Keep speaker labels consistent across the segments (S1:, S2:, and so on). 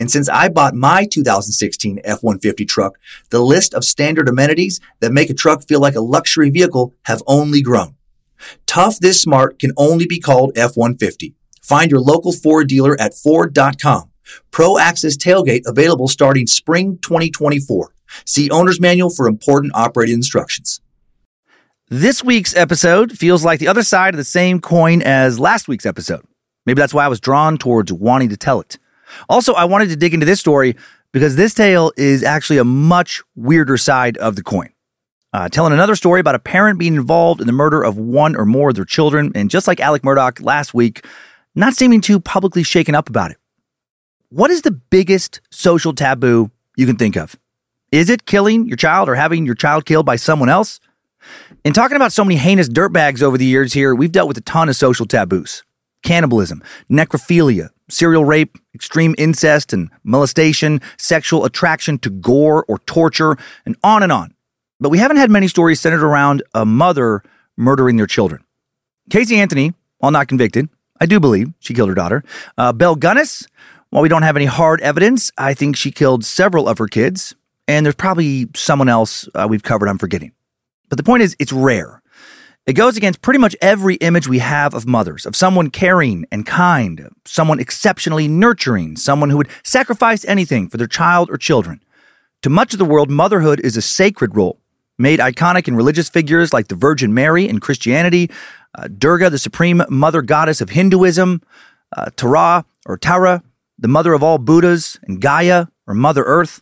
S1: and since I bought my 2016 F-150 truck, the list of standard amenities that make a truck feel like a luxury vehicle have only grown. Tough this smart can only be called F-150. Find your local Ford dealer at Ford.com. Pro Access tailgate available starting spring 2024. See owner's manual for important operating instructions.
S2: This week's episode feels like the other side of the same coin as last week's episode. Maybe that's why I was drawn towards wanting to tell it. Also, I wanted to dig into this story because this tale is actually a much weirder side of the coin. Uh, telling another story about a parent being involved in the murder of one or more of their children, and just like Alex Murdaugh last week, not seeming too publicly shaken up about it. What is the biggest social taboo you can think of? Is it killing your child or having your child killed by someone else? In talking about so many heinous dirtbags over the years here, we've dealt with a ton of social taboos cannibalism, necrophilia, serial rape, extreme incest and molestation, sexual attraction to gore or torture, and on and on. But we haven't had many stories centered around a mother murdering their children. Casey Anthony, while not convicted, I do believe she killed her daughter. Uh, Belle Gunness, while we don't have any hard evidence, I think she killed several of her kids, and there's probably someone else uh, we've covered I'm forgetting. But the point is, it's rare. It goes against pretty much every image we have of mothers, of someone caring and kind, someone exceptionally nurturing, someone who would sacrifice anything for their child or children. To much of the world, motherhood is a sacred role, made iconic in religious figures like the Virgin Mary in Christianity, uh, Durga, the supreme mother goddess of Hinduism, uh, Tara or Tara, the mother of all Buddhas, and Gaia or Mother Earth.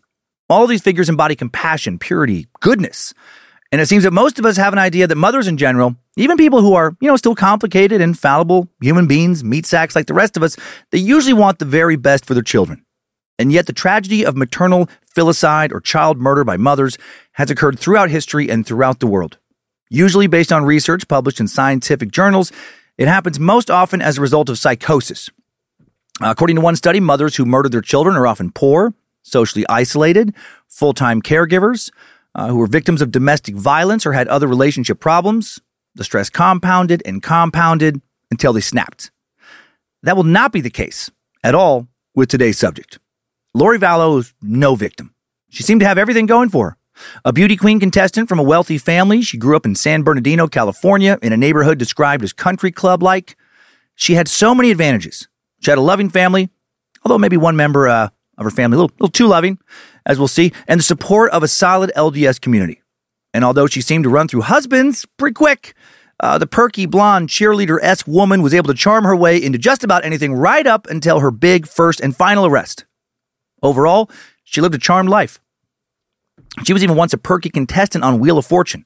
S2: All these figures embody compassion, purity, goodness. And it seems that most of us have an idea that mothers in general, even people who are, you know, still complicated and fallible human beings, meat sacks like the rest of us, they usually want the very best for their children. And yet the tragedy of maternal filicide or child murder by mothers has occurred throughout history and throughout the world. Usually based on research published in scientific journals, it happens most often as a result of psychosis. According to one study, mothers who murder their children are often poor, socially isolated, full-time caregivers, uh, who were victims of domestic violence or had other relationship problems. The stress compounded and compounded until they snapped. That will not be the case at all with today's subject. Lori Vallow is no victim. She seemed to have everything going for her. A beauty queen contestant from a wealthy family, she grew up in San Bernardino, California, in a neighborhood described as country club like. She had so many advantages. She had a loving family, although maybe one member uh, of her family, a little, little too loving, as we'll see, and the support of a solid LDS community. And although she seemed to run through husbands pretty quick, uh, the perky blonde cheerleader s woman was able to charm her way into just about anything right up until her big first and final arrest. Overall, she lived a charmed life. She was even once a perky contestant on Wheel of Fortune.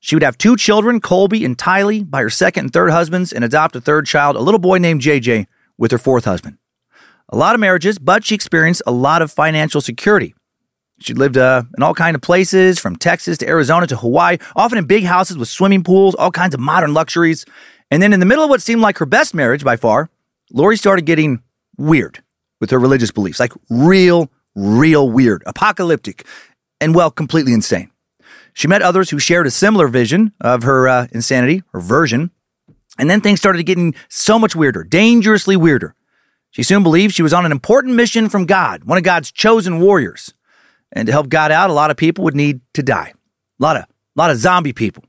S2: She would have two children, Colby and Tylee, by her second and third husbands, and adopt a third child, a little boy named JJ, with her fourth husband. A lot of marriages, but she experienced a lot of financial security. She lived uh, in all kinds of places, from Texas to Arizona to Hawaii, often in big houses with swimming pools, all kinds of modern luxuries. And then in the middle of what seemed like her best marriage by far, Lori started getting weird with her religious beliefs, like real, real weird, apocalyptic, and well, completely insane. She met others who shared a similar vision of her uh, insanity, her version, and then things started getting so much weirder, dangerously weirder. She soon believed she was on an important mission from God, one of God's chosen warriors. And to help God out, a lot of people would need to die. A lot of, a lot of zombie people.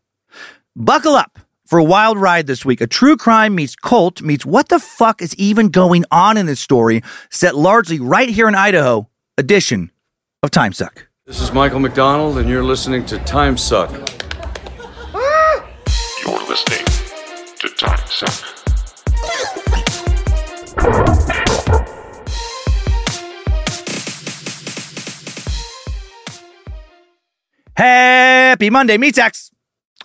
S2: Buckle up for a wild ride this week. A true crime meets cult meets what the fuck is even going on in this story, set largely right here in Idaho, edition of Time Suck.
S3: This is Michael McDonald, and you're listening to Time Suck.
S4: You're listening to Time Suck.
S2: Happy Monday, Meat Sacks.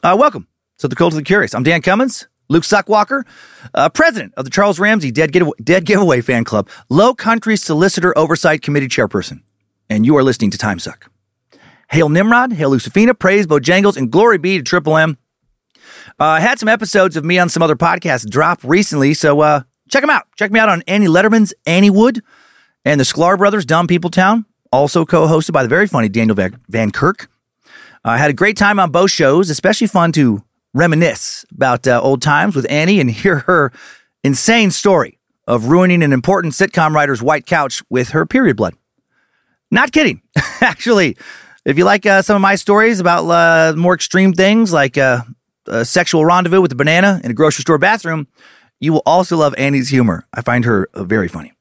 S2: Uh, welcome to the Cult of the Curious. I'm Dan Cummins, Luke Suckwalker, uh, president of the Charles Ramsey Dead, Giveaway, Dead Giveaway Fan Club, Low Country Solicitor Oversight Committee Chairperson, and you are listening to Time Suck. Hail Nimrod, hail Lucifina, praise Bojangles, and glory be to Triple M. Uh, I had some episodes of me on some other podcasts drop recently, so uh, check them out. Check me out on Annie Lederman's Annie Wood and the Sklar Brothers, Dumb People Town, also co-hosted by the very funny Daniel Van Kirk. I had a great time on both shows, especially fun to reminisce about uh, old times with Annie and hear her insane story of ruining an important sitcom writer's white couch with her period blood. Not kidding. Actually, if you like uh, some of my stories about uh, more extreme things like uh, a sexual rendezvous with a banana in a grocery store bathroom, you will also love Annie's humor. I find her uh, very funny.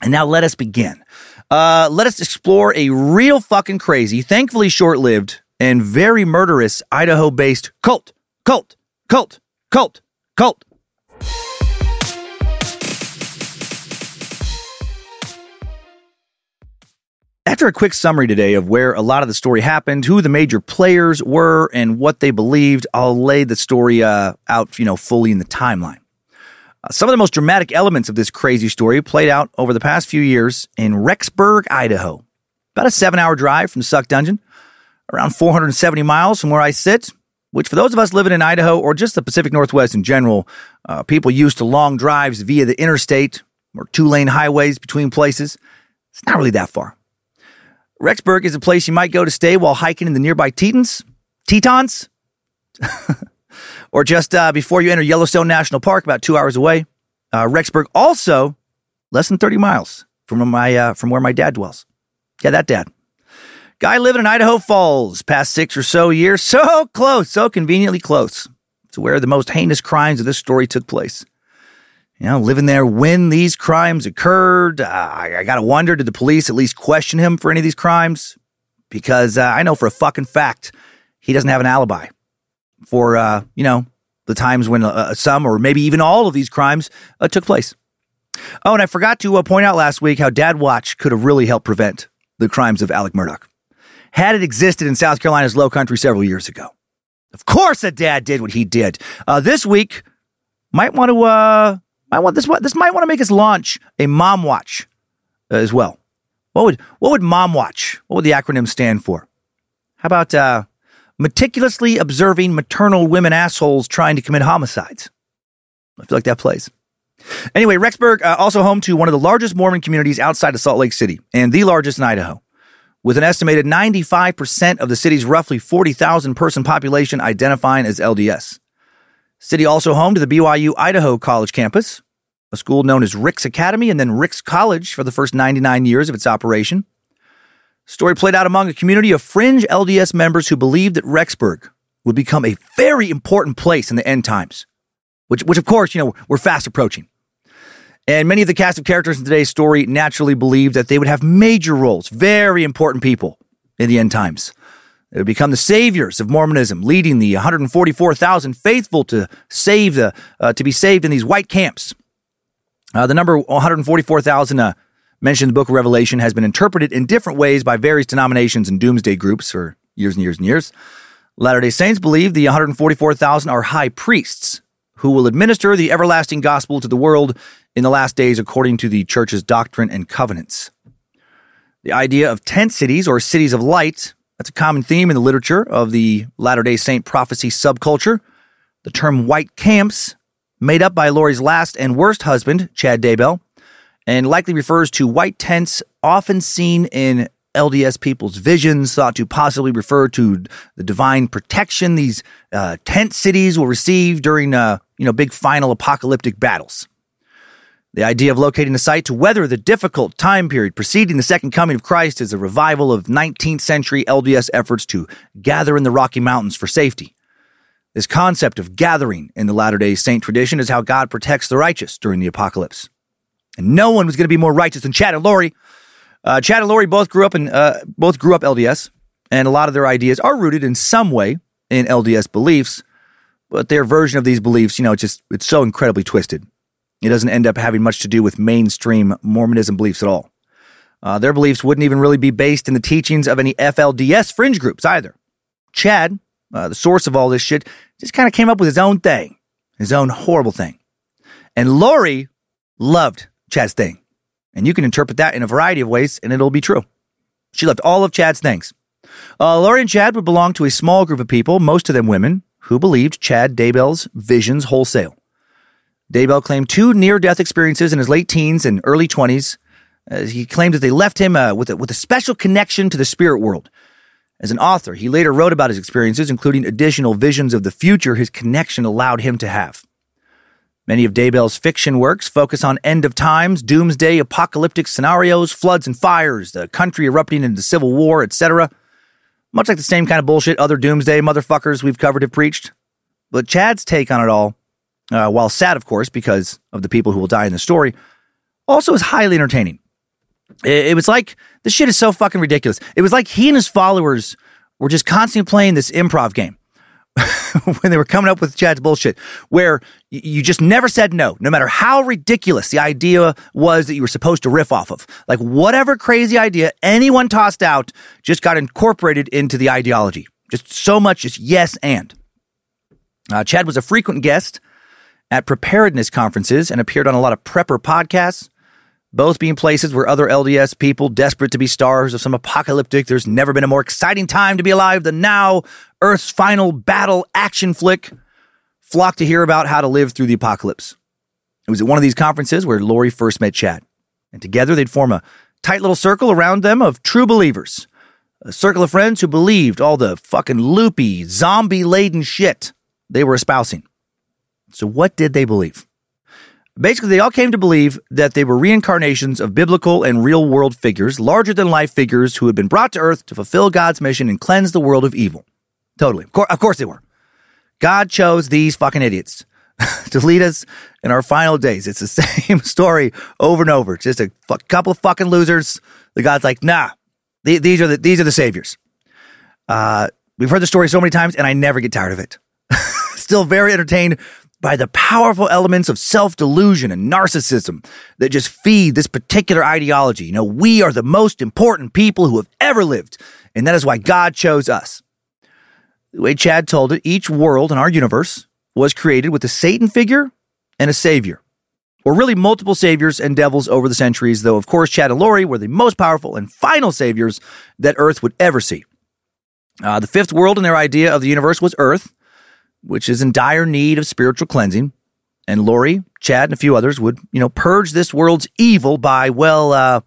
S2: And now let us begin. Uh, let us explore a real fucking crazy, thankfully short lived, and very murderous Idaho based cult, cult, cult, cult, cult. After a quick summary today of where a lot of the story happened, who the major players were, and what they believed, I'll lay the story uh, out, you know, fully in the timeline. Uh, some of the most dramatic elements of this crazy story played out over the past few years in Rexburg, Idaho. About a seven hour drive from Suck Dungeon, around 470 miles from where I sit, which for those of us living in Idaho or just the Pacific Northwest in general, uh, people used to long drives via the interstate or two lane highways between places. It's not really that far. Rexburg is a place you might go to stay while hiking in the nearby Tetons, Tetons, or just uh, before you enter Yellowstone National Park, about two hours away. Uh, Rexburg also less than 30 miles from my uh, from where my dad dwells. Yeah, that dad. Guy living in Idaho Falls, past six or so years, so close, so conveniently close to where the most heinous crimes of this story took place. You know, living there when these crimes occurred, uh, I, I gotta wonder, did the police at least question him for any of these crimes? Because uh, I know for a fucking fact he doesn't have an alibi for, uh, you know, the times when uh, some or maybe even all of these crimes uh, took place. Oh, and I forgot to uh, point out last week how Dad Watch could have really helped prevent the crimes of Alex Murdaugh had it existed in South Carolina's low country several years ago. Of course, a dad did what he did. Uh, this week, might want to, uh, might want this, this might want to make us launch a mom watch uh, as well. What would, what would mom watch? What would the acronym stand for? How about, uh, meticulously observing maternal women assholes trying to commit homicides? I feel like that plays. Anyway, Rexburg, uh, also home to one of the largest Mormon communities outside of Salt Lake City and the largest in Idaho with an estimated 95% of the city's roughly 40,000 person population identifying as LDS. City also home to the BYU Idaho College campus, a school known as Ricks Academy and then Ricks College for the first 99 years of its operation. Story played out among a community of fringe LDS members who believed that Rexburg would become a very important place in the end times, which, which of course, you know, we're fast approaching. And many of the cast of characters in today's story naturally believed that they would have major roles, very important people in the end times. They would become the saviors of Mormonism, leading the 144,000 faithful to save the uh, to be saved in these white camps. Uh, the number 144,000 uh, mentioned in the Book of Revelation has been interpreted in different ways by various denominations and doomsday groups for years and years and years. Latter Day Saints believe the 144,000 are high priests who will administer the everlasting gospel to the world in the last days according to the church's doctrine and covenants. The idea of tent cities or cities of light, that's a common theme in the literature of the Latter day Saint prophecy subculture. The term white camps, made up by Lori's last and worst husband, Chad Daybell, and likely refers to white tents often seen in LDS people's visions, thought to possibly refer to the divine protection these uh, tent cities will receive during, uh, you know, big final apocalyptic battles. The idea of locating the site to weather the difficult time period preceding the second coming of Christ is a revival of 19th century LDS efforts to gather in the Rocky Mountains for safety. This concept of gathering in the Latter day Saint tradition is how God protects the righteous during the apocalypse. And no one was going to be more righteous than Chad and Lori. Uh, Chad and Lori both grew up in uh, both grew up LDS, and a lot of their ideas are rooted in some way in LDS beliefs. But their version of these beliefs, you know, it's just it's so incredibly twisted. It doesn't end up having much to do with mainstream Mormonism beliefs at all. Uh, their beliefs wouldn't even really be based in the teachings of any FLDS fringe groups either. Chad, uh, the source of all this shit, just kind of came up with his own thing, his own horrible thing. And Lori loved Chad's thing. And you can interpret that in a variety of ways, and it'll be true. She left all of Chad's things. Uh, Lori and Chad would belong to a small group of people, most of them women, who believed Chad Daybell's visions wholesale. Daybell claimed two near death experiences in his late teens and early 20s. Uh, he claimed that they left him uh, with, a, with a special connection to the spirit world. As an author, he later wrote about his experiences, including additional visions of the future his connection allowed him to have. Many of Daybell's fiction works focus on end of times, doomsday, apocalyptic scenarios, floods and fires, the country erupting into civil war, etc. Much like the same kind of bullshit other doomsday motherfuckers we've covered have preached. But Chad's take on it all uh, while sad, of course, because of the people who will die in the story, also is highly entertaining. It, it was like this shit is so fucking ridiculous. It was like he and his followers were just constantly playing this improv game when they were coming up with Chad's bullshit, where you just never said no, no matter how ridiculous the idea was that you were supposed to riff off of. Like whatever crazy idea anyone tossed out just got incorporated into the ideology. Just so much, just yes and. Uh, Chad was a frequent guest at preparedness conferences and appeared on a lot of prepper podcasts, both being places where other LDS people desperate to be stars of some apocalyptic, there's never been a more exciting time to be alive than now, Earth's final battle action flick, flock to hear about how to live through the apocalypse. It was at one of these conferences where Lori first met Chad, and together they'd form a tight little circle around them of true believers. A circle of friends who believed all the fucking loopy, zombie laden shit they were espousing. So, what did they believe? Basically, they all came to believe that they were reincarnations of biblical and real world figures, larger than life figures who had been brought to earth to fulfill God's mission and cleanse the world of evil. Totally. Of, of course they were. God chose these fucking idiots to lead us in our final days. It's the same story over and over. Just a couple of fucking losers. The God's like, nah, these are the these are the saviors. Uh, we've heard the story so many times, and I never get tired of it. Still very entertained by the powerful elements of self delusion and narcissism that just feed this particular ideology. You know, we are the most important people who have ever lived, and that is why God chose us. The way Chad told it, each world in our universe was created with a Satan figure and a savior, or really multiple saviors and devils over the centuries, though, of course, Chad and Lori were the most powerful and final saviors that Earth would ever see. Uh, the fifth world in their idea of the universe was Earth which is in dire need of spiritual cleansing. And Lori, Chad, and a few others would, you know, purge this world's evil by, well, uh,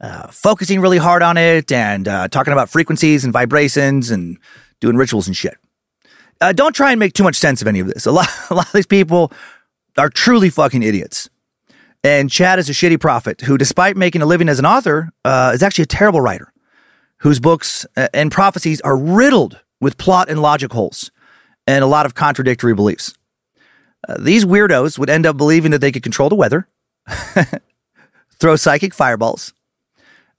S2: uh, focusing really hard on it and uh, talking about frequencies and vibrations and doing rituals and shit. Uh, don't try and make too much sense of any of this. A lot, a lot of these people are truly fucking idiots. And Chad is a shitty prophet who, despite making a living as an author, uh, is actually a terrible writer whose books uh, and prophecies are riddled with plot and logic holes and a lot of contradictory beliefs. Uh, these weirdos would end up believing that they could control the weather, throw psychic fireballs,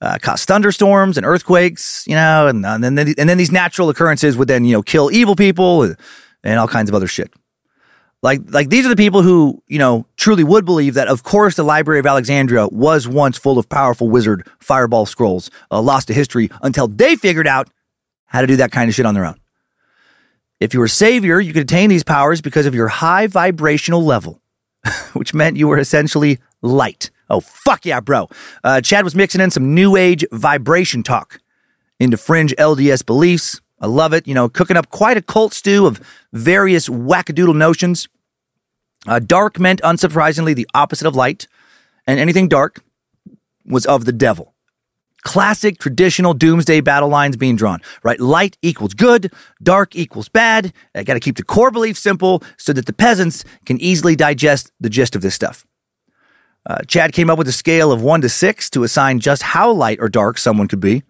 S2: uh, cause thunderstorms and earthquakes, you know, and, and, then and then these natural occurrences would then you know kill evil people and, and all kinds of other shit. Like like these are the people who you know truly would believe that of course the Library of Alexandria was once full of powerful wizard fireball scrolls uh, lost to history until they figured out how to do that kind of shit on their own. If you were a Savior, you could attain these powers because of your high vibrational level, which meant you were essentially light. Oh, fuck yeah, bro. Uh, Chad was mixing in some new age vibration talk into fringe LDS beliefs. I love it. You know, cooking up quite a cult stew of various wackadoodle notions. Uh, dark meant, unsurprisingly, the opposite of light, and anything dark was of the devil. Classic traditional doomsday battle lines being drawn, right? Light equals good, dark equals bad. I got to keep the core belief simple so that the peasants can easily digest the gist of this stuff. Uh, Chad came up with a scale of one to six to assign just how light or dark someone could be.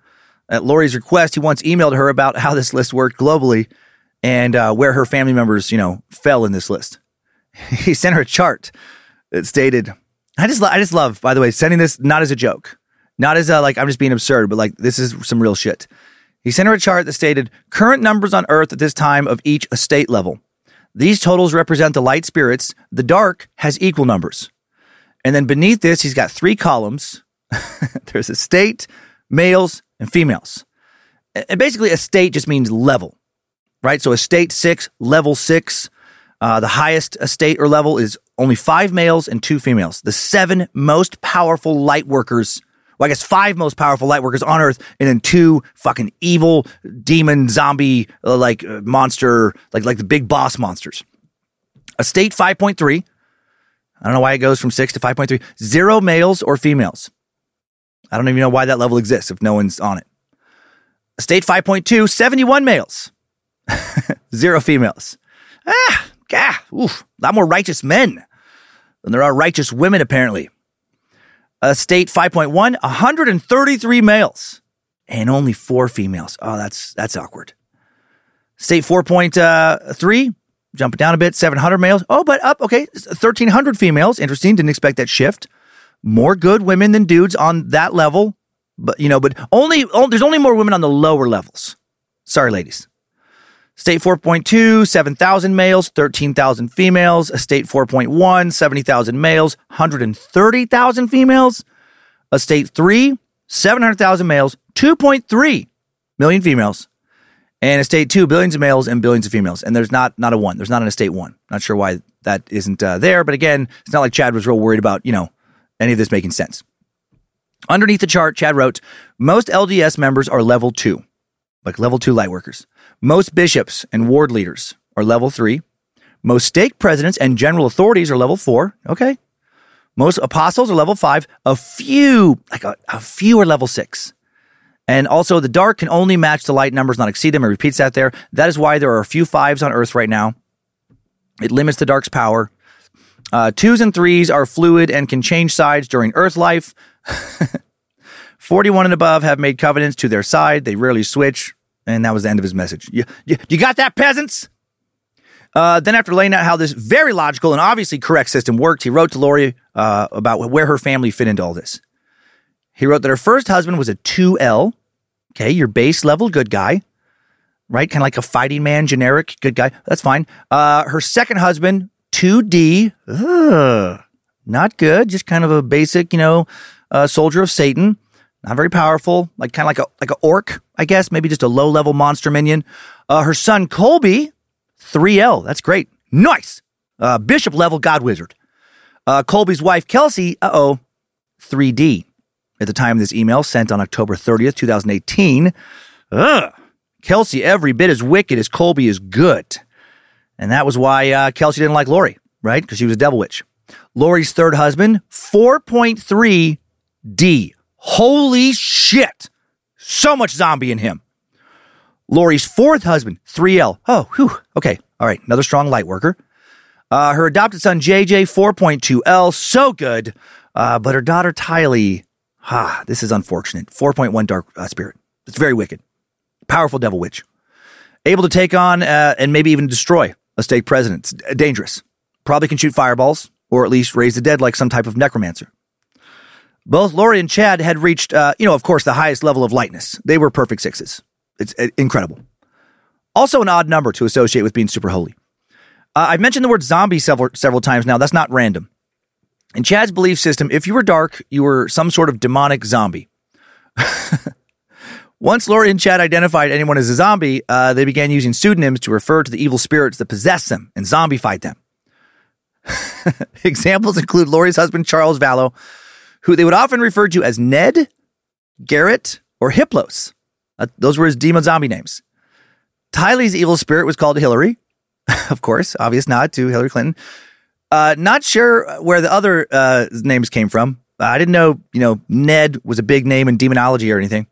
S2: At Lori's request, he once emailed her about how this list worked globally and uh, where her family members, you know, fell in this list. he sent her a chart that stated, I just, I just love, by the way, sending this not as a joke, not as a, like, I'm just being absurd, but like, this is some real shit. He sent her a chart that stated current numbers on Earth at this time of each estate level. These totals represent the light spirits. The dark has equal numbers. And then beneath this, he's got three columns. There's estate, males, and females. And basically, estate just means level, right? So estate six, level six. Uh, the highest estate or level is only five males and two females. The seven most powerful light workers, well, I guess five most powerful light workers on Earth, and then two fucking evil demon zombie uh, like uh, monster, like like the big boss monsters. Estate five point three. I don't know why it goes from six to five point three. Zero males or females. I don't even know why that level exists if no one's on it. State 5.2, 71 males, zero females. Ah, gah, oof, a lot more righteous men than there are righteous women, apparently. Estate 5.1, 133 males and only four females. Oh, that's that's awkward. State 4.3, jumping down a bit, 700 males. Oh, but up, okay, 1,300 females. Interesting. Didn't expect that shift. More good women than dudes on that level. But, you know, but only, oh, there's only more women on the lower levels. Sorry, ladies. State 4.2, 7,000 males, 13,000 females. Estate 4.1, 70,000 males, 130,000 females. A state 3, 700,000 males, 2.3 million females. And estate 2, billions of males and billions of females. And there's not not a 1. There's not an estate 1. Not sure why that isn't uh, there. But again, it's not like Chad was real worried about, you know, any of this making sense. Underneath the chart, Chad wrote, most LDS members are level 2, like level 2 light workers. Most bishops and ward leaders are level three. Most stake presidents and general authorities are level four. Okay. Most apostles are level five. A few, like a, a few are level six. And also, the dark can only match the light numbers, not exceed them. It repeats that there. That is why there are a few fives on Earth right now. It limits the dark's power. Uh, twos and threes are fluid and can change sides during Earth life. 41 and above have made covenants to their side. They rarely switch. And that was the end of his message. You, you, you got that, peasants? Uh, then, after laying out how this very logical and obviously correct system worked, he wrote to Lori uh, about where her family fit into all this. He wrote that her first husband was a 2L, okay, your base level good guy, right? Kind of like a fighting man, generic good guy. That's fine. Uh, her second husband, 2D, ugh, not good, just kind of a basic, you know, uh, soldier of Satan not very powerful, like kind of like a like a orc, I guess, maybe just a low level monster minion. Uh, her son Colby, 3L, that's great, nice. Uh, bishop level god wizard. Uh, Colby's wife Kelsey, uh oh, 3D. At the time of this email, sent on October 30th, 2018. Ugh. Kelsey, every bit as wicked as Colby is good. And that was why uh, Kelsey didn't like Lori, right? Because she was a devil witch. Lori's third husband, 4.3 D. Holy shit. So much zombie in him. Lori's fourth husband, 3L. Oh, whew. Okay. All right. Another strong light worker. Uh, her adopted son, JJ, 4.2L. So good. Uh, but her daughter, Tylee, ah, this is unfortunate. 4.1 dark uh, spirit. It's very wicked. Powerful devil witch. Able to take on uh, and maybe even destroy a stake president. It's dangerous. Probably can shoot fireballs or at least raise the dead like some type of necromancer. Both Lori and Chad had reached, uh, you know, of course, the highest level of lightness. They were perfect sixes. It's uh, incredible. Also, an odd number to associate with being super holy. Uh, I've mentioned the word zombie several several times now. That's not random. In Chad's belief system, if you were dark, you were some sort of demonic zombie. Once Lori and Chad identified anyone as a zombie, uh, they began using pseudonyms to refer to the evil spirits that possess them and zombified them. Examples include Lori's husband, Charles Vallow, who they would often refer to as Ned, Garrett, or Hiplos. Uh, those were his demon zombie names. Tylee's evil spirit was called Hillary, of course, obvious nod to Hillary Clinton. Uh, not sure where the other uh, names came from. I didn't know, you know, Ned was a big name in demonology or anything.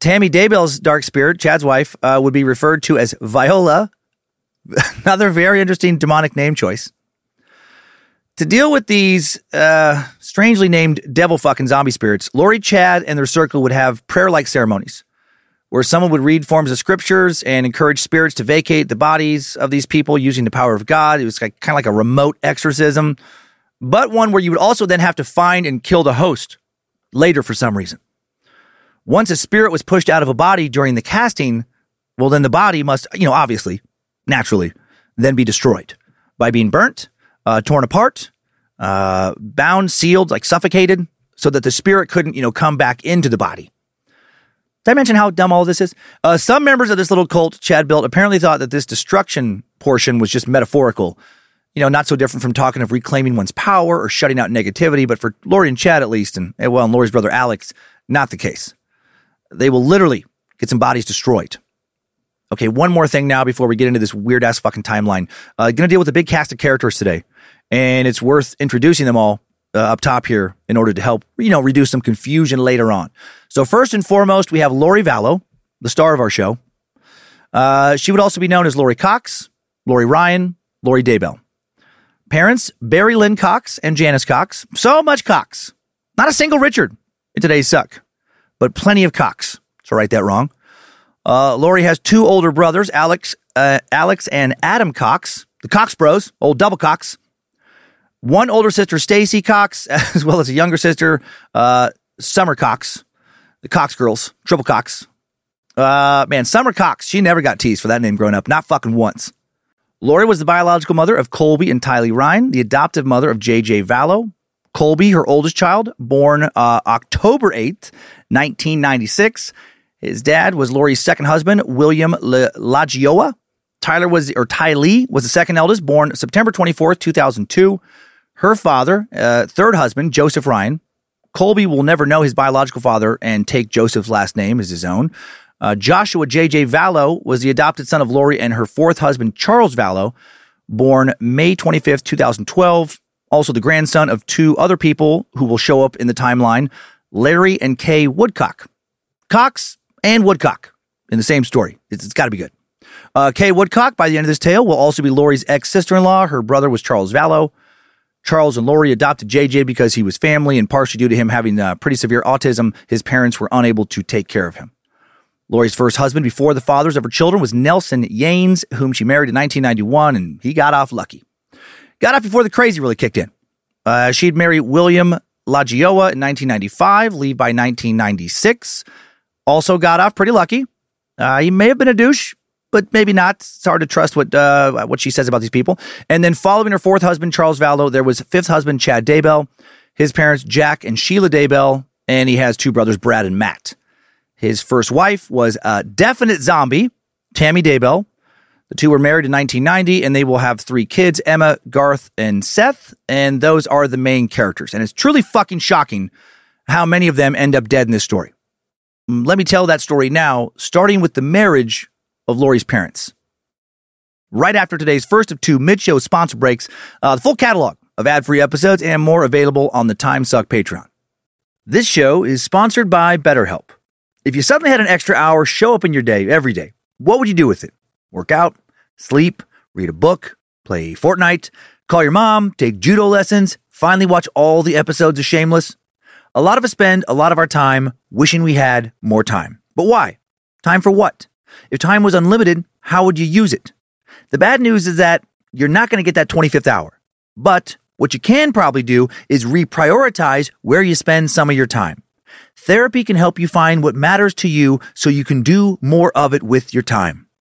S2: Tammy Daybell's dark spirit, Chad's wife, uh, would be referred to as Viola. Another very interesting demonic name choice. To deal with these uh, strangely named devil fucking zombie spirits, Lori, Chad, and their circle would have prayer like ceremonies where someone would read forms of scriptures and encourage spirits to vacate the bodies of these people using the power of God. It was like, kind of like a remote exorcism, but one where you would also then have to find and kill the host later for some reason. Once a spirit was pushed out of a body during the casting, well, then the body must, you know, obviously, naturally, then be destroyed by being burnt, uh, torn apart, uh, bound, sealed, like suffocated, so that the spirit couldn't, you know, come back into the body. Did I mention how dumb all this is? Uh, some members of this little cult Chad built apparently thought that this destruction portion was just metaphorical. You know, not so different from talking of reclaiming one's power or shutting out negativity, but for Lori and Chad at least, and eh, well, and Lori's brother Alex, not the case. They will literally get some bodies destroyed. Okay, one more thing now before we get into this weird ass fucking timeline. Uh, gonna deal with a big cast of characters today, and it's worth introducing them all uh, up top here in order to help, you know, reduce some confusion later on. So first and foremost, we have Lori Vallow, the star of our show. Uh, she would also be known as Lori Cox, Lori Ryan, Lori Daybell. Parents, Barry Lynn Cox and Janice Cox. So much Cox. Not a single Richard in today's suck but plenty of Cox. So write that wrong. Uh, Lori has two older brothers, Alex, uh, Alex and Adam Cox, the Cox Bros, old double Cox. One older sister, Stacy Cox, as well as a younger sister, uh, Summer Cox, the Cox girls, triple Cox. Uh, man, Summer Cox, she never got teased for that name growing up, not fucking once. Lori was the biological mother of Colby and Tylee Ryan, the adoptive mother of JJ Vallow, Colby, her oldest child, born uh, October 8th, 1996. His dad was Lori's second husband, William Lagioia. Tyler was, or Ty Lee was the second eldest, born September 24th, 2002. Her father, uh, third husband, Joseph Ryan. Colby will never know his biological father and take Joseph's last name as his own. Uh, Joshua J.J. Vallow was the adopted son of Lori and her fourth husband, Charles Vallow, born May 25th, 2012 also the grandson of two other people who will show up in the timeline Larry and Kay Woodcock. Cox and Woodcock in the same story. it's, it's got to be good. Uh, Kay Woodcock, by the end of this tale, will also be Lori's ex sister in law. Her brother was Charles Vallow. Charles and Lori adopted JJ because he was family and partially due to him having uh, pretty severe autism, his parents were unable to take care of him. Lori's first husband before the fathers of her children was Nelson Yanes, whom she married in 1991, and he got off lucky. Got off before the crazy really kicked in. Uh, she'd marry William Lagioia in 1995, leave by 1996. Also got off pretty lucky. Uh, he may have been a douche, but maybe not. It's hard to trust what uh, what she says about these people. And then following her fourth husband, Charles Vallow, there was fifth husband, Chad Daybell. His parents, Jack and Sheila Daybell, and he has two brothers, Brad and Matt. His first wife was a definite zombie, Tammy Daybell. The two were married in 1990 and they will have three kids Emma, Garth, and Seth. And those are the main characters. And it's truly fucking shocking how many of them end up dead in this story. Mm, let me tell that story now, starting with the marriage of Lori's parents. Right after today's first of two mid show sponsor breaks, uh, the full catalog of ad free episodes and more available on the Time Suck Patreon. This show is sponsored by BetterHelp. If you suddenly had an extra hour show up in your day every day, what would you do with it? work out, sleep, read a book, play Fortnite, call your mom, take judo lessons, finally watch all the episodes of Shameless. A lot of us spend a lot of our time wishing we had more time. But why? Time for what? If time was unlimited, how would you use it? The bad news is that you're not going to get that 25th hour. But what you can probably do is reprioritize where you spend some of your time. Therapy can help you find what matters to you so you can do more of it with your time.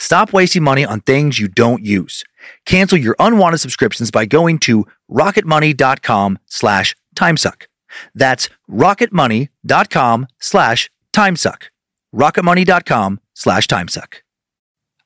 S2: Stop wasting money on things you don't use. Cancel your unwanted subscriptions by going to rocketmoney.com slash timesuck. That's rocketmoney.com slash timesuck. rocketmoney.com slash timesuck.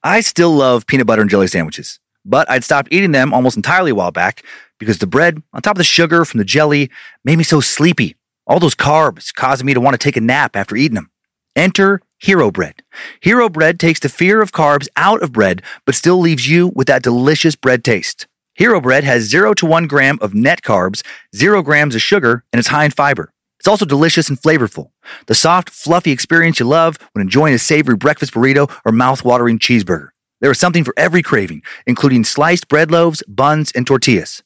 S2: I still love peanut butter and jelly sandwiches, but I'd stopped eating them almost entirely a while back because the bread, on top of the sugar from the jelly, made me so sleepy. All those carbs causing me to want to take a nap after eating them. Enter Hero Bread. Hero Bread takes the fear of carbs out of bread, but still leaves you with that delicious bread taste. Hero Bread has 0 to 1 gram of net carbs, 0 grams of sugar, and it's high in fiber. It's also delicious and flavorful. The soft, fluffy experience you love when enjoying a savory breakfast burrito or mouth-watering cheeseburger. There is something for every craving, including sliced bread loaves, buns, and tortillas.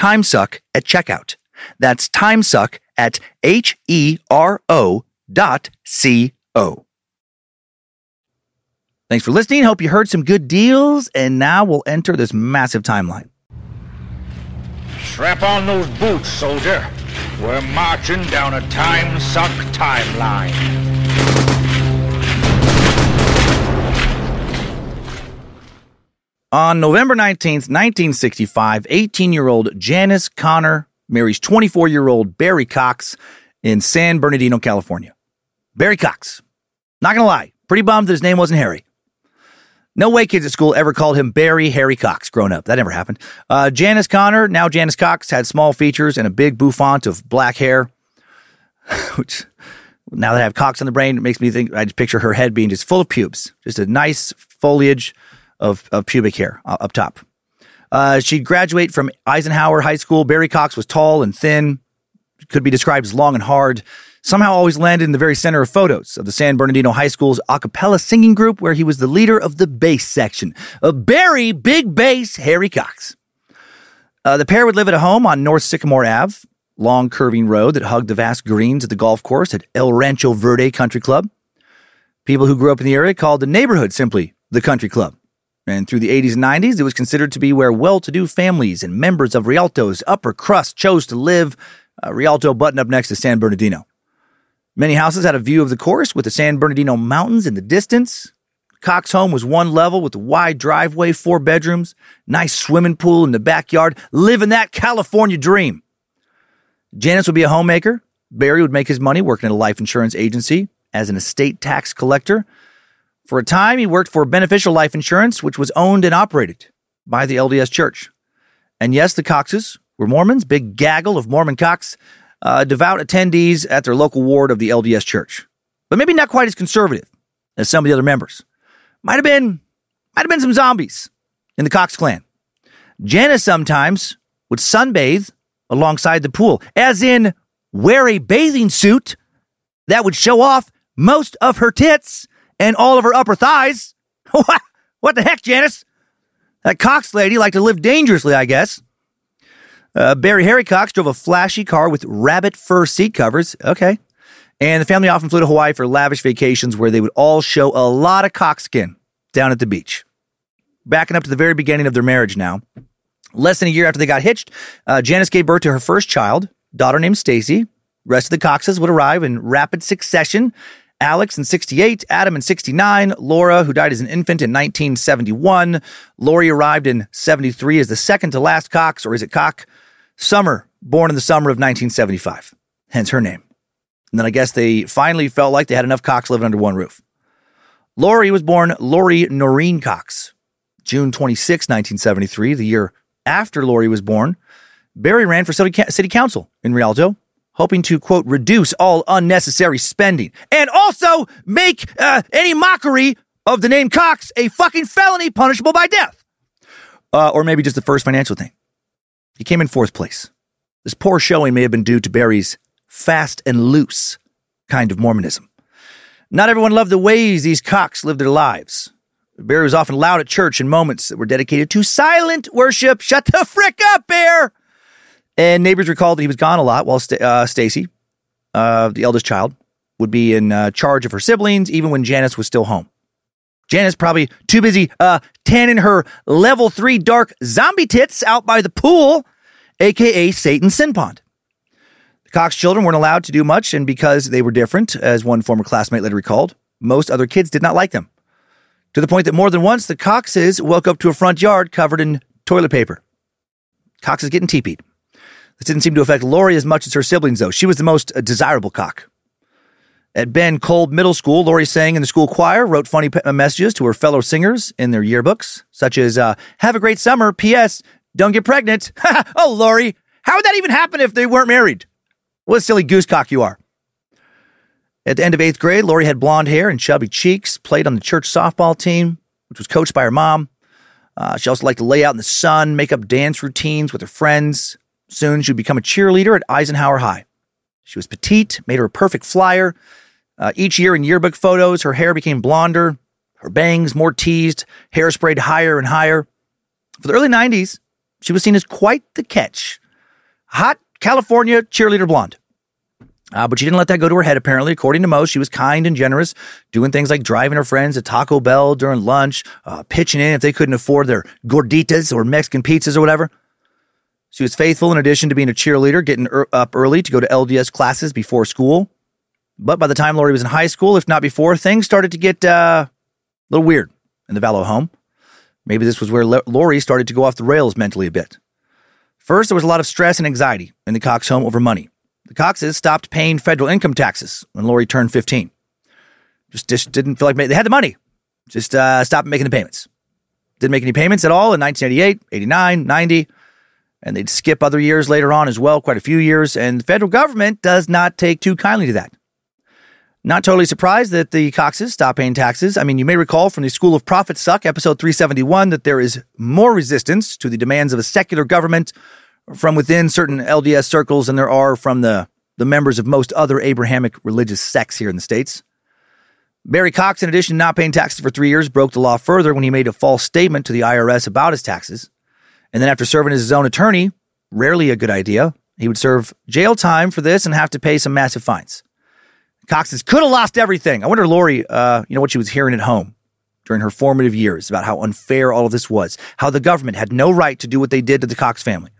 S2: TIMESUCK at checkout. That's TIMESUCK at H E R O dot C O. Thanks for listening. Hope you heard some good deals. And now we'll enter this massive timeline.
S5: Strap on those boots, soldier. We're marching down a time suck timeline.
S2: On November 19th, 1965, 18 year old Janice Connor marries 24 year old Barry Cox in San Bernardino, California. Barry Cox. Not gonna lie, pretty bummed that his name wasn't Harry. No way kids at school ever called him Barry Harry Cox growing up. That never happened. Uh, Janice Connor, now Janice Cox, had small features and a big bouffant of black hair, which now that I have Cox on the brain, it makes me think I just picture her head being just full of pubes, just a nice foliage of, of pubic hair uh, up top. Uh, she'd graduate from Eisenhower High School. Barry Cox was tall and thin, could be described as long and hard. Somehow always landed in the very center of photos of the San Bernardino High School's a cappella singing group, where he was the leader of the bass section. Uh, Barry Big Bass Harry Cox. Uh, the pair would live at a home on North Sycamore Ave, long curving road that hugged the vast greens of the golf course at El Rancho Verde Country Club. People who grew up in the area called the neighborhood simply the country club. And through the 80s and 90s, it was considered to be where well to do families and members of Rialto's upper crust chose to live. Uh, Rialto buttoned up next to San Bernardino. Many houses had a view of the course with the San Bernardino Mountains in the distance. Cox home was one level with a wide driveway, four bedrooms, nice swimming pool in the backyard, living that California dream. Janice would be a homemaker. Barry would make his money working at a life insurance agency as an estate tax collector. For a time, he worked for Beneficial Life Insurance, which was owned and operated by the LDS Church. And yes, the Coxes were Mormons, big gaggle of Mormon Cox, uh, devout attendees at their local ward of the LDS Church, but maybe not quite as conservative as some of the other members. Might have been, might have been some zombies in the Cox clan. Janice sometimes would sunbathe alongside the pool, as in wear a bathing suit that would show off most of her tits and all of her upper thighs. what? What the heck, Janice? That Cox lady liked to live dangerously, I guess. Uh, Barry Harry Cox drove a flashy car with rabbit fur seat covers. Okay. And the family often flew to Hawaii for lavish vacations where they would all show a lot of cock skin down at the beach. Backing up to the very beginning of their marriage now. Less than a year after they got hitched, uh, Janice gave birth to her first child, daughter named Stacy. Rest of the Coxes would arrive in rapid succession Alex in 68, Adam in 69, Laura, who died as an infant in 1971. Lori arrived in 73 as the second to last Cox, or is it Cock? Summer, born in the summer of 1975, hence her name. And then I guess they finally felt like they had enough Cox living under one roof. Lori was born Lori Noreen Cox, June 26, 1973, the year after Lori was born. Barry ran for city council in Rialto hoping to, quote, reduce all unnecessary spending and also make uh, any mockery of the name Cox a fucking felony punishable by death. Uh, or maybe just the first financial thing. He came in fourth place. This poor showing may have been due to Barry's fast and loose kind of Mormonism. Not everyone loved the ways these Cox lived their lives. Barry was often loud at church in moments that were dedicated to silent worship. Shut the frick up, Bear! And neighbors recalled that he was gone a lot while St- uh, Stacy, uh, the eldest child, would be in uh, charge of her siblings, even when Janice was still home. Janice probably too busy uh, tanning her level three dark zombie tits out by the pool, aka Satan's sin pond. The Cox children weren't allowed to do much, and because they were different, as one former classmate later recalled, most other kids did not like them. To the point that more than once the Coxes woke up to a front yard covered in toilet paper. Cox is getting teepeed. This didn't seem to affect Lori as much as her siblings, though. She was the most uh, desirable cock. At Ben Kolb Middle School, Lori sang in the school choir, wrote funny uh, messages to her fellow singers in their yearbooks, such as, uh, Have a great summer. P.S. Don't get pregnant. oh, Lori, how would that even happen if they weren't married? What a silly goosecock you are. At the end of eighth grade, Lori had blonde hair and chubby cheeks, played on the church softball team, which was coached by her mom. Uh, she also liked to lay out in the sun, make up dance routines with her friends. Soon she would become a cheerleader at Eisenhower High. She was petite, made her a perfect flyer. Uh, each year in yearbook photos, her hair became blonder, her bangs more teased, hair sprayed higher and higher. For the early 90s, she was seen as quite the catch. Hot California cheerleader blonde. Uh, but she didn't let that go to her head, apparently. According to most, she was kind and generous, doing things like driving her friends to Taco Bell during lunch, uh, pitching in if they couldn't afford their gorditas or Mexican pizzas or whatever. She was faithful in addition to being a cheerleader, getting er- up early to go to LDS classes before school. But by the time Lori was in high school, if not before, things started to get uh, a little weird in the Vallow home. Maybe this was where L- Lori started to go off the rails mentally a bit. First, there was a lot of stress and anxiety in the Cox home over money. The Coxes stopped paying federal income taxes when Lori turned 15. Just, just didn't feel like they had the money. Just uh, stopped making the payments. Didn't make any payments at all in 1988, 89, 90 and they'd skip other years later on as well, quite a few years, and the federal government does not take too kindly to that. Not totally surprised that the Coxes stop paying taxes. I mean, you may recall from the School of Prophets Suck, episode 371, that there is more resistance to the demands of a secular government from within certain LDS circles than there are from the, the members of most other Abrahamic religious sects here in the States. Barry Cox, in addition to not paying taxes for three years, broke the law further when he made a false statement to the IRS about his taxes. And then after serving as his own attorney, rarely a good idea, he would serve jail time for this and have to pay some massive fines. Cox says, could have lost everything. I wonder, Lori, uh, you know, what she was hearing at home during her formative years about how unfair all of this was, how the government had no right to do what they did to the Cox family,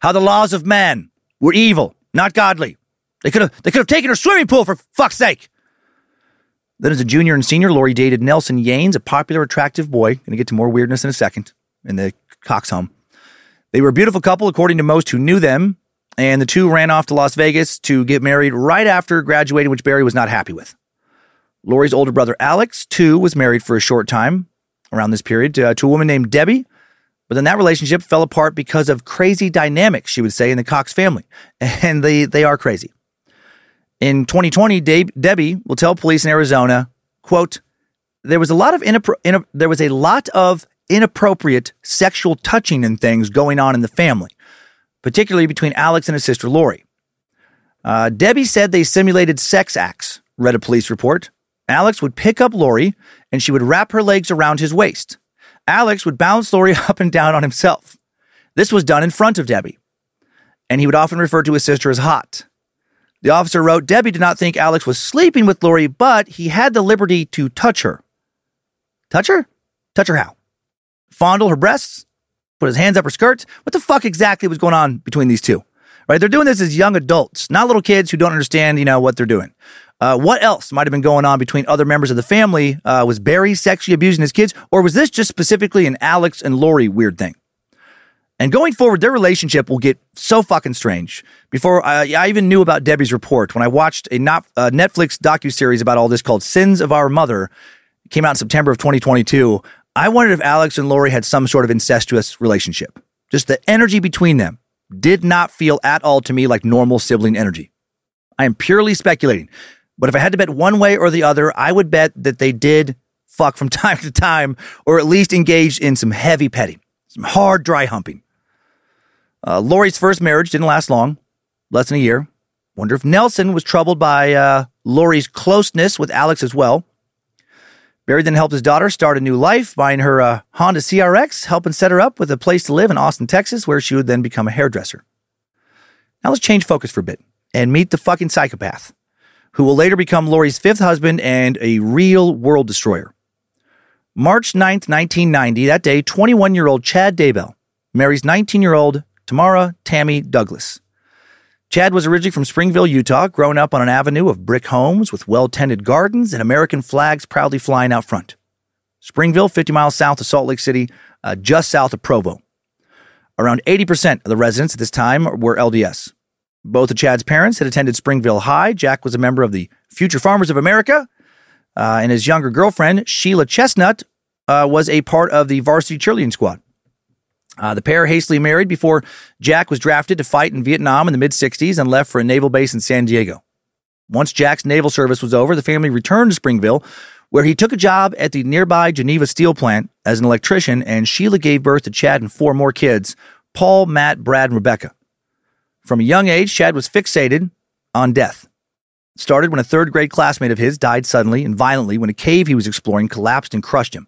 S2: how the laws of man were evil, not godly. They could have they could have taken her swimming pool for fuck's sake. Then, as a junior and senior, Lori dated Nelson Yanes, a popular, attractive boy. Going to get to more weirdness in a second in the Cox home. They were a beautiful couple, according to most who knew them, and the two ran off to Las Vegas to get married right after graduating, which Barry was not happy with. Lori's older brother Alex, too, was married for a short time around this period to, uh, to a woman named Debbie. But then that relationship fell apart because of crazy dynamics, she would say, in the Cox family. And they, they are crazy. In 2020, Dave, Debbie will tell police in Arizona, quote, there was a lot of inappro- in, there was a lot of inappropriate sexual touching and things going on in the family, particularly between Alex and his sister Lori. Uh, Debbie said they simulated sex acts, read a police report. Alex would pick up Lori and she would wrap her legs around his waist. Alex would bounce Lori up and down on himself. This was done in front of Debbie. And he would often refer to his sister as hot. The officer wrote Debbie did not think Alex was sleeping with Lori, but he had the liberty to touch her. Touch her? Touch her how? Fondle her breasts? Put his hands up her skirts? What the fuck exactly was going on between these two? Right? They're doing this as young adults, not little kids who don't understand, you know, what they're doing. Uh, what else might have been going on between other members of the family? Uh, was Barry sexually abusing his kids, or was this just specifically an Alex and Lori weird thing? And going forward, their relationship will get so fucking strange. Before I, I even knew about Debbie's report, when I watched a, not, Netflix docu series about all this called "Sins of Our Mother," came out in September of 2022. I wondered if Alex and Lori had some sort of incestuous relationship. Just the energy between them did not feel at all to me like normal sibling energy. I am purely speculating, but if I had to bet one way or the other, I would bet that they did fuck from time to time, or at least engaged in some heavy petting, some hard dry humping. Uh, Lori's first marriage didn't last long, less than a year. Wonder if Nelson was troubled by uh, Lori's closeness with Alex as well. Barry then helped his daughter start a new life, buying her a Honda CRX, helping set her up with a place to live in Austin, Texas, where she would then become a hairdresser. Now let's change focus for a bit and meet the fucking psychopath, who will later become Lori's fifth husband and a real world destroyer. March 9th, 1990, that day, 21 year old Chad Daybell marries 19 year old Tamara Tammy Douglas. Chad was originally from Springville, Utah, growing up on an avenue of brick homes with well tended gardens and American flags proudly flying out front. Springville, 50 miles south of Salt Lake City, uh, just south of Provo. Around 80% of the residents at this time were LDS. Both of Chad's parents had attended Springville High. Jack was a member of the Future Farmers of America, uh, and his younger girlfriend, Sheila Chestnut, uh, was a part of the varsity cheerleading squad. Uh, the pair hastily married before Jack was drafted to fight in Vietnam in the mid 60s and left for a naval base in San Diego. Once Jack's naval service was over, the family returned to Springville, where he took a job at the nearby Geneva steel plant as an electrician, and Sheila gave birth to Chad and four more kids Paul, Matt, Brad, and Rebecca. From a young age, Chad was fixated on death. It started when a third grade classmate of his died suddenly and violently when a cave he was exploring collapsed and crushed him.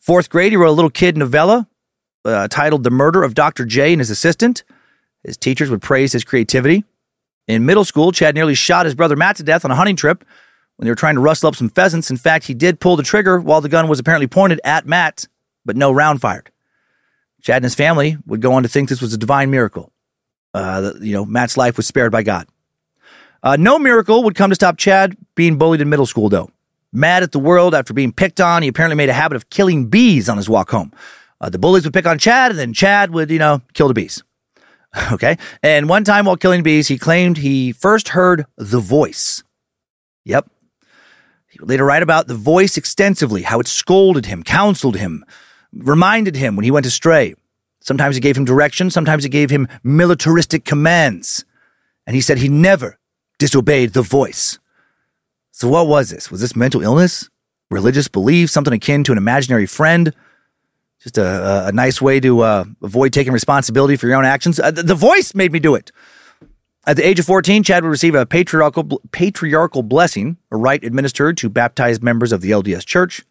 S2: Fourth grade, he wrote a little kid novella uh, titled The Murder of Dr. J and His Assistant. His teachers would praise his creativity. In middle school, Chad nearly shot his brother Matt to death on a hunting trip when they were trying to rustle up some pheasants. In fact, he did pull the trigger while the gun was apparently pointed at Matt, but no round fired. Chad and his family would go on to think this was a divine miracle. Uh, you know, Matt's life was spared by God. Uh, no miracle would come to stop Chad being bullied in middle school, though. Mad at the world after being picked on, he apparently made a habit of killing bees on his walk home. Uh, the bullies would pick on Chad, and then Chad would, you know, kill the bees. okay. And one time while killing bees, he claimed he first heard the voice. Yep. He would later write about the voice extensively, how it scolded him, counseled him, reminded him when he went astray. Sometimes it gave him direction, sometimes it gave him militaristic commands. And he said he never disobeyed the voice. So, what was this? Was this mental illness? Religious belief? Something akin to an imaginary friend? Just a, a nice way to uh, avoid taking responsibility for your own actions. Uh, the, the voice made me do it. At the age of 14, Chad would receive a patriarchal, patriarchal blessing, a rite administered to baptized members of the LDS Church.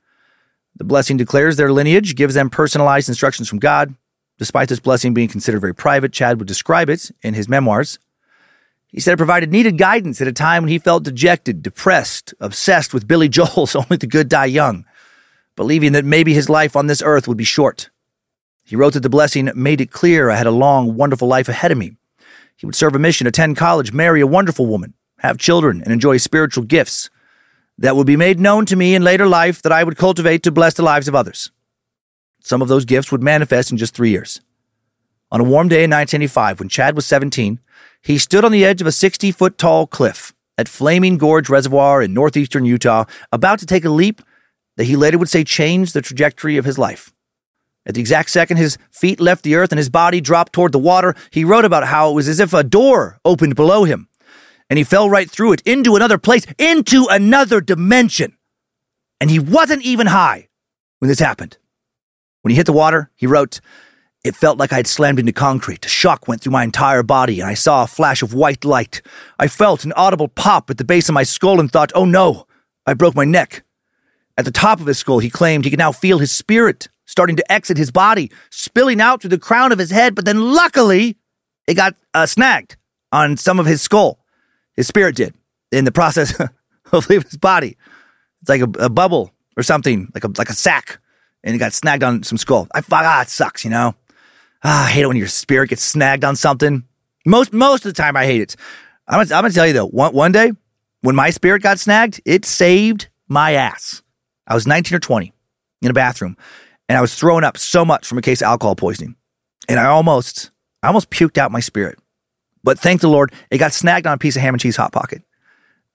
S2: The blessing declares their lineage, gives them personalized instructions from God. Despite this blessing being considered very private, Chad would describe it in his memoirs. He said it provided needed guidance at a time when he felt dejected, depressed, obsessed with Billy Joel's Only the Good Die Young. Believing that maybe his life on this earth would be short. He wrote that the blessing made it clear I had a long, wonderful life ahead of me. He would serve a mission, attend college, marry a wonderful woman, have children, and enjoy spiritual gifts that would be made known to me in later life that I would cultivate to bless the lives of others. Some of those gifts would manifest in just three years. On a warm day in 1985, when Chad was 17, he stood on the edge of a 60 foot tall cliff at Flaming Gorge Reservoir in northeastern Utah, about to take a leap that he later would say changed the trajectory of his life. At the exact second his feet left the earth and his body dropped toward the water, he wrote about how it was as if a door opened below him and he fell right through it into another place, into another dimension. And he wasn't even high when this happened. When he hit the water, he wrote, It felt like I had slammed into concrete. A shock went through my entire body, and I saw a flash of white light. I felt an audible pop at the base of my skull and thought, Oh no, I broke my neck. At the top of his skull, he claimed he could now feel his spirit starting to exit his body, spilling out through the crown of his head, but then luckily, it got uh, snagged on some of his skull. His spirit did in the process of leaving his body. It's like a, a, bubble or something, like a like a sack, and it got snagged on some skull. I ah, it sucks, you know. Ah, I hate it when your spirit gets snagged on something. Most most of the time, I hate it. I'm gonna, I'm gonna tell you though, one one day when my spirit got snagged, it saved my ass. I was 19 or 20 in a bathroom, and I was throwing up so much from a case of alcohol poisoning, and I almost I almost puked out my spirit. But thank the Lord, it got snagged on a piece of ham and cheese hot pocket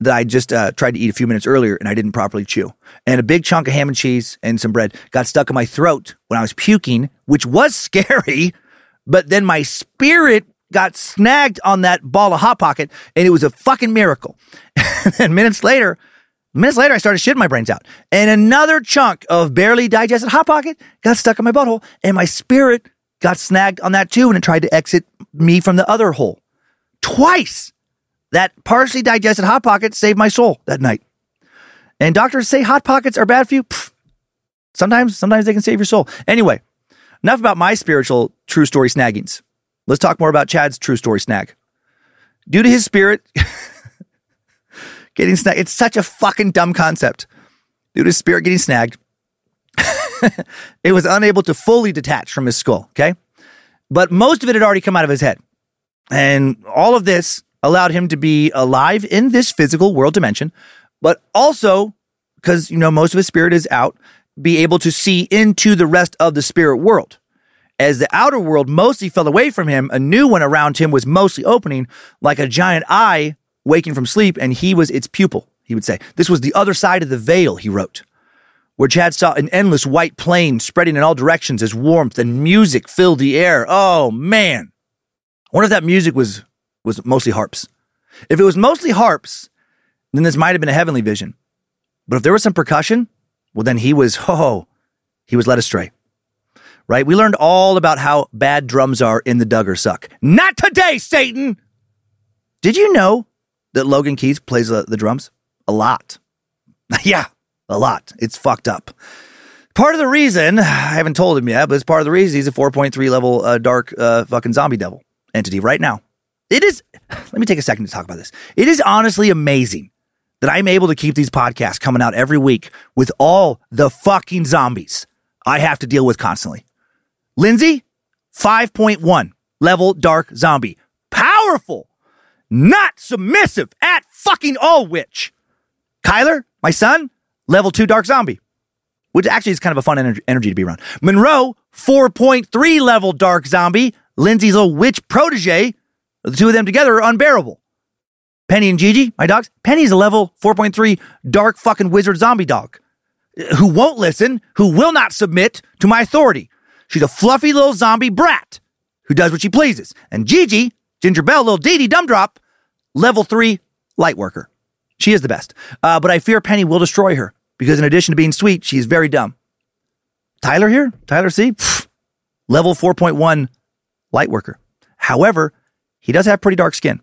S2: that I just uh, tried to eat a few minutes earlier and I didn't properly chew. And a big chunk of ham and cheese and some bread got stuck in my throat when I was puking, which was scary. But then my spirit got snagged on that ball of hot pocket and it was a fucking miracle. and minutes later, minutes later, I started shitting my brains out. And another chunk of barely digested hot pocket got stuck in my butthole and my spirit got snagged on that too and it tried to exit me from the other hole twice. That partially digested Hot Pocket saved my soul that night. And doctors say Hot Pockets are bad for you. Pfft. Sometimes, sometimes they can save your soul. Anyway, enough about my spiritual true story snaggings. Let's talk more about Chad's true story snag. Due to his spirit getting snagged, it's such a fucking dumb concept. Due to his spirit getting snagged, it was unable to fully detach from his skull, okay? But most of it had already come out of his head. And all of this allowed him to be alive in this physical world dimension, but also because, you know, most of his spirit is out, be able to see into the rest of the spirit world. As the outer world mostly fell away from him, a new one around him was mostly opening, like a giant eye waking from sleep, and he was its pupil, he would say. This was the other side of the veil, he wrote, where Chad saw an endless white plain spreading in all directions as warmth and music filled the air. Oh, man. I wonder if that music was was mostly harps. If it was mostly harps, then this might have been a heavenly vision. But if there was some percussion, well, then he was, oh, he was led astray. Right? We learned all about how bad drums are in the Duggar Suck. Not today, Satan! Did you know that Logan Keys plays uh, the drums? A lot. yeah, a lot. It's fucked up. Part of the reason, I haven't told him yet, but it's part of the reason he's a 4.3 level uh, dark uh, fucking zombie devil entity right now. It is, let me take a second to talk about this. It is honestly amazing that I'm able to keep these podcasts coming out every week with all the fucking zombies I have to deal with constantly. Lindsay, 5.1 level dark zombie. Powerful, not submissive at fucking all witch. Kyler, my son, level 2 dark zombie, which actually is kind of a fun energy, to be around. Monroe, 4.3 level dark zombie, Lindsay's little witch protege, the two of them together are unbearable. Penny and Gigi, my dogs, Penny's a level 4.3 dark fucking wizard zombie dog uh, who won't listen, who will not submit to my authority. She's a fluffy little zombie brat who does what she pleases. And Gigi, Ginger Bell, little Dee Dee Dumdrop, level 3 light worker. She is the best. Uh, but I fear Penny will destroy her because in addition to being sweet, she is very dumb. Tyler here? Tyler C? Pfft, level 4.1 light worker. However, he does have pretty dark skin.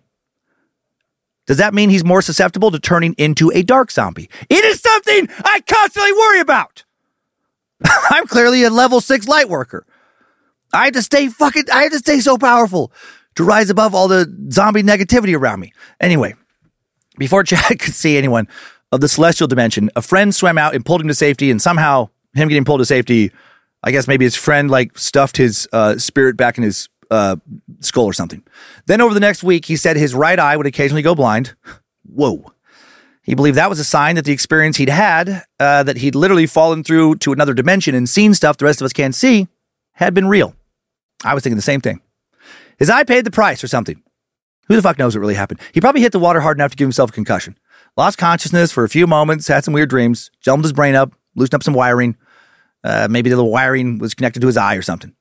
S2: Does that mean he's more susceptible to turning into a dark zombie? It is something I constantly worry about. I'm clearly a level six light worker. I have to stay fucking, I have to stay so powerful to rise above all the zombie negativity around me. Anyway, before Chad could see anyone of the celestial dimension, a friend swam out and pulled him to safety and somehow him getting pulled to safety, I guess maybe his friend like stuffed his uh, spirit back in his uh, skull or something. Then over the next week, he said his right eye would occasionally go blind. Whoa. He believed that was a sign that the experience he'd had, uh, that he'd literally fallen through to another dimension and seen stuff the rest of us can't see, had been real. I was thinking the same thing. His eye paid the price or something. Who the fuck knows what really happened? He probably hit the water hard enough to give himself a concussion. Lost consciousness for a few moments, had some weird dreams, jumbled his brain up, loosened up some wiring. Uh, maybe the wiring was connected to his eye or something.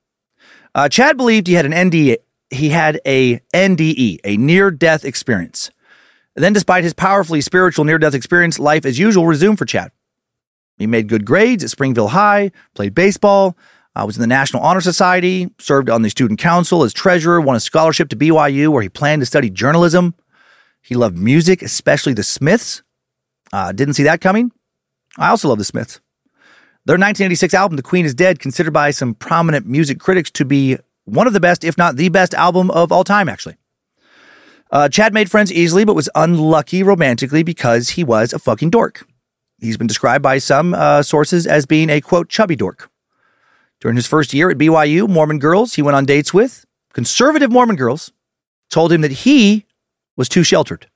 S2: Uh, Chad believed he had an NDE. He had a NDE, a near-death experience. And then, despite his powerfully spiritual near-death experience, life as usual resumed for Chad. He made good grades at Springville High, played baseball, uh, was in the National Honor Society, served on the student council as treasurer, won a scholarship to BYU where he planned to study journalism. He loved music, especially the Smiths. Uh, didn't see that coming. I also love the Smiths. Their 1986 album, The Queen is Dead, considered by some prominent music critics to be one of the best, if not the best album of all time, actually. Uh, Chad made friends easily, but was unlucky romantically because he was a fucking dork. He's been described by some uh, sources as being a quote, chubby dork. During his first year at BYU, Mormon girls he went on dates with, conservative Mormon girls, told him that he was too sheltered.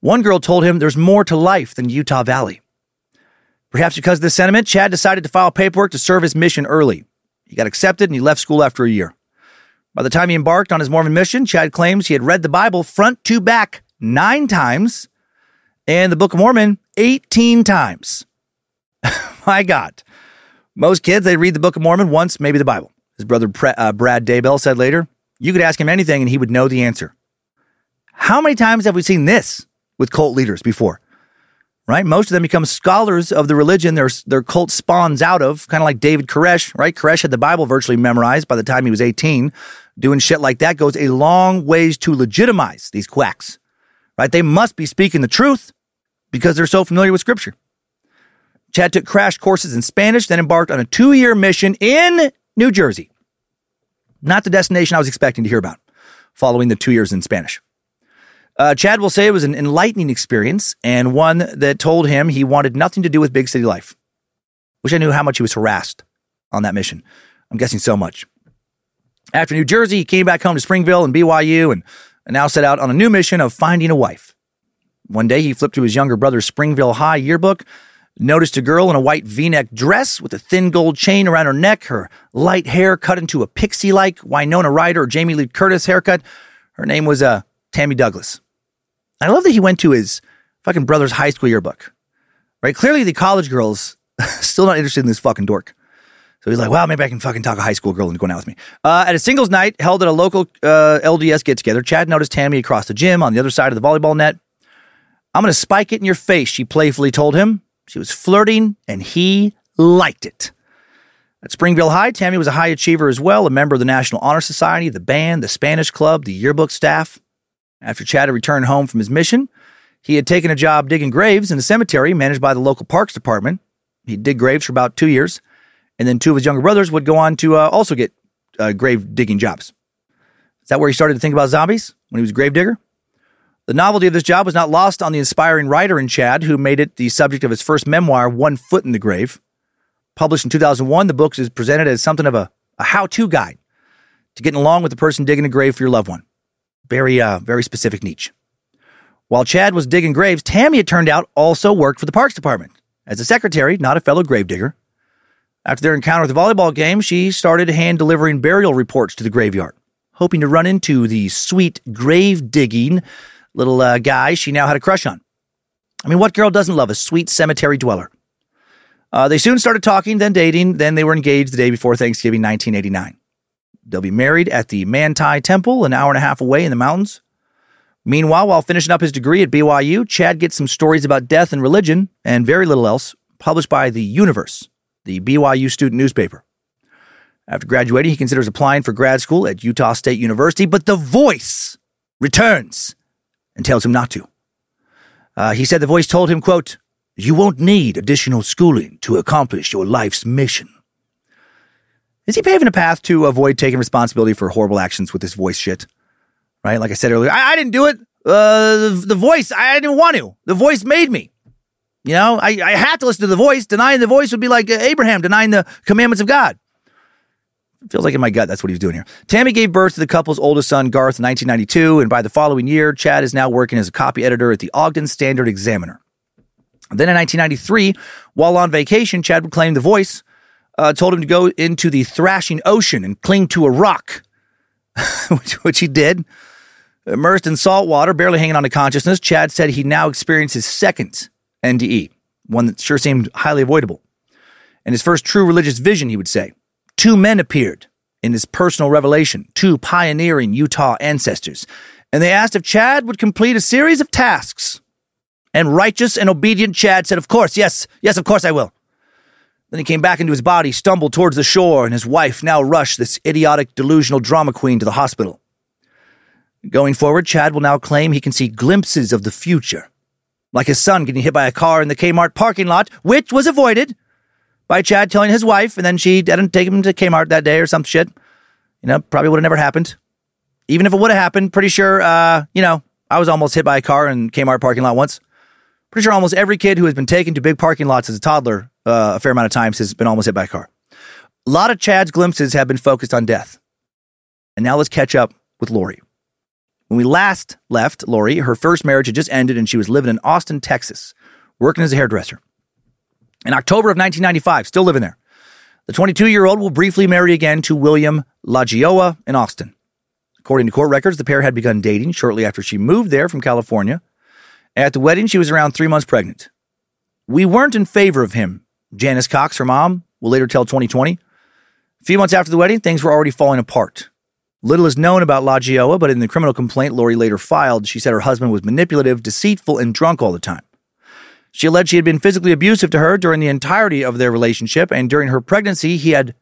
S2: One girl told him there's more to life than Utah Valley. Perhaps because of this sentiment, Chad decided to file paperwork to serve his mission early. He got accepted and he left school after a year. By the time he embarked on his Mormon mission, Chad claims he had read the Bible front to back nine times and the Book of Mormon 18 times. My God. Most kids, they read the Book of Mormon once, maybe the Bible. His brother uh, Brad Daybell said later, you could ask him anything and he would know the answer. How many times have we seen this with cult leaders before? Right? Most of them become scholars of the religion their, their cult spawns out of, kind of like David Koresh, right? Koresh had the Bible virtually memorized by the time he was 18. Doing shit like that goes a long ways to legitimize these quacks, right? They must be speaking the truth because they're so familiar with scripture. Chad took crash courses in Spanish, then embarked on a two year mission in New Jersey. Not the destination I was expecting to hear about following the two years in Spanish. Uh, Chad will say it was an enlightening experience and one that told him he wanted nothing to do with big city life. Wish I knew how much he was harassed on that mission. I'm guessing so much. After New Jersey, he came back home to Springville and BYU and, and now set out on a new mission of finding a wife. One day, he flipped to his younger brother's Springville High yearbook Noticed a girl in a white v neck dress with a thin gold chain around her neck, her light hair cut into a pixie like Winona Ryder or Jamie Lee Curtis haircut. Her name was uh, Tammy Douglas. I love that he went to his fucking brother's high school yearbook. Right? Clearly, the college girls still not interested in this fucking dork. So he's like, well, maybe I can fucking talk a high school girl into going out with me. Uh, at a singles night held at a local uh, LDS get together, Chad noticed Tammy across the gym on the other side of the volleyball net. I'm going to spike it in your face, she playfully told him. She was flirting, and he liked it. At Springville High, Tammy was a high achiever as well, a member of the National Honor Society, the band, the Spanish Club, the yearbook staff. After Chad had returned home from his mission, he had taken a job digging graves in a cemetery managed by the local parks department. He'd dig graves for about two years, and then two of his younger brothers would go on to uh, also get uh, grave digging jobs. Is that where he started to think about zombies when he was a grave digger? The novelty of this job was not lost on the inspiring writer in Chad, who made it the subject of his first memoir, One Foot in the Grave. Published in 2001, the book is presented as something of a, a how to guide to getting along with the person digging a grave for your loved one. Very, uh, very specific niche. While Chad was digging graves, Tammy, it turned out, also worked for the Parks Department as a secretary, not a fellow gravedigger. After their encounter at the volleyball game, she started hand delivering burial reports to the graveyard, hoping to run into the sweet grave digging little uh, guy she now had a crush on. I mean, what girl doesn't love a sweet cemetery dweller? Uh, they soon started talking, then dating, then they were engaged the day before Thanksgiving 1989. They'll be married at the Manti Temple, an hour and a half away in the mountains. Meanwhile, while finishing up his degree at BYU, Chad gets some stories about death and religion, and very little else, published by The Universe, the BYU student newspaper. After graduating, he considers applying for grad school at Utah State University, but the voice returns and tells him not to. Uh, he said the voice told him, quote, You won't need additional schooling to accomplish your life's mission. Is he paving a path to avoid taking responsibility for horrible actions with this voice shit? Right? Like I said earlier, I, I didn't do it. Uh, the, the voice, I didn't want to. The voice made me. You know, I, I have to listen to the voice. Denying the voice would be like uh, Abraham denying the commandments of God. Feels like in my gut that's what he was doing here. Tammy gave birth to the couple's oldest son, Garth, in 1992, and by the following year, Chad is now working as a copy editor at the Ogden Standard Examiner. Then in 1993, while on vacation, Chad would claim the voice uh, told him to go into the thrashing ocean and cling to a rock, which, which he did. Immersed in salt water, barely hanging on to consciousness, Chad said he now experienced his second NDE, one that sure seemed highly avoidable. And his first true religious vision, he would say. Two men appeared in his personal revelation, two pioneering Utah ancestors, and they asked if Chad would complete a series of tasks. And righteous and obedient Chad said, Of course, yes, yes, of course I will. Then he came back into his body, stumbled towards the shore, and his wife now rushed this idiotic, delusional drama queen to the hospital. Going forward, Chad will now claim he can see glimpses of the future, like his son getting hit by a car in the Kmart parking lot, which was avoided by Chad telling his wife, and then she didn't take him to Kmart that day or some shit. You know, probably would have never happened. Even if it would have happened, pretty sure, uh, you know, I was almost hit by a car in Kmart parking lot once. Pretty sure almost every kid who has been taken to big parking lots as a toddler uh, a fair amount of times has been almost hit by a car. A lot of Chad's glimpses have been focused on death. And now let's catch up with Lori. When we last left Lori, her first marriage had just ended and she was living in Austin, Texas, working as a hairdresser. In October of 1995, still living there, the 22 year old will briefly marry again to William Lagioia in Austin. According to court records, the pair had begun dating shortly after she moved there from California. At the wedding, she was around three months pregnant. We weren't in favor of him, Janice Cox, her mom, will later tell 2020. A few months after the wedding, things were already falling apart. Little is known about Lagioia, but in the criminal complaint Lori later filed, she said her husband was manipulative, deceitful, and drunk all the time. She alleged he had been physically abusive to her during the entirety of their relationship, and during her pregnancy, he had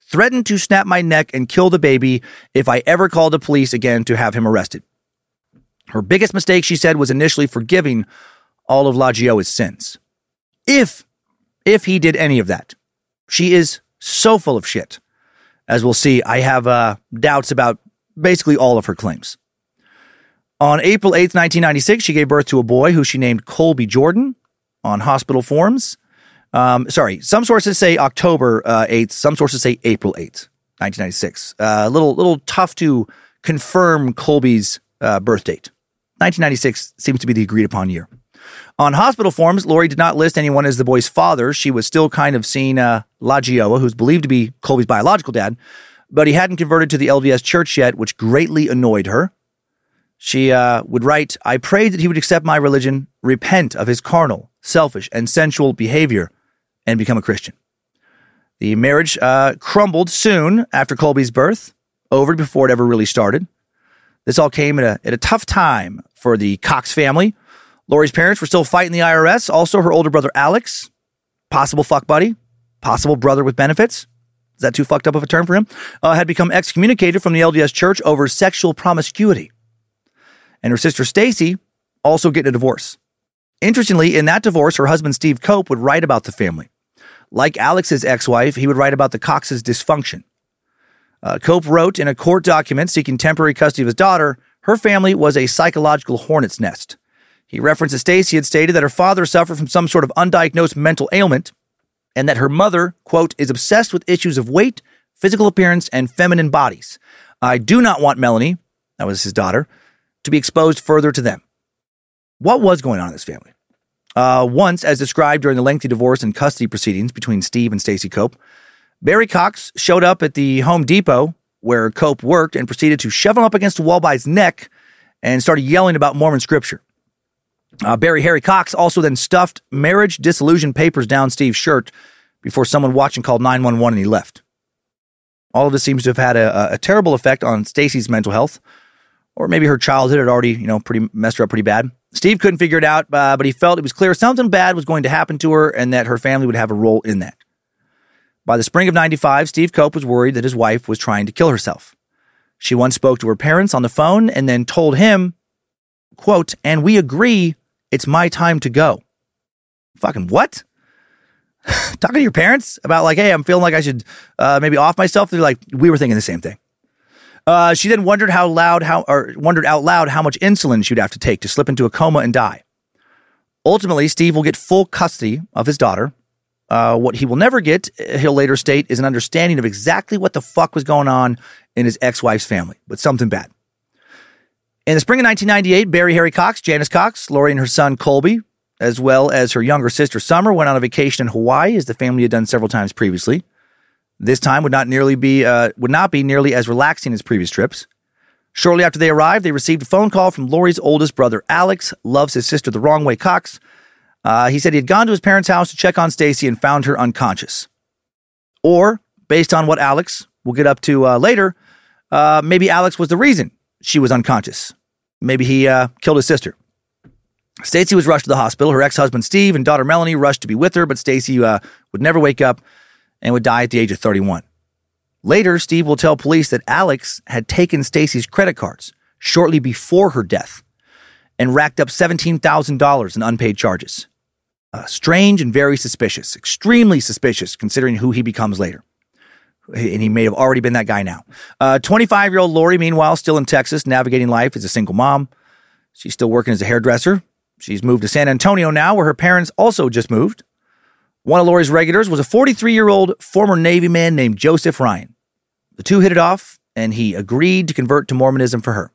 S2: threatened to snap my neck and kill the baby if I ever called the police again to have him arrested. Her biggest mistake, she said, was initially forgiving all of Lagioia's sins. If, if he did any of that. She is so full of shit. As we'll see, I have uh, doubts about basically all of her claims. On April 8th, 1996, she gave birth to a boy who she named Colby Jordan on hospital forms. Um, sorry, some sources say October uh, 8th, some sources say April 8th, 1996. Uh, a little, little tough to confirm Colby's uh, birth date. 1996 seems to be the agreed upon year. On hospital forms, Lori did not list anyone as the boy's father. She was still kind of seeing uh, Lagioia, who's believed to be Colby's biological dad, but he hadn't converted to the LDS church yet, which greatly annoyed her. She uh, would write, I prayed that he would accept my religion, repent of his carnal, selfish, and sensual behavior, and become a Christian. The marriage uh, crumbled soon after Colby's birth, over before it ever really started. This all came at a, at a tough time for the Cox family. Lori's parents were still fighting the IRS. Also, her older brother Alex, possible fuck buddy, possible brother with benefits. Is that too fucked up of a term for him? Uh, had become excommunicated from the LDS church over sexual promiscuity and her sister Stacy also getting a divorce. Interestingly, in that divorce, her husband Steve Cope would write about the family. Like Alex's ex wife, he would write about the Cox's dysfunction. Uh, Cope wrote in a court document seeking temporary custody of his daughter, her family was a psychological hornet's nest. He referenced that Stacy had stated that her father suffered from some sort of undiagnosed mental ailment and that her mother, quote, is obsessed with issues of weight, physical appearance, and feminine bodies. I do not want Melanie, that was his daughter, to be exposed further to them. What was going on in this family? Uh, once, as described during the lengthy divorce and custody proceedings between Steve and Stacy Cope, Barry Cox showed up at the Home Depot where Cope worked and proceeded to shove him up against a wall by his neck and started yelling about Mormon scripture. Uh, Barry Harry Cox also then stuffed marriage disillusion papers down Steve's shirt before someone watching called 911 and he left. All of this seems to have had a, a terrible effect on Stacy's mental health or maybe her childhood had already, you know, pretty messed her up pretty bad. Steve couldn't figure it out, uh, but he felt it was clear something bad was going to happen to her and that her family would have a role in that. By the spring of 95, Steve Cope was worried that his wife was trying to kill herself. She once spoke to her parents on the phone and then told him, quote, and we agree it's my time to go. Fucking what? Talking to your parents about like, hey, I'm feeling like I should uh, maybe off myself. They're like, we were thinking the same thing. Uh, she then wondered how loud, how or wondered out loud how much insulin she'd have to take to slip into a coma and die. Ultimately, Steve will get full custody of his daughter. Uh, what he will never get, he'll later state, is an understanding of exactly what the fuck was going on in his ex wife's family, but something bad. In the spring of 1998, Barry Harry Cox, Janice Cox, Lori and her son Colby, as well as her younger sister Summer, went on a vacation in Hawaii, as the family had done several times previously. This time would not nearly be uh, would not be nearly as relaxing as previous trips. Shortly after they arrived, they received a phone call from Lori's oldest brother, Alex, loves his sister the wrong way, Cox. Uh, he said he had gone to his parents' house to check on Stacy and found her unconscious. Or, based on what Alex we'll get up to uh, later, uh, maybe Alex was the reason she was unconscious. Maybe he uh, killed his sister. Stacy was rushed to the hospital. Her ex-husband Steve and daughter Melanie rushed to be with her, but Stacy uh, would never wake up and would die at the age of 31. Later, Steve will tell police that Alex had taken Stacy's credit cards shortly before her death and racked up $17,000 in unpaid charges. Uh, strange and very suspicious, extremely suspicious considering who he becomes later. And he may have already been that guy now. 25 uh, year old Lori, meanwhile, still in Texas, navigating life as a single mom. She's still working as a hairdresser. She's moved to San Antonio now, where her parents also just moved. One of Lori's regulars was a 43 year old former Navy man named Joseph Ryan. The two hit it off, and he agreed to convert to Mormonism for her.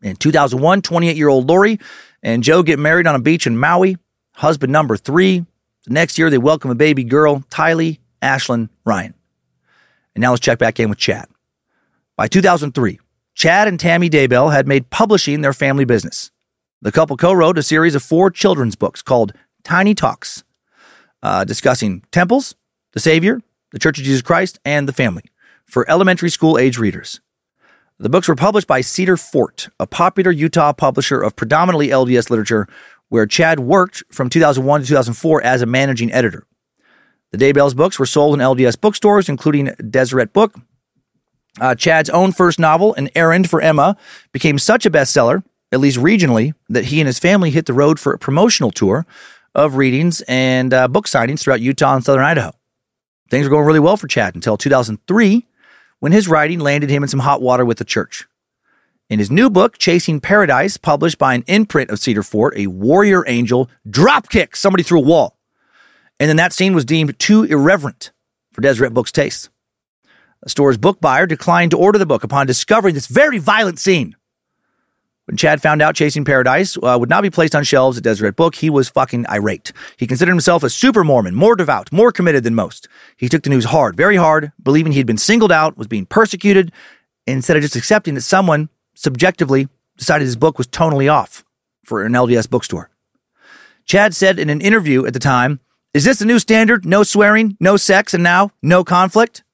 S2: In 2001, 28 year old Lori and Joe get married on a beach in Maui, husband number three. The next year, they welcome a baby girl, Tylee Ashlyn Ryan. And now let's check back in with Chad. By 2003, Chad and Tammy Daybell had made publishing their family business. The couple co wrote a series of four children's books called Tiny Talks, uh, discussing temples, the Savior, the Church of Jesus Christ, and the family for elementary school age readers. The books were published by Cedar Fort, a popular Utah publisher of predominantly LDS literature, where Chad worked from 2001 to 2004 as a managing editor. The Daybell's books were sold in LDS bookstores, including Deseret Book. Uh, Chad's own first novel, An Errand for Emma, became such a bestseller at least regionally, that he and his family hit the road for a promotional tour of readings and uh, book signings throughout Utah and southern Idaho. Things were going really well for Chad until 2003, when his writing landed him in some hot water with the church. In his new book, Chasing Paradise, published by an imprint of Cedar Fort, a warrior angel dropkick somebody through a wall. And then that scene was deemed too irreverent for Deseret Books' taste. The store's book buyer declined to order the book upon discovering this very violent scene. When Chad found out Chasing Paradise uh, would not be placed on shelves at Deseret Book, he was fucking irate. He considered himself a super Mormon, more devout, more committed than most. He took the news hard, very hard, believing he'd been singled out, was being persecuted, instead of just accepting that someone subjectively decided his book was tonally off for an LDS bookstore. Chad said in an interview at the time, Is this the new standard? No swearing, no sex, and now no conflict?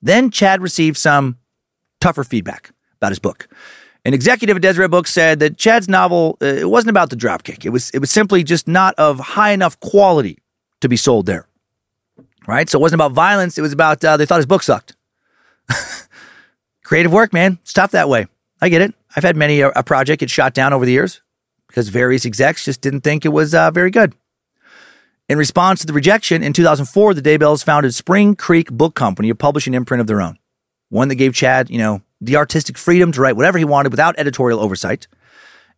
S2: Then Chad received some tougher feedback about his book. An executive at Deseret Books said that Chad's novel uh, it wasn't about the dropkick. It was it was simply just not of high enough quality to be sold there. Right? So it wasn't about violence. It was about uh, they thought his book sucked. Creative work, man. It's tough that way. I get it. I've had many a, uh, a, project get shot down over the years because various execs just didn't think it was uh, very good. In response to the rejection, in 2004, the Daybells founded Spring Creek Book Company, a publishing imprint of their own. One that gave Chad, you know, the artistic freedom to write whatever he wanted without editorial oversight,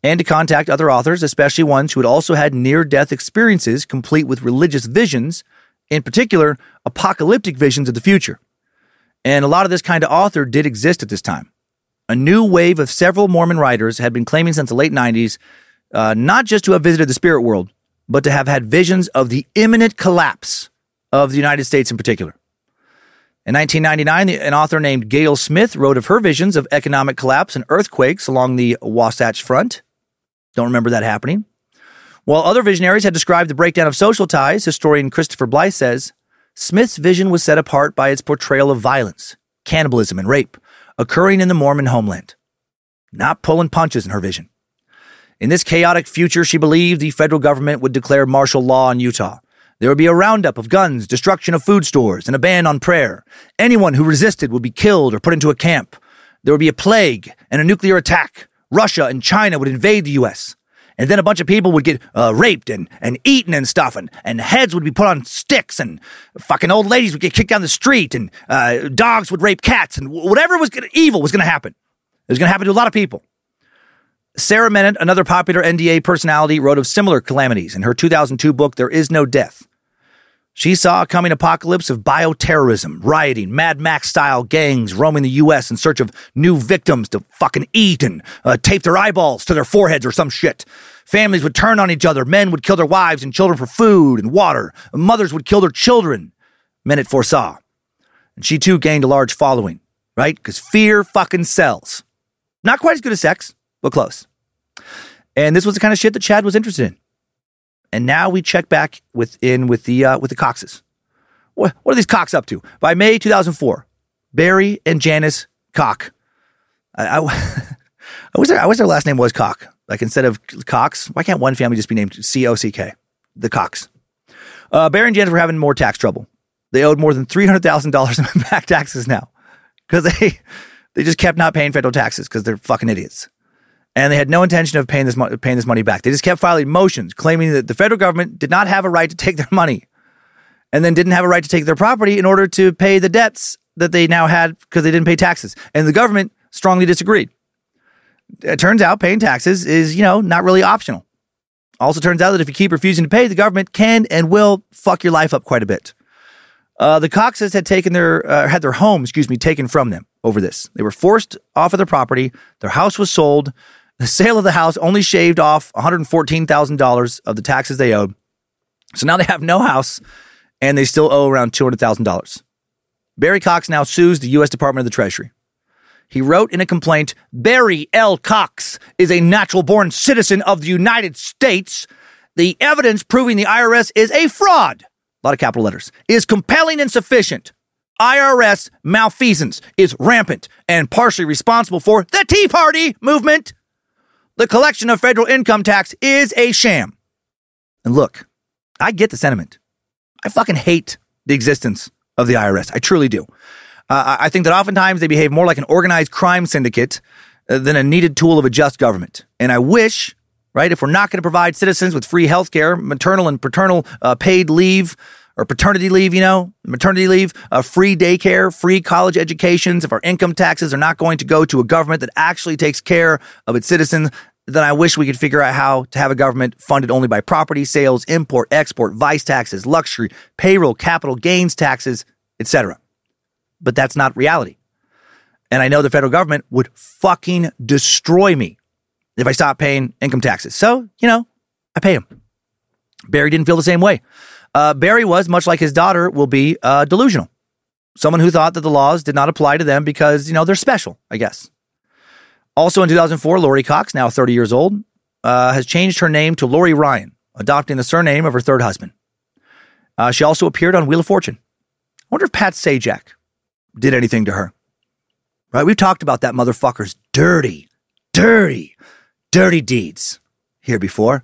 S2: and to contact other authors, especially ones who had also had near death experiences complete with religious visions, in particular, apocalyptic visions of the future. And a lot of this kind of author did exist at this time. A new wave of several Mormon writers had been claiming since the late 90s uh, not just to have visited the spirit world, but to have had visions of the imminent collapse of the United States in particular. In 1999, an author named Gail Smith wrote of her visions of economic collapse and earthquakes along the Wasatch Front. Don't remember that happening. While other visionaries had described the breakdown of social ties, historian Christopher Blythe says Smith's vision was set apart by its portrayal of violence, cannibalism, and rape occurring in the Mormon homeland. Not pulling punches in her vision. In this chaotic future, she believed the federal government would declare martial law in Utah there would be a roundup of guns, destruction of food stores, and a ban on prayer. Anyone who resisted would be killed or put into a camp. There would be a plague and a nuclear attack. Russia and China would invade the U.S. And then a bunch of people would get uh, raped and, and eaten and stuff, and, and heads would be put on sticks, and fucking old ladies would get kicked down the street, and uh, dogs would rape cats, and whatever was gonna, evil was going to happen. It was going to happen to a lot of people. Sarah Menet, another popular NDE personality, wrote of similar calamities in her 2002 book, There Is No Death. She saw a coming apocalypse of bioterrorism, rioting, Mad Max style gangs roaming the U.S. in search of new victims to fucking eat and uh, tape their eyeballs to their foreheads or some shit. Families would turn on each other. Men would kill their wives and children for food and water. Mothers would kill their children. Menet foresaw. And she too gained a large following, right? Because fear fucking sells. Not quite as good as sex, but close. And this was the kind of shit that Chad was interested in. And now we check back within with the uh, with the Coxes. What, what are these Cox up to? By May 2004, Barry and Janice Cock. I, I, I wish their, I wish their last name was Cock. Like instead of Cox, why can't one family just be named C O C K? The Cox. Uh, Barry and Janice were having more tax trouble. They owed more than three hundred thousand dollars in back taxes now because they they just kept not paying federal taxes because they're fucking idiots and they had no intention of paying this, mo- paying this money back. They just kept filing motions claiming that the federal government did not have a right to take their money and then didn't have a right to take their property in order to pay the debts that they now had because they didn't pay taxes. And the government strongly disagreed. It turns out paying taxes is, you know, not really optional. Also turns out that if you keep refusing to pay, the government can and will fuck your life up quite a bit. Uh, the Coxes had taken their uh, had their home, excuse me, taken from them over this. They were forced off of their property. Their house was sold. The sale of the house only shaved off $114,000 of the taxes they owed. So now they have no house and they still owe around $200,000. Barry Cox now sues the U.S. Department of the Treasury. He wrote in a complaint Barry L. Cox is a natural born citizen of the United States. The evidence proving the IRS is a fraud, a lot of capital letters, is compelling and sufficient. IRS malfeasance is rampant and partially responsible for the Tea Party movement the collection of federal income tax is a sham. And look, I get the sentiment. I fucking hate the existence of the IRS. I truly do. Uh, I think that oftentimes they behave more like an organized crime syndicate uh, than a needed tool of a just government. And I wish, right, if we're not going to provide citizens with free health care, maternal and paternal uh, paid leave, or paternity leave, you know, maternity leave, uh, free daycare, free college educations, if our income taxes are not going to go to a government that actually takes care of its citizens, then I wish we could figure out how to have a government funded only by property sales, import, export, vice taxes, luxury, payroll, capital gains taxes, etc. But that's not reality. And I know the federal government would fucking destroy me if I stopped paying income taxes. So, you know, I pay him. Barry didn't feel the same way. Uh, Barry was, much like his daughter will be, uh, delusional. Someone who thought that the laws did not apply to them because, you know, they're special, I guess. Also in 2004, Lori Cox, now 30 years old, uh, has changed her name to Lori Ryan, adopting the surname of her third husband. Uh, she also appeared on Wheel of Fortune. I wonder if Pat Sajak did anything to her. Right? We've talked about that motherfucker's dirty, dirty, dirty deeds here before.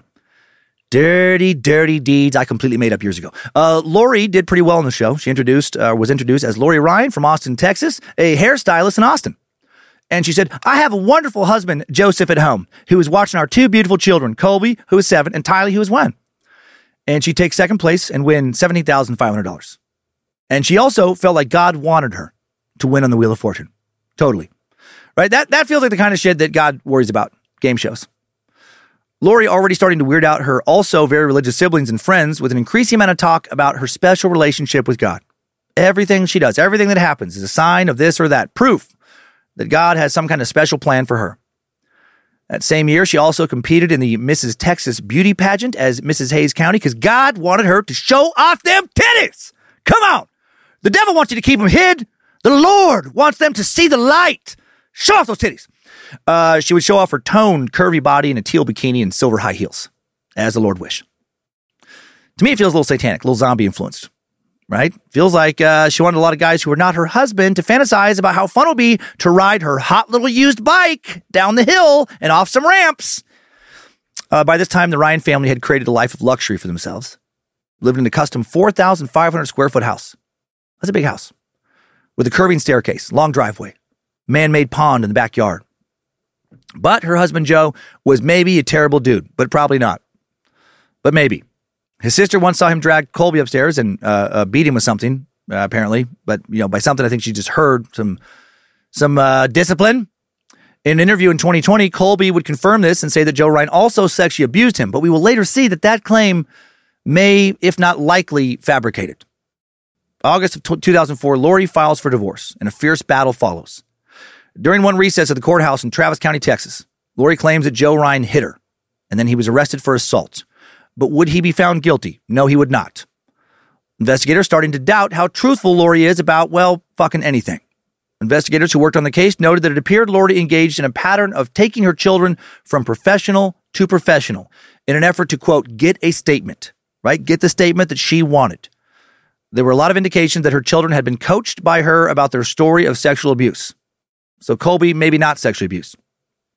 S2: Dirty, dirty deeds I completely made up years ago. Uh, Lori did pretty well on the show. She introduced, uh, was introduced as Lori Ryan from Austin, Texas, a hairstylist in Austin. And she said, I have a wonderful husband, Joseph, at home, who is watching our two beautiful children, Colby, who is seven, and Tylee, who is one. And she takes second place and wins $17,500. And she also felt like God wanted her to win on the Wheel of Fortune. Totally. Right? That, that feels like the kind of shit that God worries about game shows. Lori already starting to weird out her also very religious siblings and friends with an increasing amount of talk about her special relationship with God. Everything she does, everything that happens is a sign of this or that, proof that God has some kind of special plan for her. That same year, she also competed in the Mrs. Texas beauty pageant as Mrs. Hays County because God wanted her to show off them titties. Come on. The devil wants you to keep them hid. The Lord wants them to see the light. Show off those titties. Uh, she would show off her toned, curvy body in a teal bikini and silver high heels, as the Lord wished. To me, it feels a little satanic, a little zombie influenced right? Feels like uh, she wanted a lot of guys who were not her husband to fantasize about how fun it would be to ride her hot little used bike down the hill and off some ramps. Uh, by this time, the Ryan family had created a life of luxury for themselves, living in a custom 4,500 square foot house. That's a big house with a curving staircase, long driveway, man made pond in the backyard. But her husband Joe was maybe a terrible dude, but probably not. But maybe. His sister once saw him drag Colby upstairs and uh, uh, beat him with something, uh, apparently. But you know, by something, I think she just heard some some uh, discipline. In an interview in 2020, Colby would confirm this and say that Joe Ryan also sexually abused him, but we will later see that that claim may, if not likely, fabricated. August of 2004, Lori files for divorce, and a fierce battle follows. During one recess at the courthouse in Travis County, Texas, Lori claims that Joe Ryan hit her, and then he was arrested for assault. But would he be found guilty? No, he would not. Investigators starting to doubt how truthful Lori is about, well, fucking anything. Investigators who worked on the case noted that it appeared Lori engaged in a pattern of taking her children from professional to professional in an effort to, quote, get a statement, right? Get the statement that she wanted. There were a lot of indications that her children had been coached by her about their story of sexual abuse. So Colby, maybe not sexually abused.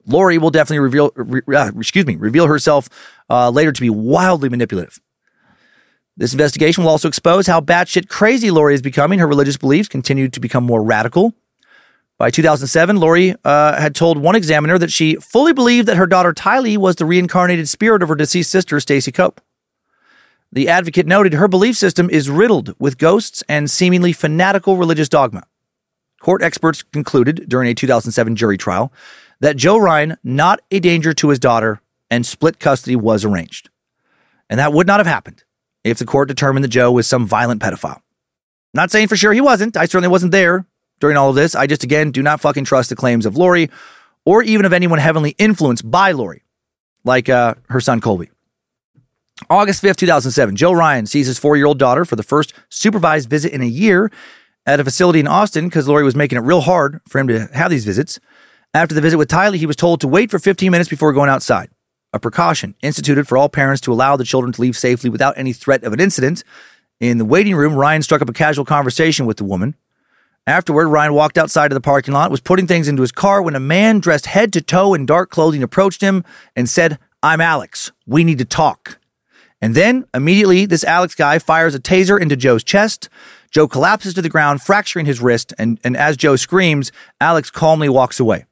S2: Lori will definitely reveal, re, uh, excuse me, reveal herself uh, later to be wildly manipulative. This investigation will also expose how batshit crazy Lori is becoming. Her religious beliefs continue to become more radical. By 2007, Lori uh, had told one examiner that she fully believed that her daughter Tylee was the reincarnated spirit of her deceased sister, Stacy Cope. The advocate noted her belief system is riddled with ghosts and seemingly fanatical religious dogma. Court experts concluded during a 2007 jury trial that Joe Ryan not a danger to his daughter and split custody was arranged. And that would not have happened if the court determined that Joe was some violent pedophile. Not saying for sure he wasn't. I certainly wasn't there during all of this. I just, again, do not fucking trust the claims of Lori or even of anyone heavily influenced by Lori, like uh, her son Colby. August 5th, 2007, Joe Ryan sees his four year old daughter for the first supervised visit in a year at a facility in Austin because Lori was making it real hard for him to have these visits. After the visit with Tylee, he was told to wait for 15 minutes before going outside, a precaution instituted for all parents to allow the children to leave safely without any threat of an incident. In the waiting room, Ryan struck up a casual conversation with the woman. Afterward, Ryan walked outside of the parking lot, was putting things into his car when a man dressed head to toe in dark clothing approached him and said, I'm Alex. We need to talk. And then immediately, this Alex guy fires a taser into Joe's chest. Joe collapses to the ground, fracturing his wrist. And, and as Joe screams, Alex calmly walks away.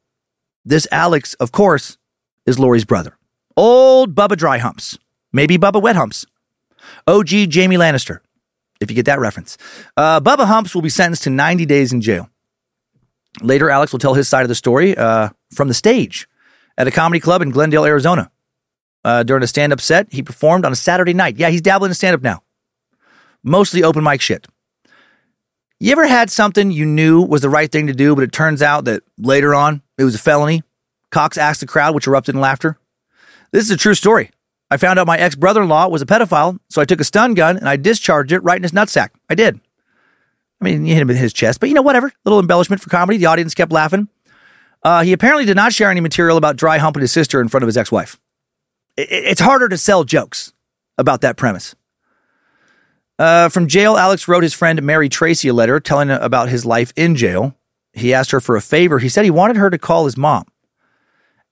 S2: This Alex, of course, is Lori's brother. Old Bubba Dry Humps. Maybe Bubba Wet Humps. OG Jamie Lannister, if you get that reference. Uh, Bubba Humps will be sentenced to 90 days in jail. Later, Alex will tell his side of the story uh, from the stage at a comedy club in Glendale, Arizona. Uh, during a stand up set, he performed on a Saturday night. Yeah, he's dabbling in stand up now. Mostly open mic shit. You ever had something you knew was the right thing to do, but it turns out that later on it was a felony? Cox asked the crowd, which erupted in laughter. This is a true story. I found out my ex brother in law was a pedophile, so I took a stun gun and I discharged it right in his nutsack. I did. I mean, you hit him in his chest, but you know, whatever. Little embellishment for comedy. The audience kept laughing. Uh, he apparently did not share any material about dry humping his sister in front of his ex wife. It's harder to sell jokes about that premise. Uh, from jail, Alex wrote his friend Mary Tracy a letter telling about his life in jail. He asked her for a favor. He said he wanted her to call his mom.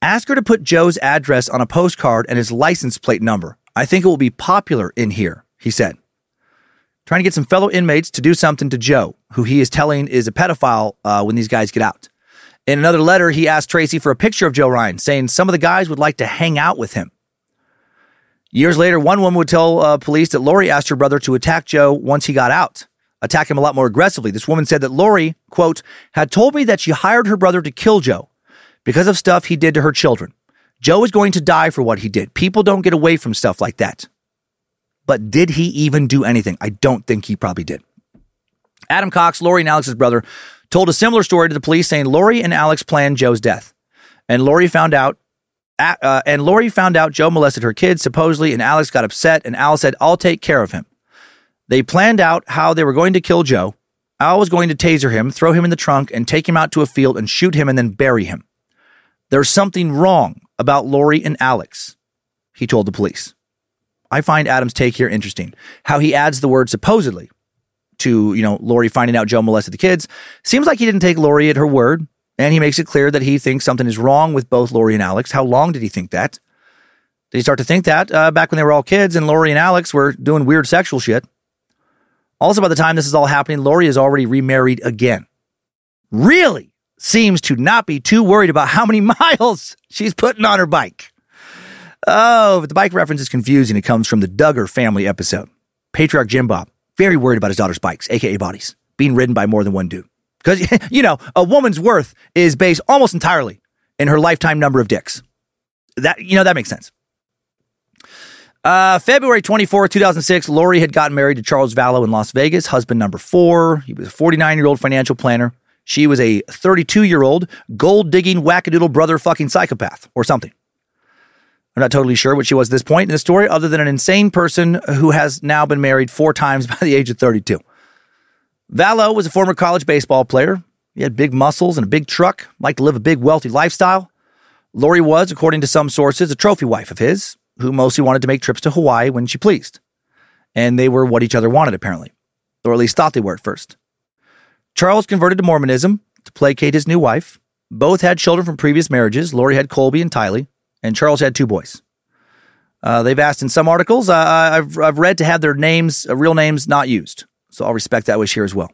S2: Ask her to put Joe's address on a postcard and his license plate number. I think it will be popular in here, he said. Trying to get some fellow inmates to do something to Joe, who he is telling is a pedophile uh, when these guys get out. In another letter, he asked Tracy for a picture of Joe Ryan, saying some of the guys would like to hang out with him. Years later, one woman would tell uh, police that Lori asked her brother to attack Joe once he got out, attack him a lot more aggressively. This woman said that Lori, quote, had told me that she hired her brother to kill Joe because of stuff he did to her children. Joe is going to die for what he did. People don't get away from stuff like that. But did he even do anything? I don't think he probably did. Adam Cox, Lori and Alex's brother, told a similar story to the police saying Lori and Alex planned Joe's death. And Lori found out uh, and Lori found out Joe molested her kids, supposedly, and Alex got upset, and Al said, I'll take care of him. They planned out how they were going to kill Joe. Al was going to taser him, throw him in the trunk, and take him out to a field and shoot him and then bury him. There's something wrong about Lori and Alex, he told the police. I find Adam's take here interesting. How he adds the word supposedly to, you know, Lori finding out Joe molested the kids. Seems like he didn't take Lori at her word. And he makes it clear that he thinks something is wrong with both Lori and Alex. How long did he think that? Did he start to think that uh, back when they were all kids and Lori and Alex were doing weird sexual shit? Also, by the time this is all happening, Lori is already remarried again. Really seems to not be too worried about how many miles she's putting on her bike. Oh, but the bike reference is confusing. It comes from the Duggar family episode. Patriarch Jim Bob, very worried about his daughter's bikes, aka bodies, being ridden by more than one dude. Because, you know, a woman's worth is based almost entirely in her lifetime number of dicks. That you know that makes sense. Uh, February 24, 2006, Lori had gotten married to Charles Vallow in Las Vegas, husband number four. He was a 49 year old financial planner. She was a 32 year old gold digging wackadoodle brother fucking psychopath or something. I'm not totally sure what she was at this point in the story, other than an insane person who has now been married four times by the age of 32. Vallow was a former college baseball player. He had big muscles and a big truck, liked to live a big, wealthy lifestyle. Lori was, according to some sources, a trophy wife of his, who mostly wanted to make trips to Hawaii when she pleased. And they were what each other wanted, apparently, or at least thought they were at first. Charles converted to Mormonism to placate his new wife. Both had children from previous marriages. Lori had Colby and Tylee, and Charles had two boys. Uh, they've asked in some articles, uh, I've, I've read to have their names, uh, real names, not used. So I'll respect that wish here as well.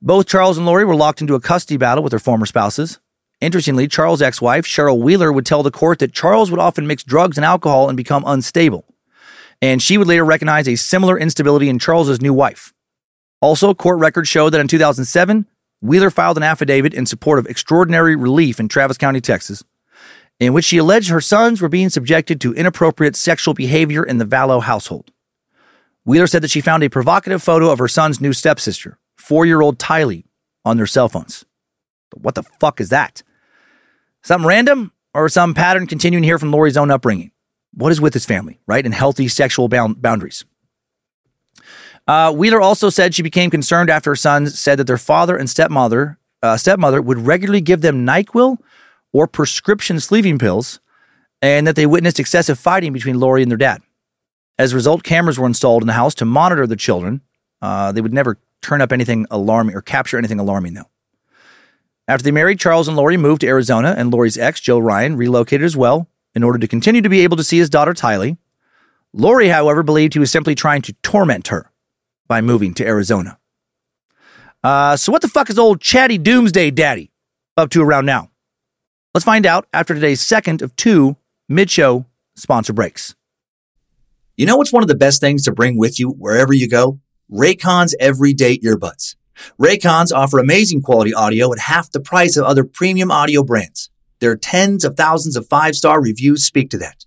S2: Both Charles and Lori were locked into a custody battle with their former spouses. Interestingly, Charles' ex wife, Cheryl Wheeler, would tell the court that Charles would often mix drugs and alcohol and become unstable. And she would later recognize a similar instability in Charles' new wife. Also, court records show that in 2007, Wheeler filed an affidavit in support of extraordinary relief in Travis County, Texas, in which she alleged her sons were being subjected to inappropriate sexual behavior in the Vallow household. Wheeler said that she found a provocative photo of her son's new stepsister, four year old Tylee, on their cell phones. But what the fuck is that? Something random or some pattern continuing here from Lori's own upbringing? What is with his family, right? And healthy sexual bound- boundaries. Uh, Wheeler also said she became concerned after her sons said that their father and stepmother uh, stepmother would regularly give them NyQuil or prescription sleeping pills, and that they witnessed excessive fighting between Lori and their dad. As a result, cameras were installed in the house to monitor the children. Uh, they would never turn up anything alarming or capture anything alarming, though. After they married, Charles and Lori moved to Arizona, and Lori's ex, Joe Ryan, relocated as well in order to continue to be able to see his daughter Tylee. Lori, however, believed he was simply trying to torment her by moving to Arizona. Uh, so, what the fuck is old chatty doomsday daddy up to around now? Let's find out after today's second of two mid show sponsor breaks.
S1: You know what's one of the best things to bring with you wherever you go? Raycon's everyday earbuds. Raycons offer amazing quality audio at half the price of other premium audio brands. Their tens of thousands of five star reviews speak to that.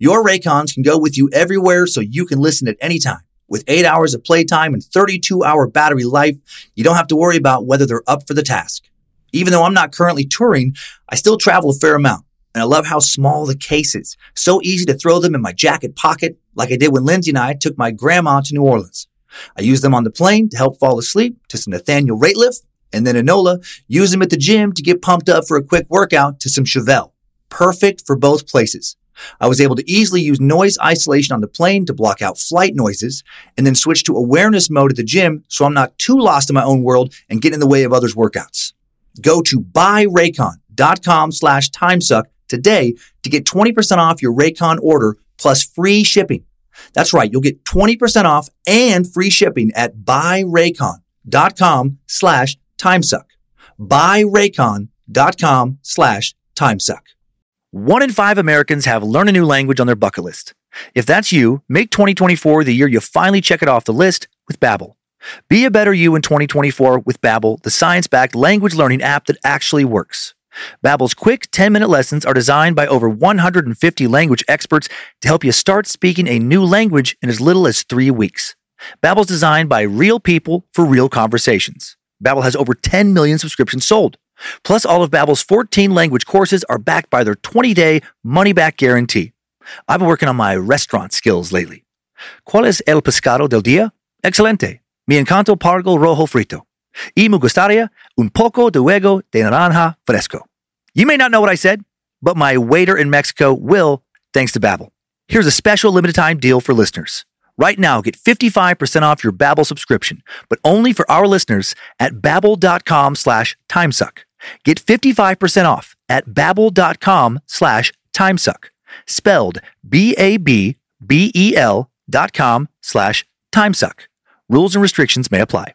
S1: Your Raycons can go with you everywhere so you can listen at any time. With eight hours of playtime and 32 hour battery life, you don't have to worry about whether they're up for the task. Even though I'm not currently touring, I still travel a fair amount. And I love how small the case is. So easy to throw them in my jacket pocket, like I did when Lindsay and I took my grandma to New Orleans. I use them on the plane to help fall asleep to some Nathaniel Rateliff, and then Enola, use them at the gym to get pumped up for a quick workout to some Chevelle. Perfect for both places. I was able to easily use noise isolation on the plane to block out flight noises and then switch to awareness mode at the gym so I'm not too lost in my own world and get in the way of others' workouts. Go to buyraycon.com slash timesuck today to get 20% off your Raycon order plus free shipping. That's right. You'll get 20% off and free shipping at buyraycon.com slash timesuck. Buyraycon.com slash timesuck.
S2: One in five Americans have learn a new language on their bucket list. If that's you, make 2024 the year you finally check it off the list with Babbel. Be a better you in 2024 with Babbel, the science-backed language learning app that actually works. Babbel's quick 10-minute lessons are designed by over 150 language experts to help you start speaking a new language in as little as 3 weeks. Babbel's designed by real people for real conversations. Babbel has over 10 million subscriptions sold. Plus all of Babbel's 14 language courses are backed by their 20-day money-back guarantee. I've been working on my restaurant skills lately. ¿Cuál es el pescado del día? Excelente. Mi encanto pargo rojo frito. Y me gustaría un poco de huevo de naranja fresco. You may not know what I said, but my waiter in Mexico will, thanks to Babbel. Here's a special limited time deal for listeners. Right now, get 55% off your Babbel subscription, but only for our listeners at babbel.com slash timesuck. Get 55% off at babbel.com slash timesuck. Spelled B-A-B-B-E-L dot com slash timesuck. Rules and restrictions may apply.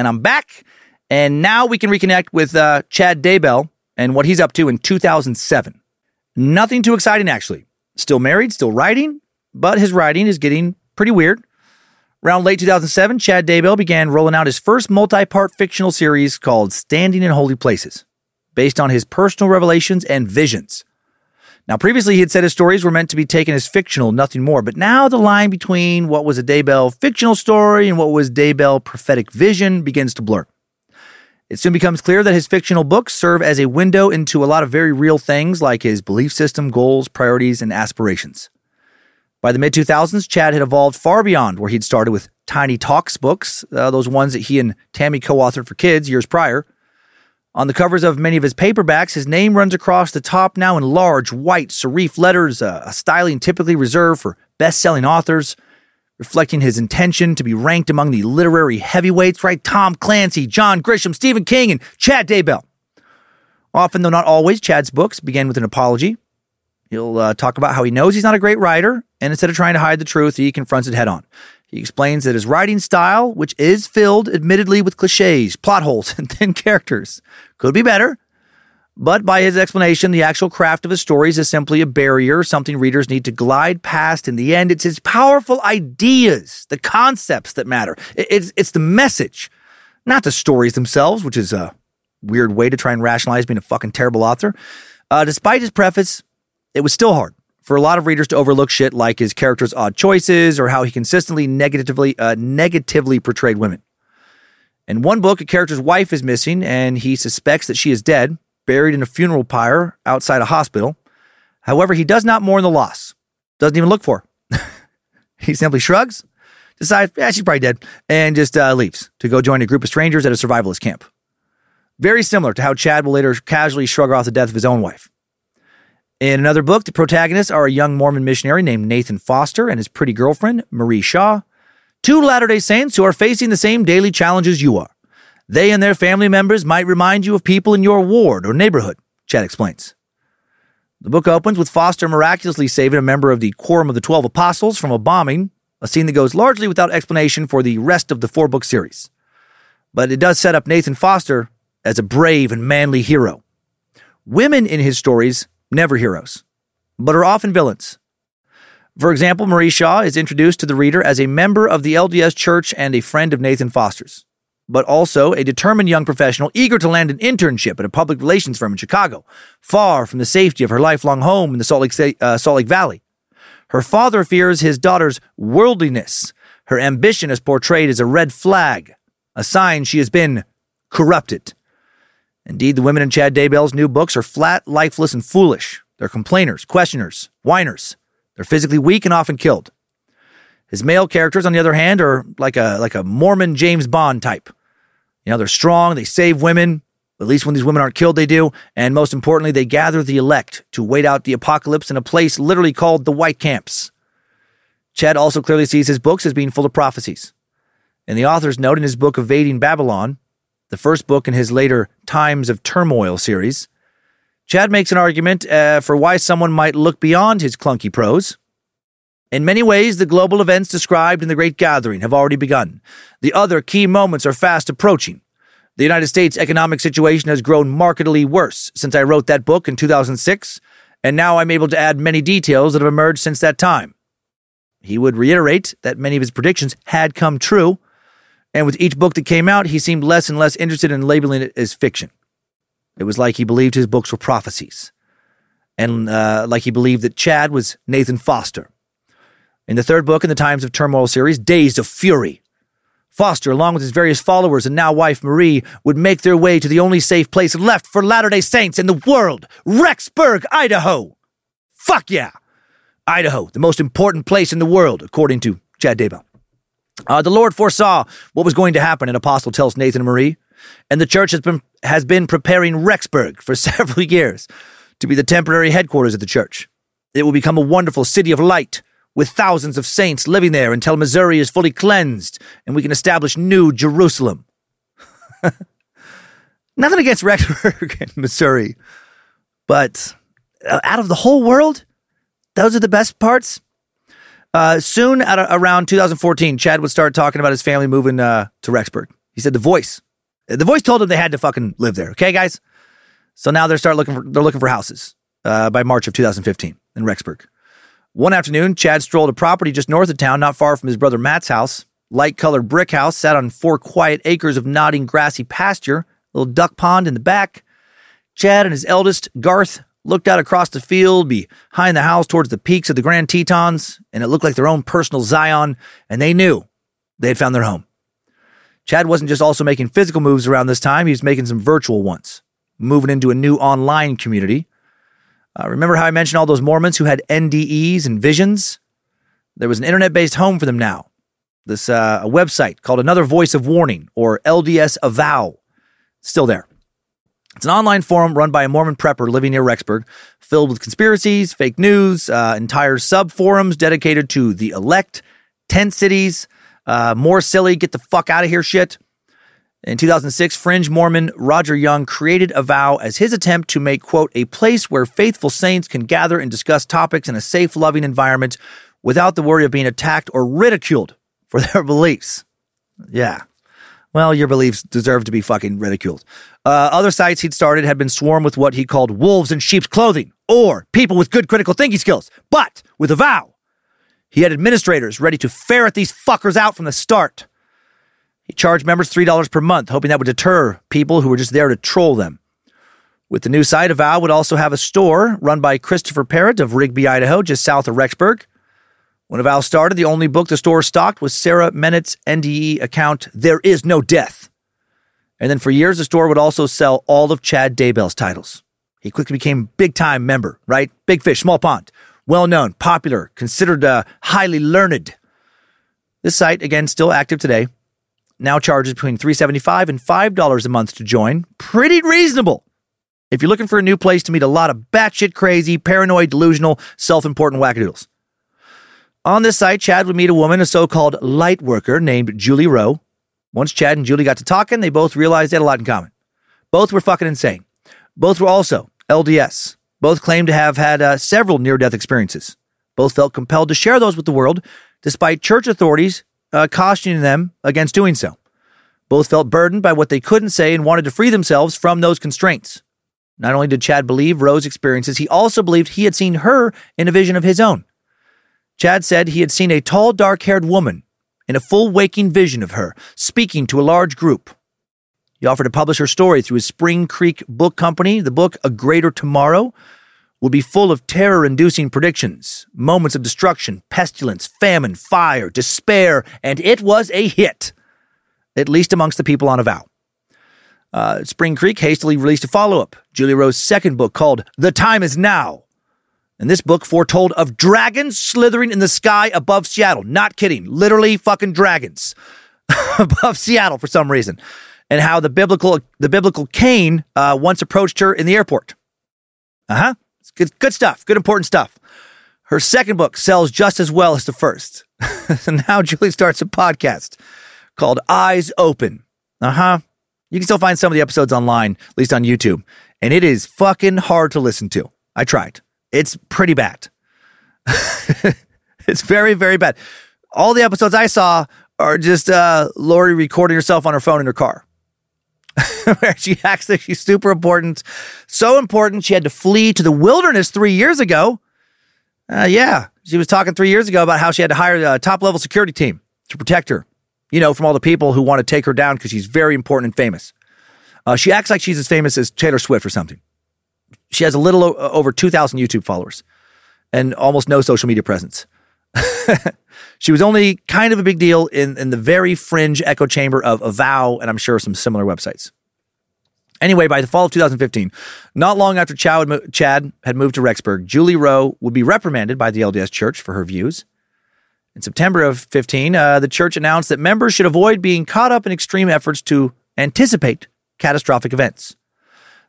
S2: And I'm back. And now we can reconnect with uh, Chad Daybell and what he's up to in 2007. Nothing too exciting, actually. Still married, still writing, but his writing is getting pretty weird. Around late 2007, Chad Daybell began rolling out his first multi part fictional series called Standing in Holy Places, based on his personal revelations and visions. Now, previously, he had said his stories were meant to be taken as fictional, nothing more, but now the line between what was a Daybell fictional story and what was Daybell prophetic vision begins to blur. It soon becomes clear that his fictional books serve as a window into a lot of very real things like his belief system, goals, priorities, and aspirations. By the mid 2000s, Chad had evolved far beyond where he'd started with Tiny Talks books, uh, those ones that he and Tammy co authored for kids years prior. On the covers of many of his paperbacks, his name runs across the top now in large, white, serif letters, uh, a styling typically reserved for best selling authors, reflecting his intention to be ranked among the literary heavyweights, right? Tom Clancy, John Grisham, Stephen King, and Chad Daybell. Often, though not always, Chad's books begin with an apology, He'll uh, talk about how he knows he's not a great writer, and instead of trying to hide the truth, he confronts it head on. He explains that his writing style, which is filled admittedly with cliches, plot holes, and thin characters, could be better. But by his explanation, the actual craft of his stories is simply a barrier, something readers need to glide past. In the end, it's his powerful ideas, the concepts that matter. It's, it's the message, not the stories themselves, which is a weird way to try and rationalize being a fucking terrible author. Uh, despite his preface, it was still hard for a lot of readers to overlook shit like his character's odd choices or how he consistently negatively uh, negatively portrayed women. In one book, a character's wife is missing and he suspects that she is dead, buried in a funeral pyre outside a hospital. However, he does not mourn the loss, doesn't even look for her. he simply shrugs, decides, yeah, she's probably dead, and just uh, leaves to go join a group of strangers at a survivalist camp. Very similar to how Chad will later casually shrug off the death of his own wife. In another book, the protagonists are a young Mormon missionary named Nathan Foster and his pretty girlfriend, Marie Shaw, two Latter day Saints who are facing the same daily challenges you are. They and their family members might remind you of people in your ward or neighborhood, Chad explains. The book opens with Foster miraculously saving a member of the Quorum of the Twelve Apostles from a bombing, a scene that goes largely without explanation for the rest of the four book series. But it does set up Nathan Foster as a brave and manly hero. Women in his stories never heroes, but are often villains. For example, Marie Shaw is introduced to the reader as a member of the LDS Church and a friend of Nathan Foster's, but also a determined young professional eager to land an internship at a public relations firm in Chicago, far from the safety of her lifelong home in the Salt Lake, uh, Salt Lake Valley. Her father fears his daughter's worldliness. Her ambition is portrayed as a red flag, a sign she has been corrupted. Indeed, the women in Chad Daybell's new books are flat, lifeless, and foolish. They're complainers, questioners, whiners. They're physically weak and often killed. His male characters, on the other hand, are like a like a Mormon James Bond type. You know, they're strong, they save women, at least when these women aren't killed, they do. And most importantly, they gather the elect to wait out the apocalypse in a place literally called the White Camps. Chad also clearly sees his books as being full of prophecies. And the author's note in his book Evading Babylon the first book in his later Times of Turmoil series. Chad makes an argument uh, for why someone might look beyond his clunky prose. In many ways, the global events described in the Great Gathering have already begun. The other key moments are fast approaching. The United States economic situation has grown markedly worse since I wrote that book in 2006, and now I'm able to add many details that have emerged since that time. He would reiterate that many of his predictions had come true, and with each book that came out, he seemed less and less interested in labeling it as fiction. It was like he believed his books were prophecies, and uh, like he believed that Chad was Nathan Foster. In the third book in the Times of Turmoil series, Days of Fury, Foster, along with his various followers and now wife Marie, would make their way to the only safe place left for Latter day Saints in the world Rexburg, Idaho. Fuck yeah! Idaho, the most important place in the world, according to Chad Daybell. Uh, the Lord foresaw what was going to happen, an apostle tells Nathan and Marie, and the church has been, has been preparing Rexburg for several years to be the temporary headquarters of the church. It will become a wonderful city of light with thousands of saints living there until Missouri is fully cleansed and we can establish New Jerusalem. Nothing against Rexburg and Missouri, but uh, out of the whole world, those are the best parts. Uh, soon, at around 2014, Chad would start talking about his family moving uh, to Rexburg. He said the voice, the voice told him they had to fucking live there. Okay, guys. So now they're start looking for they're looking for houses uh, by March of 2015 in Rexburg. One afternoon, Chad strolled a property just north of town, not far from his brother Matt's house. Light colored brick house sat on four quiet acres of nodding grassy pasture, little duck pond in the back. Chad and his eldest, Garth, looked out across the field behind the house towards the peaks of the Grand Tetons, and it looked like their own personal Zion, and they knew they had found their home. Chad wasn't just also making physical moves around this time, he was making some virtual ones, moving into a new online community. Uh, remember how I mentioned all those Mormons who had NDEs and visions? There was an internet based home for them now. This uh, a website called Another Voice of Warning or LDS Avow. Still there. It's an online forum run by a Mormon prepper living near Rexburg, filled with conspiracies, fake news, uh, entire sub forums dedicated to the elect, tent cities, uh, more silly, get the fuck out of here shit. In 2006, fringe Mormon Roger Young created Avow as his attempt to make, quote, a place where faithful saints can gather and discuss topics in a safe, loving environment without the worry of being attacked or ridiculed for their beliefs. Yeah. Well, your beliefs deserve to be fucking ridiculed. Uh, other sites he'd started had been swarmed with what he called wolves in sheep's clothing, or people with good critical thinking skills. But with Avow. he had administrators ready to ferret these fuckers out from the start. He charged members $3 per month, hoping that would deter people who were just there to troll them. With the new site, Avow would also have a store run by Christopher Parrott of Rigby, Idaho, just south of Rexburg. When Avow started, the only book the store stocked was Sarah Menet's NDE account, There Is No Death. And then for years, the store would also sell all of Chad Daybell's titles. He quickly became big time member, right? Big fish, small pond. Well known, popular, considered uh, highly learned. This site, again, still active today, now charges between 375 and $5 a month to join. Pretty reasonable. If you're looking for a new place to meet a lot of batshit crazy, paranoid, delusional, self important wackadoodles. On this site, Chad would meet a woman, a so called light worker named Julie Rowe. Once Chad and Julie got to talking, they both realized they had a lot in common. Both were fucking insane. Both were also LDS. Both claimed to have had uh, several near death experiences. Both felt compelled to share those with the world, despite church authorities uh, cautioning them against doing so. Both felt burdened by what they couldn't say and wanted to free themselves from those constraints. Not only did Chad believe Rowe's experiences, he also believed he had seen her in a vision of his own. Chad said he had seen a tall, dark haired woman in a full waking vision of her speaking to a large group. He offered to publish her story through his Spring Creek Book Company. The book, A Greater Tomorrow, would be full of terror inducing predictions, moments of destruction, pestilence, famine, fire, despair, and it was a hit, at least amongst the people on Avow. Uh, Spring Creek hastily released a follow up, Julie Rowe's second book called The Time Is Now. And this book foretold of dragons slithering in the sky above Seattle. Not kidding. Literally fucking dragons above Seattle for some reason. And how the biblical the biblical Cain uh, once approached her in the airport. Uh huh. Good, good stuff. Good important stuff. Her second book sells just as well as the first. and now Julie starts a podcast called Eyes Open. Uh huh. You can still find some of the episodes online, at least on YouTube. And it is fucking hard to listen to. I tried. It's pretty bad. it's very, very bad. All the episodes I saw are just uh, Lori recording herself on her phone in her car. Where she acts like she's super important. So important, she had to flee to the wilderness three years ago. Uh, yeah, she was talking three years ago about how she had to hire a top level security team to protect her, you know, from all the people who want to take her down because she's very important and famous. Uh, she acts like she's as famous as Taylor Swift or something. She has a little o- over 2,000 YouTube followers and almost no social media presence. she was only kind of a big deal in, in the very fringe echo chamber of Avow and I'm sure some similar websites. Anyway, by the fall of 2015, not long after Chad had moved to Rexburg, Julie Rowe would be reprimanded by the LDS Church for her views. In September of 15, uh, the church announced that members should avoid being caught up in extreme efforts to anticipate catastrophic events.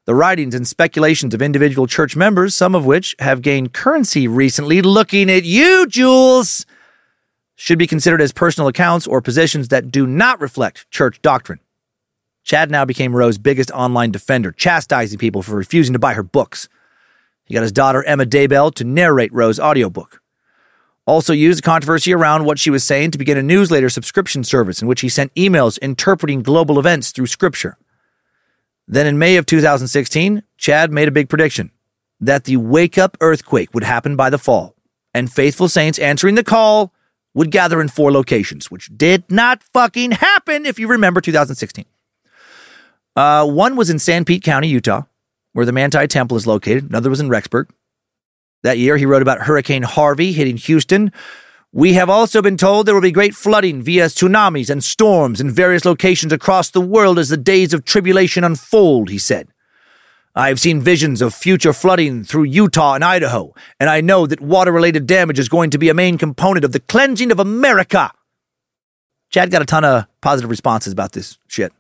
S2: The writings and speculations of individual church members, some of which have gained currency recently, looking at you, Jules, should be considered as personal accounts or positions that do not reflect church doctrine. Chad now became Rowe's biggest online defender, chastising people for refusing to buy her books. He got his daughter Emma Daybell to narrate Rowe's audiobook. Also used the controversy around what she was saying to begin a newsletter subscription service in which he sent emails interpreting global events through scripture. Then in May of 2016, Chad made a big prediction that the wake up earthquake would happen by the fall, and faithful saints answering the call would gather in four locations, which did not fucking happen if you remember 2016. Uh, one was in Sanpete County, Utah, where the Manti Temple is located. Another was in Rexburg. That year, he wrote about Hurricane Harvey hitting Houston. We have also been told there will be great flooding via tsunamis and storms in various locations across the world as the days of tribulation unfold, he said. I have seen visions of future flooding through Utah and Idaho, and I know that water related damage is going to be a main component of the cleansing of America. Chad got a ton of positive responses about this shit.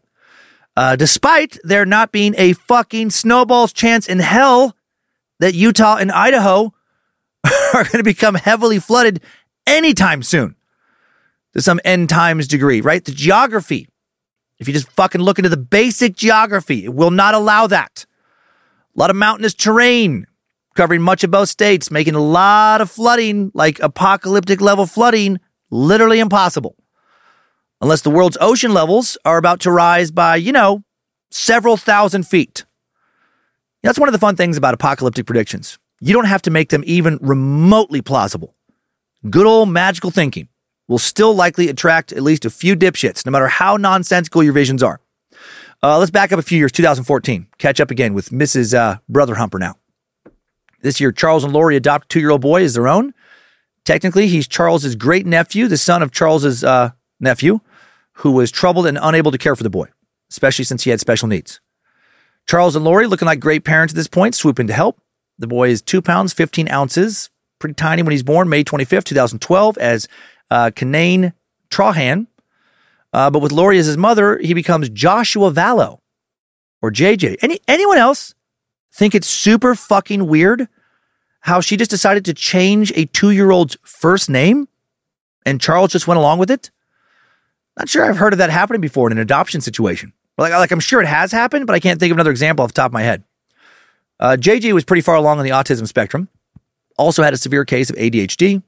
S2: Uh, despite there not being a fucking snowball's chance in hell that Utah and Idaho are going to become heavily flooded anytime soon to some end times degree, right? The geography, if you just fucking look into the basic geography, it will not allow that. A lot of mountainous terrain covering much of both states, making a lot of flooding, like apocalyptic level flooding, literally impossible unless the world's ocean levels are about to rise by, you know, several thousand feet. That's one of the fun things about apocalyptic predictions. You don't have to make them even remotely plausible. Good old magical thinking will still likely attract at least a few dipshits, no matter how nonsensical your visions are. Uh, let's back up a few years, 2014. Catch up again with Mrs. Uh, Brother Humper now. This year, Charles and Lori adopt two year old boy as their own. Technically, he's Charles's great nephew, the son of Charles's uh, nephew who was troubled and unable to care for the boy, especially since he had special needs. Charles and Lori, looking like great parents at this point, swoop in to help. The boy is two pounds, 15 ounces, pretty tiny when he's born, May 25th, 2012, as uh, Kanane Trahan. Uh, but with Lori as his mother, he becomes Joshua Vallow or JJ. Any, anyone else think it's super fucking weird how she just decided to change a two year old's first name and Charles just went along with it? Not sure I've heard of that happening before in an adoption situation. Like, like I'm sure it has happened, but I can't think of another example off the top of my head. Uh, JJ was pretty far along on the autism spectrum, also had a severe case of ADHD.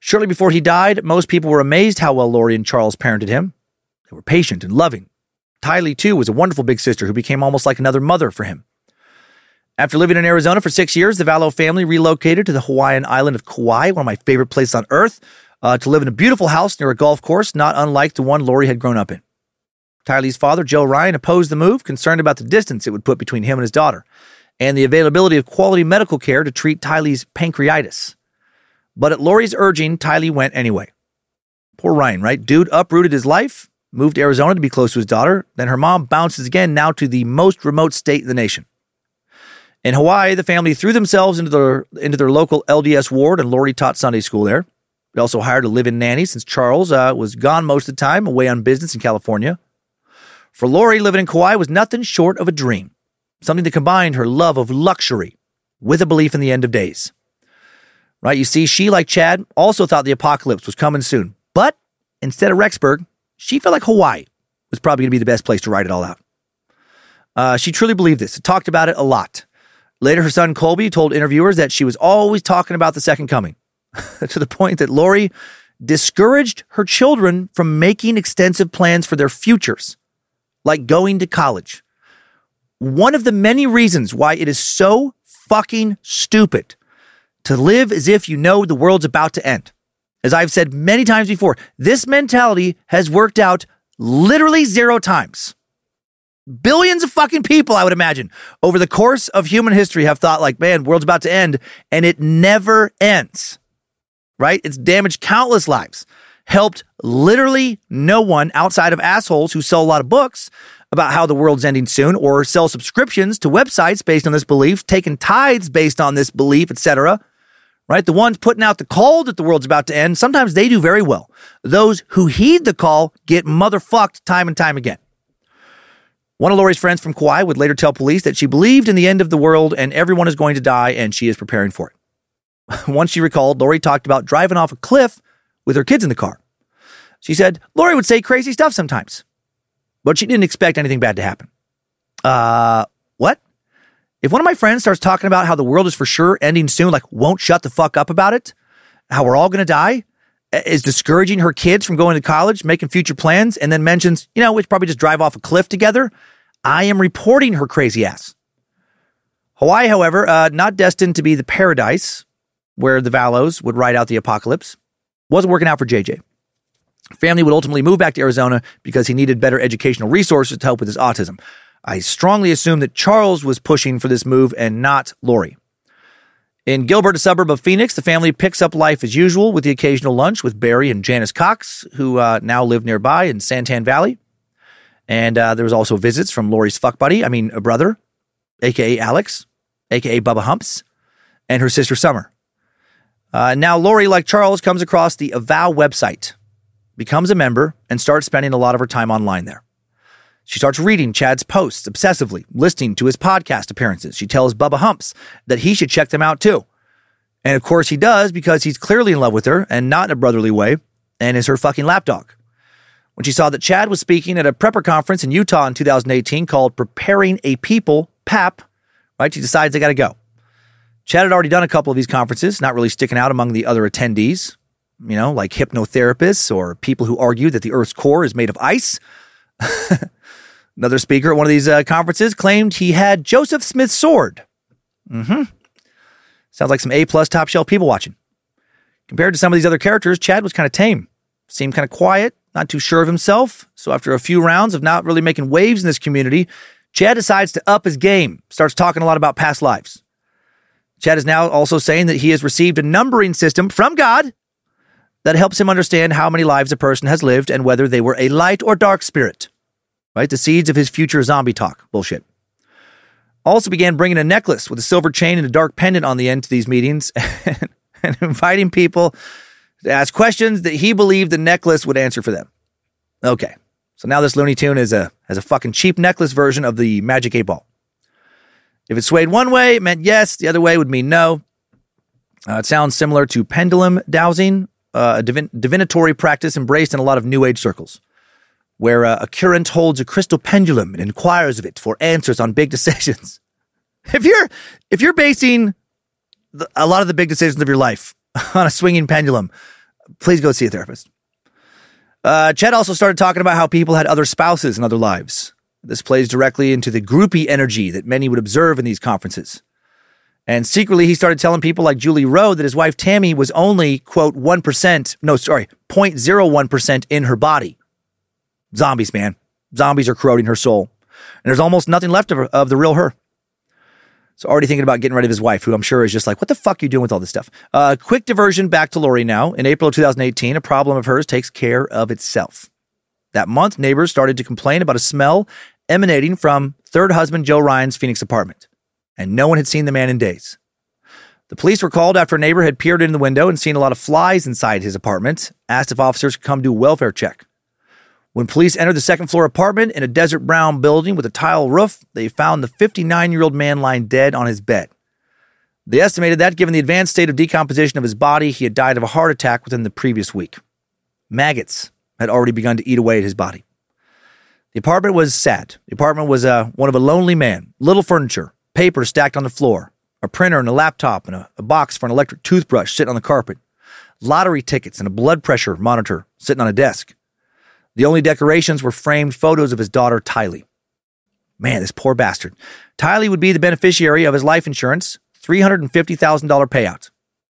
S2: Shortly before he died, most people were amazed how well Lori and Charles parented him. They were patient and loving. Tylee, too, was a wonderful big sister who became almost like another mother for him. After living in Arizona for six years, the Vallow family relocated to the Hawaiian island of Kauai, one of my favorite places on earth, uh, to live in a beautiful house near a golf course, not unlike the one Lori had grown up in. Tylee's father, Joe Ryan, opposed the move, concerned about the distance it would put between him and his daughter, and the availability of quality medical care to treat Tylee's pancreatitis. But at Lori's urging, Tylee went anyway. Poor Ryan, right? Dude uprooted his life, moved to Arizona to be close to his daughter. Then her mom bounces again, now to the most remote state in the nation. In Hawaii, the family threw themselves into their into their local LDS ward, and Lori taught Sunday school there. We also hired a live in nanny since Charles uh, was gone most of the time, away on business in California. For Lori, living in Kauai was nothing short of a dream, something that combined her love of luxury with a belief in the end of days. Right? You see, she, like Chad, also thought the apocalypse was coming soon. But instead of Rexburg, she felt like Hawaii was probably going to be the best place to write it all out. Uh, she truly believed this, talked about it a lot. Later, her son Colby told interviewers that she was always talking about the second coming. to the point that Lori discouraged her children from making extensive plans for their futures, like going to college. One of the many reasons why it is so fucking stupid to live as if you know the world's about to end. As I've said many times before, this mentality has worked out literally zero times. Billions of fucking people, I would imagine, over the course of human history have thought like, man, world's about to end, and it never ends right? It's damaged countless lives, helped literally no one outside of assholes who sell a lot of books about how the world's ending soon or sell subscriptions to websites based on this belief, taking tithes based on this belief, etc. Right? The ones putting out the call that the world's about to end, sometimes they do very well. Those who heed the call get motherfucked time and time again. One of Lori's friends from Kauai would later tell police that she believed in the end of the world and everyone is going to die and she is preparing for it. Once she recalled, Lori talked about driving off a cliff with her kids in the car. She said, Lori would say crazy stuff sometimes. But she didn't expect anything bad to happen. Uh, what? If one of my friends starts talking about how the world is for sure ending soon, like won't shut the fuck up about it, how we're all to die, is discouraging her kids from going to college, making future plans, and then mentions, you know, we should probably just drive off a cliff together, I am reporting her crazy ass. Hawaii, however, uh, not destined to be the paradise where the Vallows would ride out the apocalypse, wasn't working out for JJ. Family would ultimately move back to Arizona because he needed better educational resources to help with his autism. I strongly assume that Charles was pushing for this move and not Lori. In Gilbert, a suburb of Phoenix, the family picks up life as usual with the occasional lunch with Barry and Janice Cox, who uh, now live nearby in San Tan Valley. And uh, there was also visits from Lori's fuck buddy, I mean, a brother, aka Alex, aka Bubba Humps, and her sister Summer. Uh, now, Lori, like Charles, comes across the Avow website, becomes a member, and starts spending a lot of her time online there. She starts reading Chad's posts obsessively, listening to his podcast appearances. She tells Bubba Humps that he should check them out too. And of course he does because he's clearly in love with her and not in a brotherly way and is her fucking lapdog. When she saw that Chad was speaking at a prepper conference in Utah in 2018 called Preparing a People, PAP, right, she decides they got to go. Chad had already done a couple of these conferences, not really sticking out among the other attendees, you know, like hypnotherapists or people who argue that the Earth's core is made of ice. Another speaker at one of these uh, conferences claimed he had Joseph Smith's sword. Mm-hmm. Sounds like some A plus top shelf people watching. Compared to some of these other characters, Chad was kind of tame. Seemed kind of quiet, not too sure of himself. So after a few rounds of not really making waves in this community, Chad decides to up his game, starts talking a lot about past lives. Chad is now also saying that he has received a numbering system from God that helps him understand how many lives a person has lived and whether they were a light or dark spirit right? The seeds of his future zombie talk. Bullshit. Also began bringing a necklace with a silver chain and a dark pendant on the end to these meetings and, and inviting people to ask questions that he believed the necklace would answer for them. Okay. So now this Looney Tune is a has a fucking cheap necklace version of the Magic Eight Ball. If it swayed one way, it meant yes. The other way would mean no. Uh, it sounds similar to pendulum dowsing, uh, a divin- divinatory practice embraced in a lot of New Age circles where uh, a querent holds a crystal pendulum and inquires of it for answers on big decisions. If you're if you're basing the, a lot of the big decisions of your life on a swinging pendulum, please go see a therapist. Uh, Chad also started talking about how people had other spouses in other lives. This plays directly into the groupie energy that many would observe in these conferences. And secretly, he started telling people like Julie Rowe that his wife Tammy was only, quote, 1%, no, sorry, 0.01% in her body. Zombies, man. Zombies are corroding her soul. And there's almost nothing left of, her, of the real her. So already thinking about getting rid of his wife, who I'm sure is just like, what the fuck are you doing with all this stuff? Uh, quick diversion back to Lori now. In April of 2018, a problem of hers takes care of itself. That month, neighbors started to complain about a smell emanating from third husband Joe Ryan's Phoenix apartment, and no one had seen the man in days. The police were called after a neighbor had peered in the window and seen a lot of flies inside his apartment, asked if officers could come do a welfare check. When police entered the second floor apartment in a desert brown building with a tile roof, they found the 59 year old man lying dead on his bed. They estimated that, given the advanced state of decomposition of his body, he had died of a heart attack within the previous week. Maggots had already begun to eat away at his body. The apartment was sad. The apartment was uh, one of a lonely man, little furniture, paper stacked on the floor, a printer and a laptop, and a, a box for an electric toothbrush sitting on the carpet, lottery tickets and a blood pressure monitor sitting on a desk. The only decorations were framed photos of his daughter, Tylee. Man, this poor bastard. Tylee would be the beneficiary of his life insurance, $350,000 payout.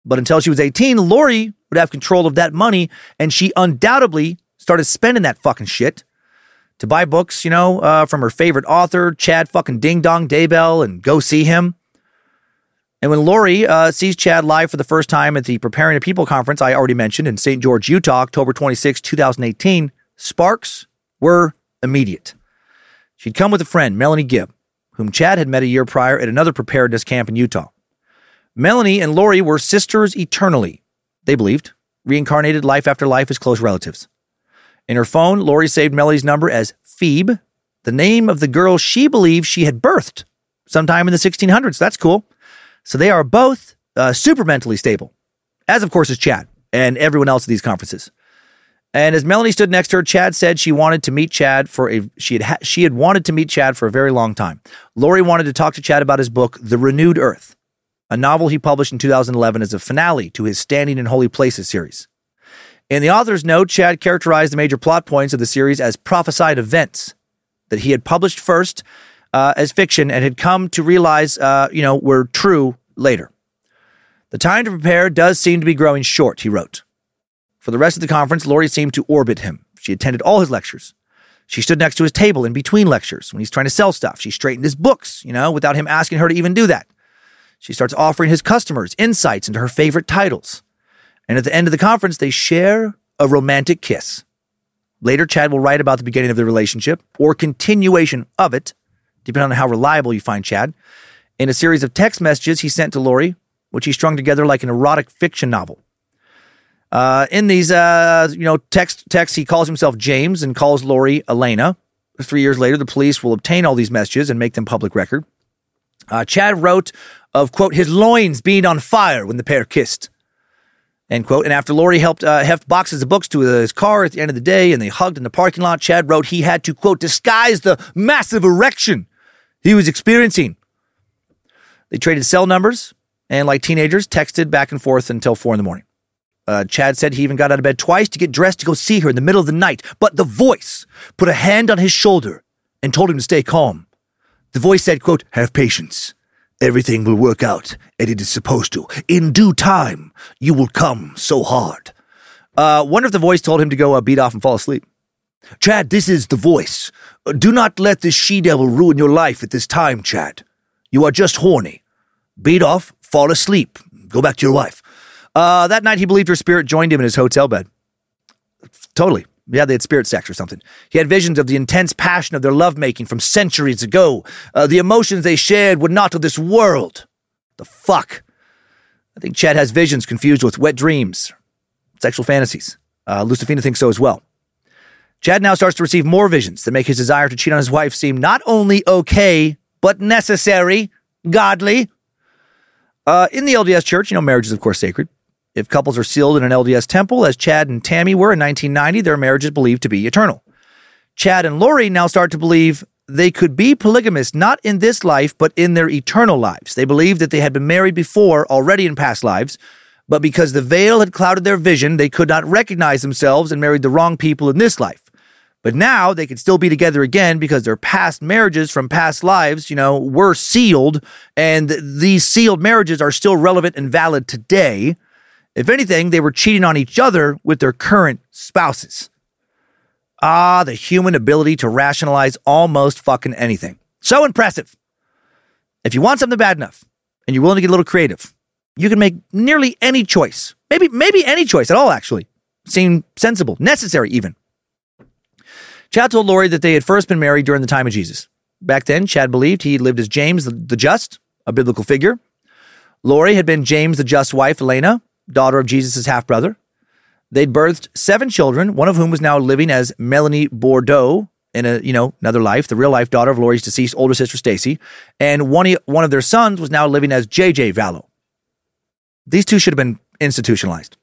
S2: But until she was 18, Lori would have control of that money, and she undoubtedly started spending that fucking shit to buy books, you know, uh, from her favorite author, Chad fucking Ding Dong Daybell, and go see him. And when Lori uh, sees Chad live for the first time at the Preparing a People conference I already mentioned in St. George, Utah, October 26, 2018, Sparks were immediate. She'd come with a friend, Melanie Gibb, whom Chad had met a year prior at another preparedness camp in Utah. Melanie and Lori were sisters eternally, they believed, reincarnated life after life as close relatives. In her phone, Lori saved Melly's number as Phoebe, the name of the girl she believed she had birthed sometime in the 1600s. That's cool. So they are both uh, super mentally stable, as of course is Chad and everyone else at these conferences. And as Melanie stood next to her, Chad said she wanted to meet Chad for a she had ha- she had wanted to meet Chad for a very long time. Lori wanted to talk to Chad about his book, The Renewed Earth, a novel he published in 2011 as a finale to his Standing in Holy Places series. In the author's note, Chad characterized the major plot points of the series as prophesied events that he had published first uh, as fiction and had come to realize, uh, you know, were true later. The time to prepare does seem to be growing short, he wrote. For the rest of the conference, Lori seemed to orbit him. She attended all his lectures. She stood next to his table in between lectures when he's trying to sell stuff. She straightened his books, you know, without him asking her to even do that. She starts offering his customers insights into her favorite titles. And at the end of the conference, they share a romantic kiss. Later, Chad will write about the beginning of the relationship or continuation of it, depending on how reliable you find Chad, in a series of text messages he sent to Lori, which he strung together like an erotic fiction novel. Uh, in these, uh, you know, text texts, he calls himself James and calls Lori Elena. Three years later, the police will obtain all these messages and make them public record. Uh, Chad wrote of quote his loins being on fire when the pair kissed. End quote. And after Lori helped uh, heft boxes of books to his car at the end of the day and they hugged in the parking lot, Chad wrote he had to, quote, disguise the massive erection he was experiencing. They traded cell numbers and, like teenagers, texted back and forth until four in the morning. Uh, Chad said he even got out of bed twice to get dressed to go see her in the middle of the night, but the voice put a hand on his shoulder and told him to stay calm. The voice said, quote, have patience. Everything will work out, and it is supposed to. In due time, you will come so hard. Uh, wonder if the voice told him to go uh, beat off and fall asleep. Chad, this is the voice. Do not let this she devil ruin your life at this time, Chad. You are just horny. Beat off, fall asleep, go back to your wife. Uh, that night, he believed her spirit joined him in his hotel bed. Totally. Yeah, they had spirit sex or something. He had visions of the intense passion of their lovemaking from centuries ago. Uh, the emotions they shared were not of this world. The fuck? I think Chad has visions confused with wet dreams, sexual fantasies. Uh, Lucifina thinks so as well. Chad now starts to receive more visions that make his desire to cheat on his wife seem not only okay, but necessary, godly. Uh, in the LDS church, you know, marriage is, of course, sacred. If couples are sealed in an LDS temple, as Chad and Tammy were in 1990, their marriage is believed to be eternal. Chad and Lori now start to believe they could be polygamous not in this life, but in their eternal lives. They believe that they had been married before already in past lives, but because the veil had clouded their vision, they could not recognize themselves and married the wrong people in this life. But now they could still be together again because their past marriages from past lives, you know, were sealed, and these sealed marriages are still relevant and valid today. If anything, they were cheating on each other with their current spouses. Ah, the human ability to rationalize almost fucking anything. So impressive. If you want something bad enough and you're willing to get a little creative, you can make nearly any choice. Maybe maybe any choice at all actually. Seem sensible, necessary even. Chad told Lori that they had first been married during the time of Jesus. Back then, Chad believed he lived as James the, Just, a biblical figure. Lori had been James the Just wife, Elena, daughter of Jesus' half brother. They'd birthed seven children, one of whom was now living as Melanie Boudreaux in a, you know, another life, the real life daughter of Lori's deceased older sister Stacy. And one, one of their sons was now living as JJ Vallow. These two should have been institutionalized.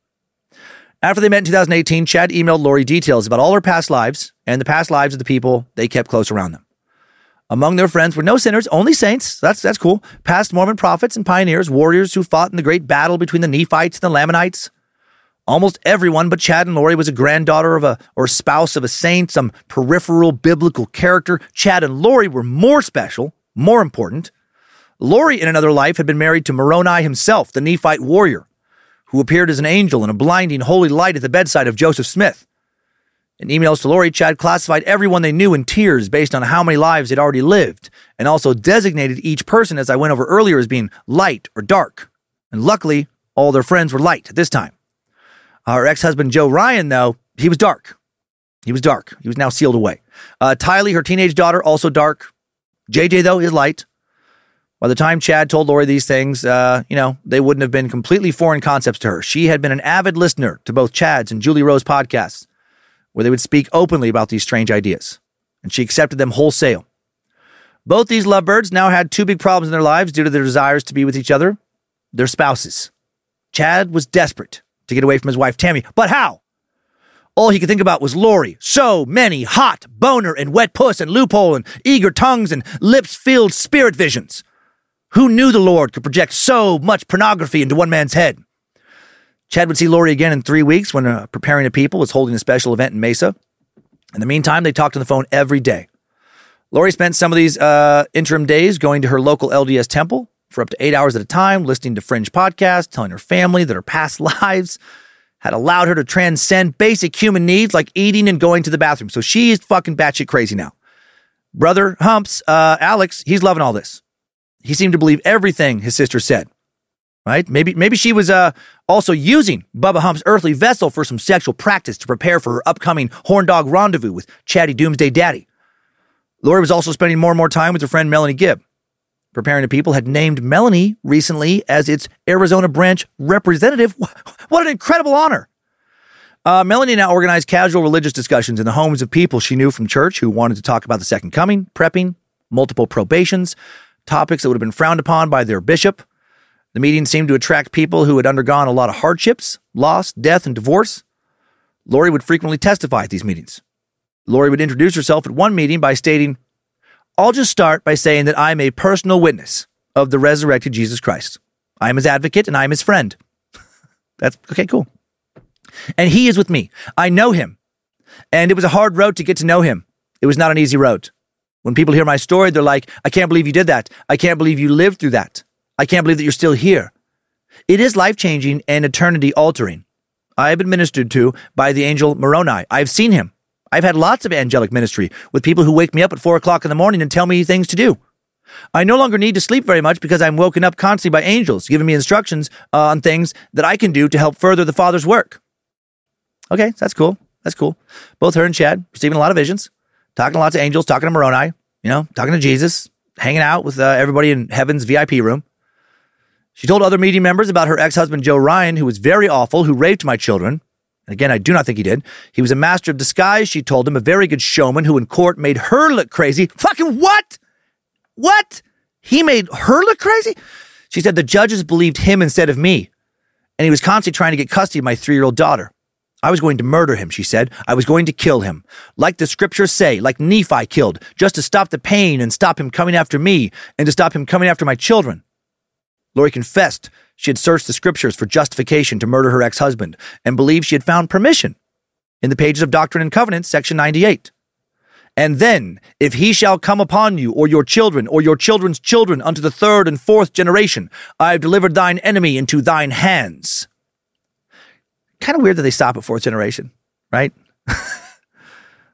S2: After they met in 2018, Chad emailed Lori details about all her past lives and the past lives of the people they kept close around them. Among their friends were no sinners, only saints. That's that's cool. Past Mormon prophets and pioneers, warriors who fought in the great battle between the Nephites and the Lamanites. Almost everyone but Chad and Lori was a granddaughter of a or spouse of a saint, some peripheral biblical character. Chad and Lori were more special, more important. Lori, in another life, had been married to Moroni himself, the Nephite warrior, who appeared as an angel in a blinding holy light at the bedside of Joseph Smith. In emails to Lori, Chad classified everyone they knew in tiers based on how many lives they'd already lived, and also designated each person, as I went over earlier, as being light or dark. And luckily, all their friends were light at this time. Our ex husband, Joe Ryan, though, he was dark. He was dark. He was now sealed away. Uh, Tylee, her teenage daughter, also dark. JJ, though, is light. By the time Chad told Lori these things, uh, you know, they wouldn't have been completely foreign concepts to her. She had been an avid listener to both Chad's and Julie Rowe's podcasts where they would speak openly about these strange ideas, and she accepted them wholesale. Both these lovebirds now had two big problems in their lives due to their desires to be with each other their spouses. Chad was desperate to get away from his wife, Tammy, but how? All he could think about was Lori. So many hot, boner, and wet puss, and loophole, and eager tongues, and lips filled spirit visions. Who knew the Lord could project so much pornography into one man's head? Chad would see Lori again in three weeks when uh, Preparing the People was holding a special event in Mesa. In the meantime, they talked on the phone every day. Lori spent some of these uh, interim days going to her local LDS temple for up to eight hours at a time, listening to Fringe podcasts, telling her family that her past lives had allowed her to transcend basic human needs like eating and going to the bathroom. So she's fucking batshit crazy now. Brother Humps, uh, Alex, he's loving all this. He seemed to believe everything his sister said. Right? Maybe maybe she was uh, also using Bubba Hump's earthly vessel for some sexual practice to prepare for her upcoming horn dog rendezvous with Chatty Doomsday Daddy. Lori was also spending more and more time with her friend Melanie Gibb. Preparing the People had named Melanie recently as its Arizona branch representative. What an incredible honor! Uh, Melanie now organized casual religious discussions in the homes of people she knew from church who wanted to talk about the second coming, prepping, multiple probations, topics that would have been frowned upon by their bishop. The meeting seemed to attract people who had undergone a lot of hardships, loss, death, and divorce. Lori would frequently testify at these meetings. Lori would introduce herself at one meeting by stating, I'll just start by saying that I'm a personal witness of the resurrected Jesus Christ. I am his advocate and I am his friend. That's okay, cool. And he is with me. I know him. And it was a hard road to get to know him. It was not an easy road. When people hear my story, they're like, I can't believe you did that. I can't believe you lived through that. I can't believe that you're still here. It is life changing and eternity altering. I have been ministered to by the angel Moroni. I've seen him. I've had lots of angelic ministry with people who wake me up at four o'clock in the morning and tell me things to do. I no longer need to sleep very much because I'm woken up constantly by angels giving me instructions uh, on things that I can do to help further the Father's work. Okay, that's cool. That's cool. Both her and Chad receiving a lot of visions, talking to lots of angels, talking to Moroni, you know, talking to Jesus, hanging out with uh, everybody in heaven's VIP room. She told other media members about her ex husband, Joe Ryan, who was very awful, who raped my children. And again, I do not think he did. He was a master of disguise, she told him, a very good showman who in court made her look crazy. Fucking what? What? He made her look crazy? She said the judges believed him instead of me. And he was constantly trying to get custody of my three year old daughter. I was going to murder him, she said. I was going to kill him. Like the scriptures say, like Nephi killed, just to stop the pain and stop him coming after me and to stop him coming after my children. Lori confessed she had searched the scriptures for justification to murder her ex husband and believed she had found permission in the pages of Doctrine and Covenants, section 98. And then, if he shall come upon you, or your children, or your children's children, unto the third and fourth generation, I have delivered thine enemy into thine hands. Kind of weird that they stop at fourth generation, right?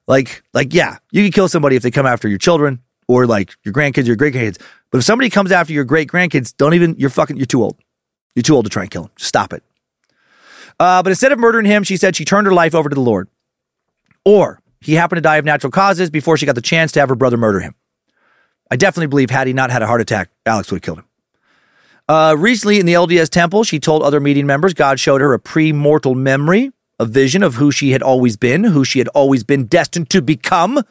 S2: like, like, yeah, you can kill somebody if they come after your children, or like your grandkids, your great grandkids. But if somebody comes after your great grandkids, don't even, you're fucking, you're too old. You're too old to try and kill him. Just stop it. Uh, but instead of murdering him, she said she turned her life over to the Lord. Or he happened to die of natural causes before she got the chance to have her brother murder him. I definitely believe had he not had a heart attack, Alex would have killed him. Uh, recently in the LDS temple, she told other meeting members God showed her a pre mortal memory, a vision of who she had always been, who she had always been destined to become.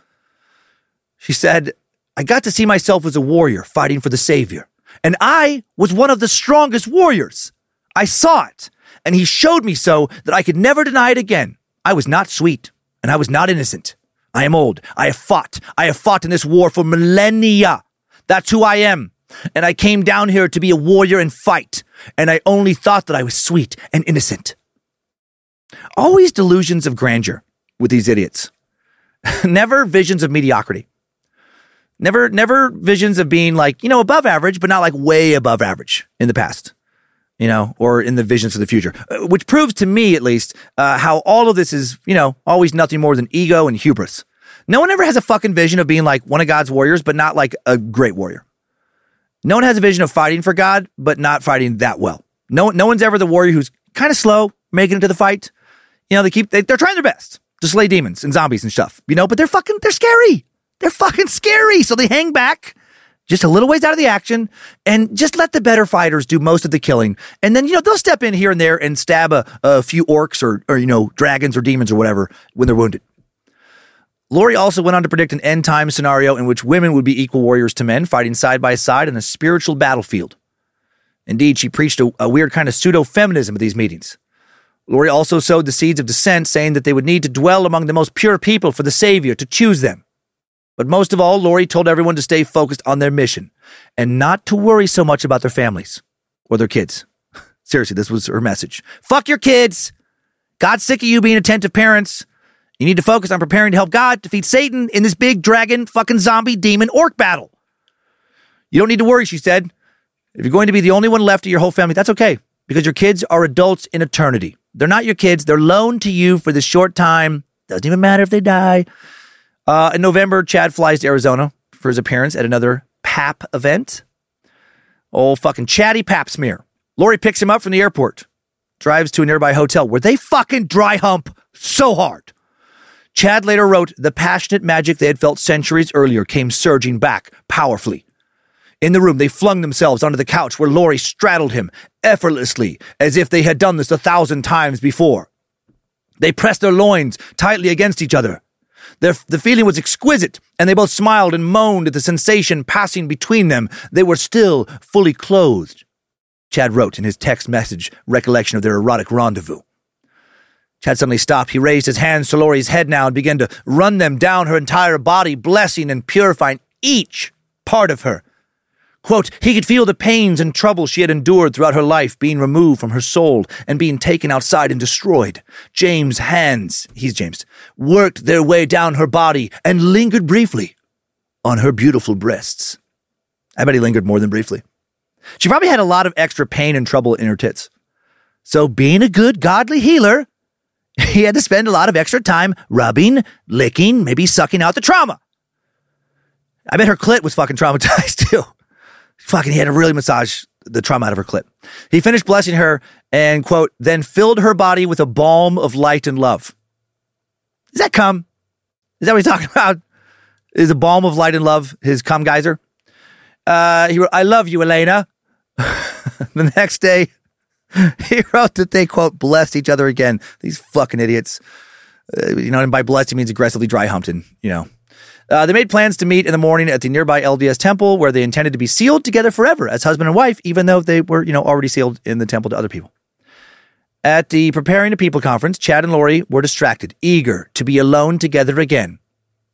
S2: She said, I got to see myself as a warrior fighting for the Savior. And I was one of the strongest warriors. I saw it, and he showed me so that I could never deny it again. I was not sweet, and I was not innocent. I am old. I have fought. I have fought in this war for millennia. That's who I am. And I came down here to be a warrior and fight. And I only thought that I was sweet and innocent. Always delusions of grandeur with these idiots. Never visions of mediocrity. Never, never visions of being like, you know, above average, but not like way above average in the past, you know, or in the visions of the future, uh, which proves to me at least uh, how all of this is, you know, always nothing more than ego and hubris. No one ever has a fucking vision of being like one of God's warriors, but not like a great warrior. No one has a vision of fighting for God, but not fighting that well. No, no one's ever the warrior who's kind of slow making it to the fight. You know, they keep, they, they're trying their best to slay demons and zombies and stuff, you know, but they're fucking, they're scary. They're fucking scary. So they hang back just a little ways out of the action and just let the better fighters do most of the killing. And then, you know, they'll step in here and there and stab a, a few orcs or, or, you know, dragons or demons or whatever when they're wounded. Lori also went on to predict an end time scenario in which women would be equal warriors to men, fighting side by side in a spiritual battlefield. Indeed, she preached a, a weird kind of pseudo feminism at these meetings. Lori also sowed the seeds of dissent, saying that they would need to dwell among the most pure people for the Savior to choose them. But most of all, Lori told everyone to stay focused on their mission and not to worry so much about their families or their kids. Seriously, this was her message. Fuck your kids. God's sick of you being attentive parents. You need to focus on preparing to help God defeat Satan in this big dragon, fucking zombie, demon, orc battle. You don't need to worry, she said. If you're going to be the only one left of your whole family, that's okay because your kids are adults in eternity. They're not your kids. They're loaned to you for this short time. Doesn't even matter if they die. Uh, in November, Chad flies to Arizona for his appearance at another PAP event. Old fucking chatty pap smear. Lori picks him up from the airport, drives to a nearby hotel where they fucking dry hump so hard. Chad later wrote, The passionate magic they had felt centuries earlier came surging back powerfully. In the room, they flung themselves onto the couch where Lori straddled him effortlessly, as if they had done this a thousand times before. They pressed their loins tightly against each other. Their, the feeling was exquisite, and they both smiled and moaned at the sensation passing between them. They were still fully clothed. Chad wrote in his text message recollection of their erotic rendezvous. Chad suddenly stopped. He raised his hands to Lori's head now and began to run them down her entire body, blessing and purifying each part of her. Quote, he could feel the pains and troubles she had endured throughout her life being removed from her soul and being taken outside and destroyed. James' hands, he's James, worked their way down her body and lingered briefly on her beautiful breasts. I bet he lingered more than briefly. She probably had a lot of extra pain and trouble in her tits. So, being a good, godly healer, he had to spend a lot of extra time rubbing, licking, maybe sucking out the trauma. I bet her clit was fucking traumatized too. Fucking, he had to really massage the trauma out of her clit. He finished blessing her and, quote, then filled her body with a balm of light and love. Does that come? Is that what he's talking about? Is a balm of light and love his cum geyser? Uh, he wrote, I love you, Elena. the next day, he wrote that they, quote, blessed each other again. These fucking idiots. Uh, you know, and by blessed, he means aggressively dry humped and, you know, uh, they made plans to meet in the morning at the nearby LDS temple where they intended to be sealed together forever as husband and wife, even though they were, you know, already sealed in the temple to other people. At the Preparing a People conference, Chad and Lori were distracted, eager to be alone together again.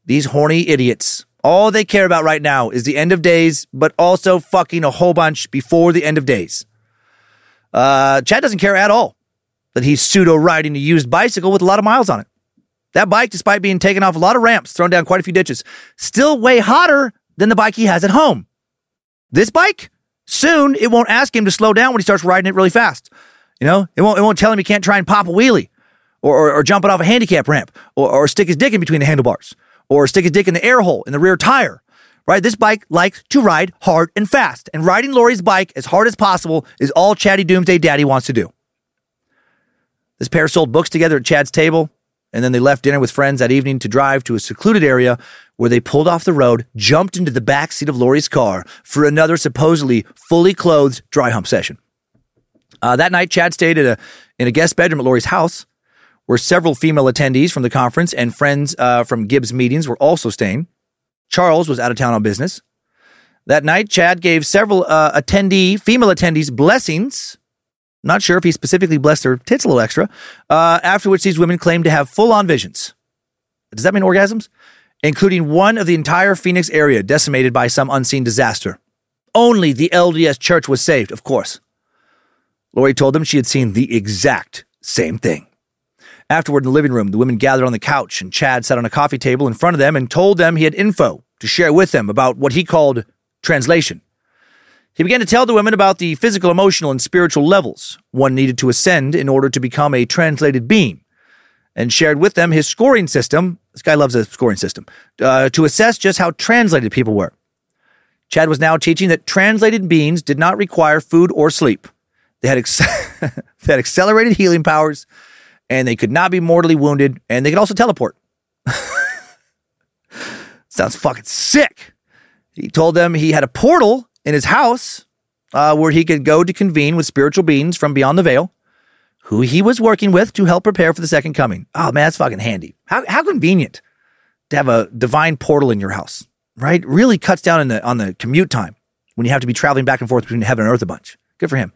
S2: These horny idiots. All they care about right now is the end of days, but also fucking a whole bunch before the end of days. Uh, Chad doesn't care at all that he's pseudo riding a used bicycle with a lot of miles on it. That bike, despite being taken off a lot of ramps, thrown down quite a few ditches, still way hotter than the bike he has at home. This bike, soon it won't ask him to slow down when he starts riding it really fast. You know, it won't, it won't tell him he can't try and pop a wheelie or, or, or jump it off a handicap ramp or, or stick his dick in between the handlebars or stick his dick in the air hole in the rear tire. Right? This bike likes to ride hard and fast. And riding Lori's bike as hard as possible is all Chatty Doomsday Daddy wants to do. This pair sold books together at Chad's table and then they left dinner with friends that evening to drive to a secluded area where they pulled off the road, jumped into the back seat of Lori's car for another supposedly fully clothed dry hump session. Uh, that night, Chad stayed a, in a guest bedroom at Lori's house, where several female attendees from the conference and friends uh, from Gibbs meetings were also staying. Charles was out of town on business. That night, Chad gave several uh, attendee, female attendees, blessings not sure if he specifically blessed their tits a little extra. Uh, after which these women claimed to have full on visions. Does that mean orgasms? Including one of the entire Phoenix area decimated by some unseen disaster. Only the LDS church was saved, of course. Lori told them she had seen the exact same thing. Afterward, in the living room, the women gathered on the couch, and Chad sat on a coffee table in front of them and told them he had info to share with them about what he called translation. He began to tell the women about the physical, emotional, and spiritual levels one needed to ascend in order to become a translated being, and shared with them his scoring system. This guy loves a scoring system uh, to assess just how translated people were. Chad was now teaching that translated beings did not require food or sleep. They had, ex- they had accelerated healing powers, and they could not be mortally wounded, and they could also teleport. Sounds fucking sick. He told them he had a portal in his house uh, where he could go to convene with spiritual beings from beyond the veil, who he was working with to help prepare for the second coming. Oh man, that's fucking handy. How, how convenient to have a divine portal in your house, right? Really cuts down the, on the commute time when you have to be traveling back and forth between heaven and earth a bunch. Good for him.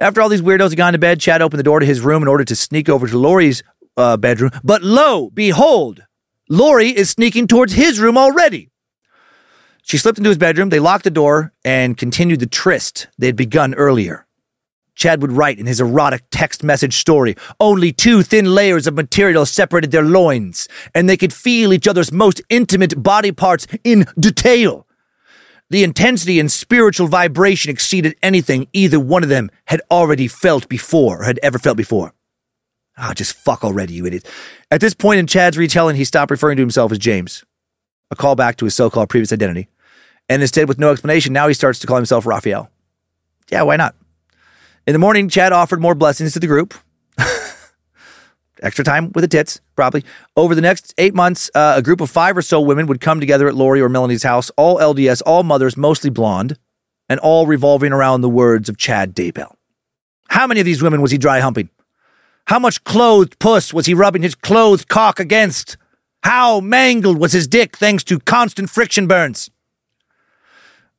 S2: After all these weirdos had gone to bed, Chad opened the door to his room in order to sneak over to Lori's uh, bedroom. But lo, behold, Lori is sneaking towards his room already. She slipped into his bedroom. They locked the door and continued the tryst they had begun earlier. Chad would write in his erotic text message story only two thin layers of material separated their loins, and they could feel each other's most intimate body parts in detail. The intensity and spiritual vibration exceeded anything either one of them had already felt before or had ever felt before. Ah, just fuck already, you idiot. At this point in Chad's retelling, he stopped referring to himself as James, a callback to his so called previous identity. And instead, with no explanation, now he starts to call himself Raphael. Yeah, why not? In the morning, Chad offered more blessings to the group. Extra time with the tits, probably. Over the next eight months, uh, a group of five or so women would come together at Lori or Melanie's house, all LDS, all mothers, mostly blonde, and all revolving around the words of Chad Daybell. How many of these women was he dry humping? How much clothed puss was he rubbing his clothed cock against? How mangled was his dick thanks to constant friction burns?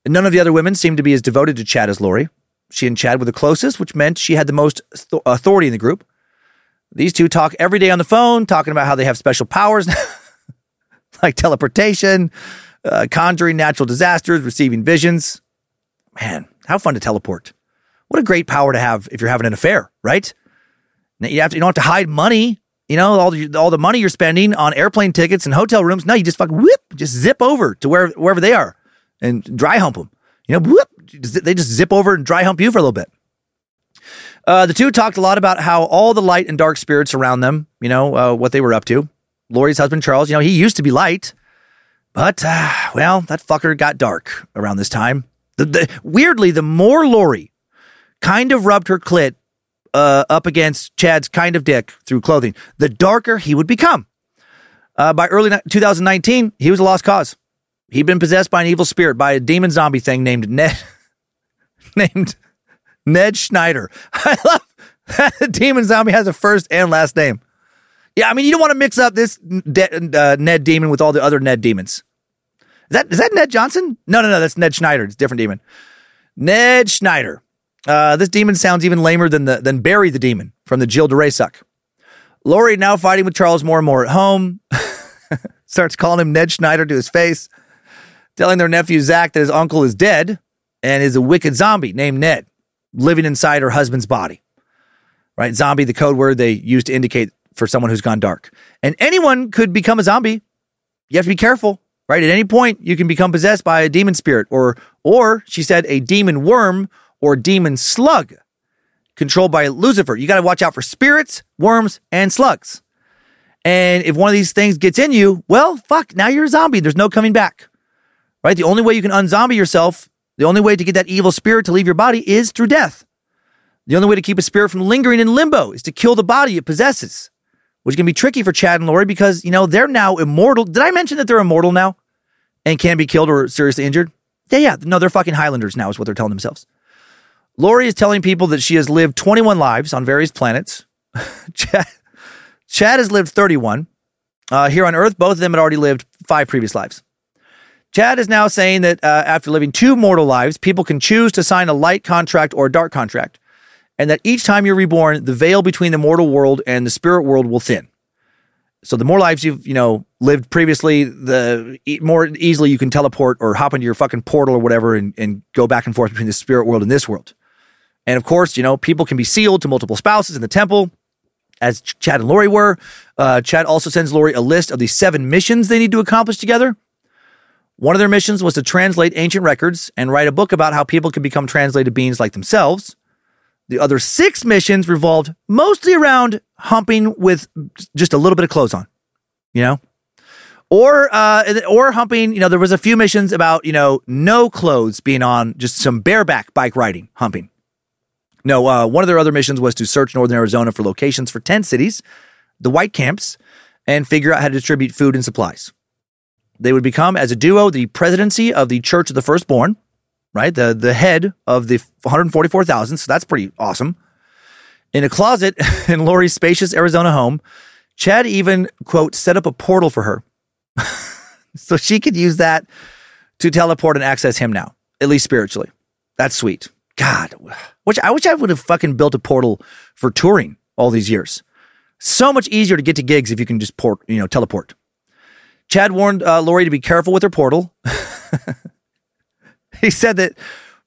S2: None of the other women seemed to be as devoted to Chad as Lori. She and Chad were the closest, which meant she had the most authority in the group. These two talk every day on the phone, talking about how they have special powers like teleportation, uh, conjuring natural disasters, receiving visions. Man, how fun to teleport. What a great power to have if you're having an affair, right? You, have to, you don't have to hide money. You know, all the, all the money you're spending on airplane tickets and hotel rooms. No, you just fucking whip, just zip over to where, wherever they are and dry hump them. You know, whoop, they just zip over and dry hump you for a little bit. Uh, the two talked a lot about how all the light and dark spirits around them, you know, uh, what they were up to. Lori's husband, Charles, you know, he used to be light, but, uh, well, that fucker got dark around this time. The, the, weirdly, the more Lori kind of rubbed her clit uh, up against Chad's kind of dick through clothing, the darker he would become. Uh, by early 2019, he was a lost cause. He'd been possessed by an evil spirit, by a demon zombie thing named Ned, named Ned Schneider. I love that the demon zombie has a first and last name. Yeah, I mean, you don't want to mix up this de- uh, Ned demon with all the other Ned demons. Is that is that Ned Johnson? No, no, no. That's Ned Schneider. It's a different demon. Ned Schneider. Uh, this demon sounds even lamer than the than Barry the demon from the Jill DeRay suck. Lori now fighting with Charles more and more at home. Starts calling him Ned Schneider to his face, telling their nephew Zach that his uncle is dead and is a wicked zombie named Ned living inside her husband's body. Right? Zombie, the code word they use to indicate for someone who's gone dark. And anyone could become a zombie. You have to be careful, right? At any point, you can become possessed by a demon spirit or, or she said, a demon worm or demon slug controlled by Lucifer. You got to watch out for spirits, worms, and slugs. And if one of these things gets in you, well, fuck, now you're a zombie. There's no coming back. Right? The only way you can unzombie yourself the only way to get that evil spirit to leave your body is through death. The only way to keep a spirit from lingering in limbo is to kill the body it possesses, which can be tricky for Chad and Lori because, you know, they're now immortal. Did I mention that they're immortal now and can be killed or seriously injured? Yeah, yeah. No, they're fucking Highlanders now, is what they're telling themselves. Lori is telling people that she has lived 21 lives on various planets. Chad, Chad has lived 31. Uh, here on Earth, both of them had already lived five previous lives. Chad is now saying that uh, after living two mortal lives, people can choose to sign a light contract or a dark contract, and that each time you're reborn, the veil between the mortal world and the spirit world will thin. So the more lives you've you know lived previously, the more easily you can teleport or hop into your fucking portal or whatever and, and go back and forth between the spirit world and this world. And of course, you know people can be sealed to multiple spouses in the temple, as Chad and Lori were. Uh, Chad also sends Lori a list of the seven missions they need to accomplish together. One of their missions was to translate ancient records and write a book about how people could become translated beings like themselves. The other six missions revolved mostly around humping with just a little bit of clothes on, you know, or uh, or humping. You know, there was a few missions about you know no clothes being on, just some bareback bike riding, humping. No, uh, one of their other missions was to search northern Arizona for locations for tent cities, the white camps, and figure out how to distribute food and supplies. They would become, as a duo, the presidency of the Church of the Firstborn, right? The, the head of the 144,000. So that's pretty awesome. In a closet in Lori's spacious Arizona home, Chad even, quote, set up a portal for her. so she could use that to teleport and access him now, at least spiritually. That's sweet. God, which I wish I would have fucking built a portal for touring all these years. So much easier to get to gigs if you can just port, you know, teleport. Chad warned uh, Lori to be careful with her portal. he said that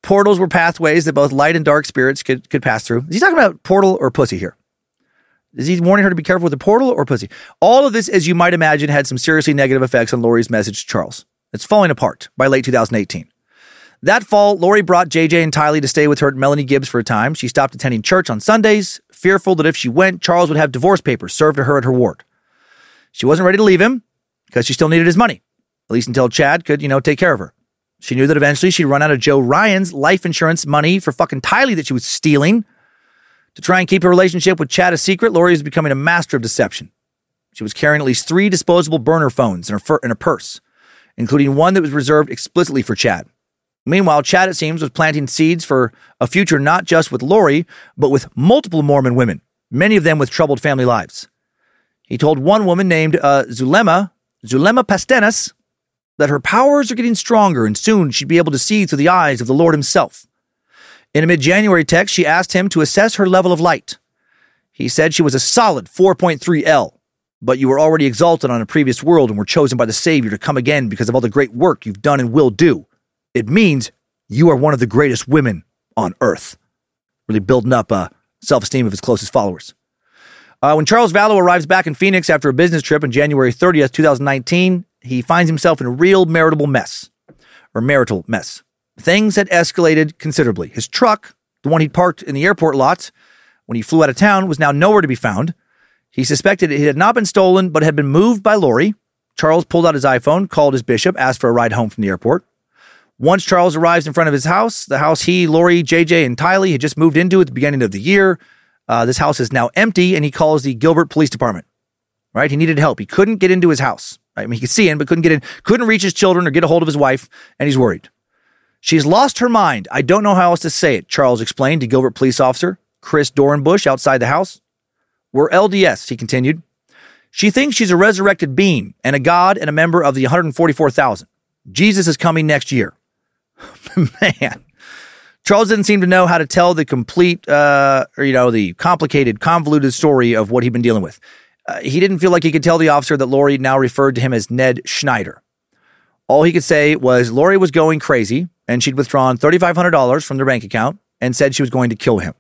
S2: portals were pathways that both light and dark spirits could could pass through. Is he talking about portal or pussy here? Is he warning her to be careful with the portal or pussy? All of this, as you might imagine, had some seriously negative effects on Lori's message to Charles. It's falling apart by late 2018. That fall, Lori brought JJ and Tylee to stay with her at Melanie Gibbs for a time. She stopped attending church on Sundays, fearful that if she went, Charles would have divorce papers served to her at her ward. She wasn't ready to leave him because she still needed his money, at least until Chad could, you know, take care of her. She knew that eventually she'd run out of Joe Ryan's life insurance money for fucking Tylee that she was stealing. To try and keep her relationship with Chad a secret, Lori was becoming a master of deception. She was carrying at least three disposable burner phones in her, fur- in her purse, including one that was reserved explicitly for Chad. Meanwhile, Chad, it seems, was planting seeds for a future not just with Lori, but with multiple Mormon women, many of them with troubled family lives. He told one woman named uh, Zulema, Zulema Pastenes, that her powers are getting stronger and soon she'd be able to see through the eyes of the Lord Himself. In a mid January text, she asked him to assess her level of light. He said she was a solid 4.3 L, but you were already exalted on a previous world and were chosen by the Savior to come again because of all the great work you've done and will do. It means you are one of the greatest women on earth. Really building up uh, self esteem of his closest followers. Uh, when Charles Vallow arrives back in Phoenix after a business trip on January 30th, 2019, he finds himself in a real marital mess, or marital mess. Things had escalated considerably. His truck, the one he'd parked in the airport lot when he flew out of town, was now nowhere to be found. He suspected it had not been stolen, but had been moved by Lori. Charles pulled out his iPhone, called his bishop, asked for a ride home from the airport. Once Charles arrives in front of his house, the house he, Lori, JJ, and Tylee had just moved into at the beginning of the year, uh, this house is now empty, and he calls the Gilbert Police Department. Right? He needed help. He couldn't get into his house. Right? I mean, he could see in, but couldn't get in. Couldn't reach his children or get a hold of his wife, and he's worried. She's lost her mind. I don't know how else to say it, Charles explained to Gilbert police officer Chris Dorenbush outside the house. We're LDS, he continued. She thinks she's a resurrected being and a god and a member of the 144,000. Jesus is coming next year. Man. Charles didn't seem to know how to tell the complete, uh, or, you know, the complicated, convoluted story of what he'd been dealing with. Uh, he didn't feel like he could tell the officer that Lori now referred to him as Ned Schneider. All he could say was Lori was going crazy and she'd withdrawn $3,500 from their bank account and said she was going to kill him.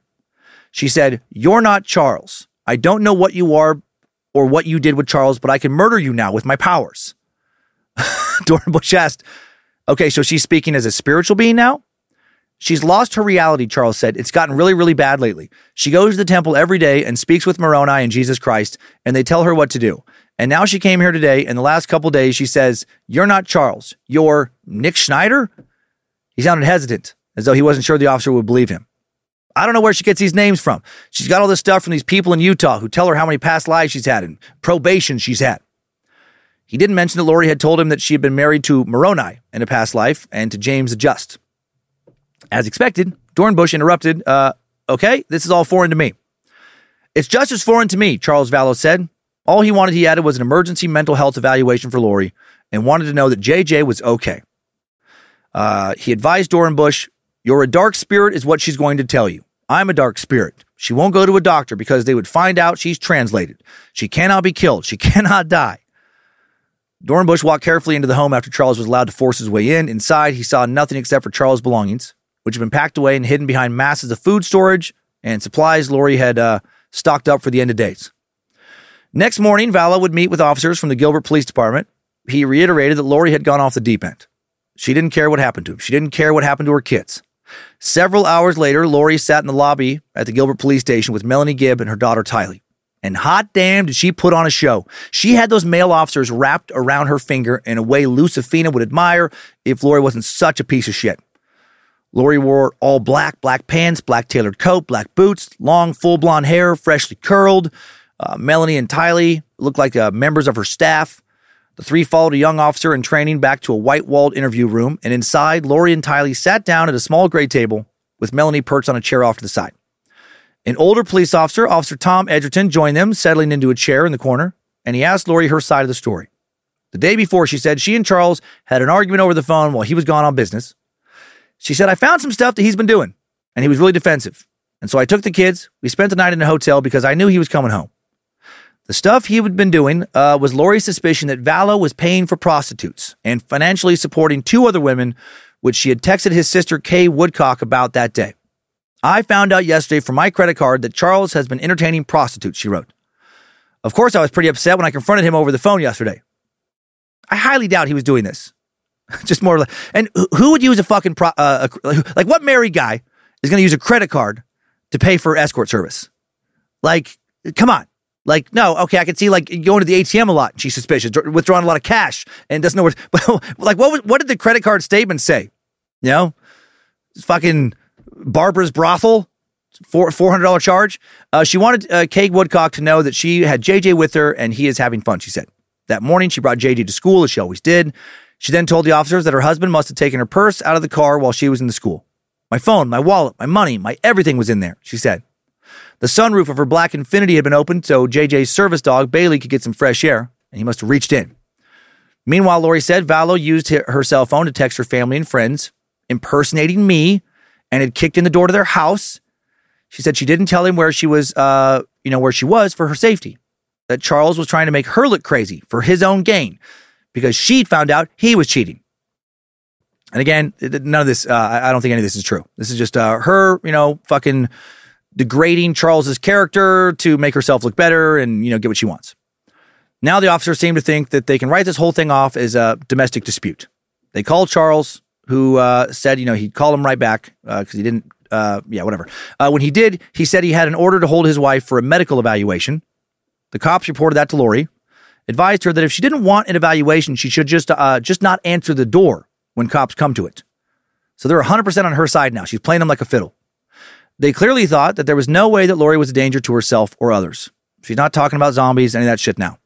S2: She said, You're not Charles. I don't know what you are or what you did with Charles, but I can murder you now with my powers. Dorenbush asked, Okay, so she's speaking as a spiritual being now? She's lost her reality, Charles said. It's gotten really, really bad lately. She goes to the temple every day and speaks with Moroni and Jesus Christ, and they tell her what to do. And now she came here today, and the last couple days she says, You're not Charles. You're Nick Schneider? He sounded hesitant, as though he wasn't sure the officer would believe him. I don't know where she gets these names from. She's got all this stuff from these people in Utah who tell her how many past lives she's had and probation she's had. He didn't mention that Lori had told him that she had been married to Moroni in a past life and to James the Just. As expected, Dorenbush interrupted, uh, okay, this is all foreign to me. It's just as foreign to me, Charles Vallow said. All he wanted, he added, was an emergency mental health evaluation for Lori and wanted to know that JJ was okay. Uh, he advised Dorenbush, You're a dark spirit, is what she's going to tell you. I'm a dark spirit. She won't go to a doctor because they would find out she's translated. She cannot be killed. She cannot die. Dorenbush walked carefully into the home after Charles was allowed to force his way in. Inside, he saw nothing except for Charles' belongings, which had been packed away and hidden behind masses of food storage and supplies Lori had uh, stocked up for the end of days. Next morning, Vallow would meet with officers from the Gilbert Police Department. He reiterated that Lori had gone off the deep end. She didn't care what happened to him. She didn't care what happened to her kids. Several hours later, Lori sat in the lobby at the Gilbert Police Station with Melanie Gibb and her daughter Tylee. And hot damn, did she put on a show. She had those male officers wrapped around her finger in a way Lucifina would admire if Lori wasn't such a piece of shit. Lori wore all black, black pants, black tailored coat, black boots, long, full blonde hair, freshly curled. Uh, Melanie and Tylee looked like uh, members of her staff. The three followed a young officer in training back to a white walled interview room, and inside, Lori and Tylee sat down at a small gray table with Melanie perched on a chair off to the side. An older police officer, Officer Tom Edgerton, joined them, settling into a chair in the corner, and he asked Lori her side of the story. The day before, she said she and Charles had an argument over the phone while he was gone on business. She said, I found some stuff that he's been doing. and he was really defensive. And so I took the kids. We spent the night in a hotel because I knew he was coming home. The stuff he had been doing uh, was Lori's suspicion that Vallow was paying for prostitutes and financially supporting two other women, which she had texted his sister Kay Woodcock about that day. I found out yesterday from my credit card that Charles has been entertaining prostitutes, she wrote. Of course, I was pretty upset when I confronted him over the phone yesterday. I highly doubt he was doing this. Just more like, and who would use a fucking pro, uh, a, like what married guy is going to use a credit card to pay for escort service? Like, come on. Like, no, okay, I can see like going to the ATM a lot. She's suspicious, withdrawing a lot of cash and doesn't know where. But like, what was, what did the credit card statement say? You know, fucking Barbara's brothel, four hundred dollar charge. Uh, she wanted uh, Woodcock to know that she had JJ with her and he is having fun. She said that morning she brought JJ to school as she always did. She then told the officers that her husband must have taken her purse out of the car while she was in the school. My phone, my wallet, my money, my everything was in there, she said. The sunroof of her black Infiniti had been opened so JJ's service dog, Bailey, could get some fresh air, and he must have reached in. Meanwhile, Lori said Vallow used her cell phone to text her family and friends, impersonating me, and had kicked in the door to their house. She said she didn't tell him where she was, uh, you know, where she was for her safety. That Charles was trying to make her look crazy for his own gain because she'd found out he was cheating. And again, none of this, uh, I don't think any of this is true. This is just uh, her, you know, fucking degrading Charles's character to make herself look better and, you know, get what she wants. Now the officers seem to think that they can write this whole thing off as a domestic dispute. They called Charles, who uh, said, you know, he'd call him right back because uh, he didn't, uh, yeah, whatever. Uh, when he did, he said he had an order to hold his wife for a medical evaluation. The cops reported that to Lori, advised her that if she didn't want an evaluation, she should just uh, just not answer the door when cops come to it. So they're 100% on her side now. She's playing them like a fiddle. They clearly thought that there was no way that Lori was a danger to herself or others. She's not talking about zombies, any of that shit now.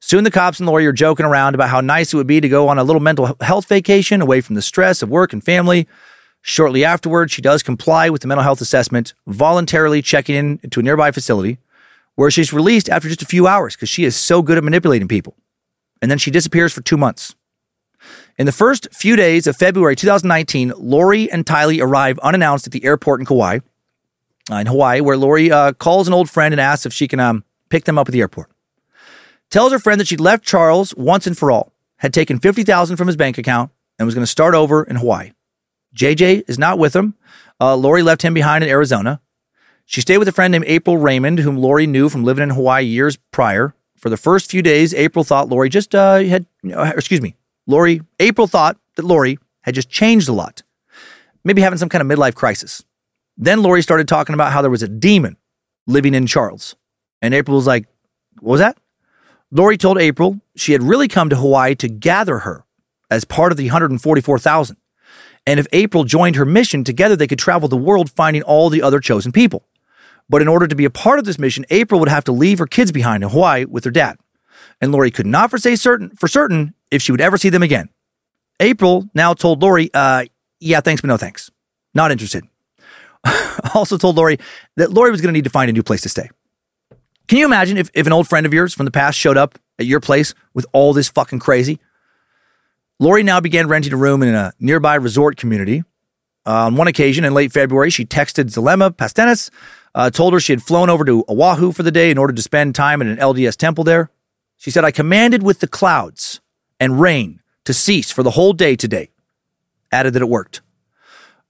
S2: Soon the cops and Lori are joking around about how nice it would be to go on a little mental health vacation away from the stress of work and family. Shortly afterward, she does comply with the mental health assessment, voluntarily checking in to a nearby facility where she's released after just a few hours because she is so good at manipulating people. And then she disappears for two months. In the first few days of February 2019, Lori and Tylee arrive unannounced at the airport in Kauai, uh, in Hawaii, where Lori uh, calls an old friend and asks if she can um, pick them up at the airport. Tells her friend that she'd left Charles once and for all, had taken 50000 from his bank account, and was going to start over in Hawaii. JJ is not with him. Uh, Lori left him behind in Arizona. She stayed with a friend named April Raymond, whom Lori knew from living in Hawaii years prior. For the first few days, April thought Lori just uh, had, excuse me, Lori, April thought that Lori had just changed a lot, maybe having some kind of midlife crisis. Then Lori started talking about how there was a demon living in Charles. And April was like, What was that? Lori told April she had really come to Hawaii to gather her as part of the 144,000. And if April joined her mission, together they could travel the world finding all the other chosen people. But in order to be a part of this mission, April would have to leave her kids behind in Hawaii with her dad. And Lori could not for say certain for certain if she would ever see them again. April now told Lori, uh, yeah, thanks, but no thanks. Not interested. also told Lori that Lori was going to need to find a new place to stay. Can you imagine if, if an old friend of yours from the past showed up at your place with all this fucking crazy? Lori now began renting a room in a nearby resort community. Uh, on one occasion in late February, she texted Zulema Pastenes uh, told her she had flown over to Oahu for the day in order to spend time in an LDS temple there. She said, I commanded with the clouds and rain to cease for the whole day today. Added that it worked.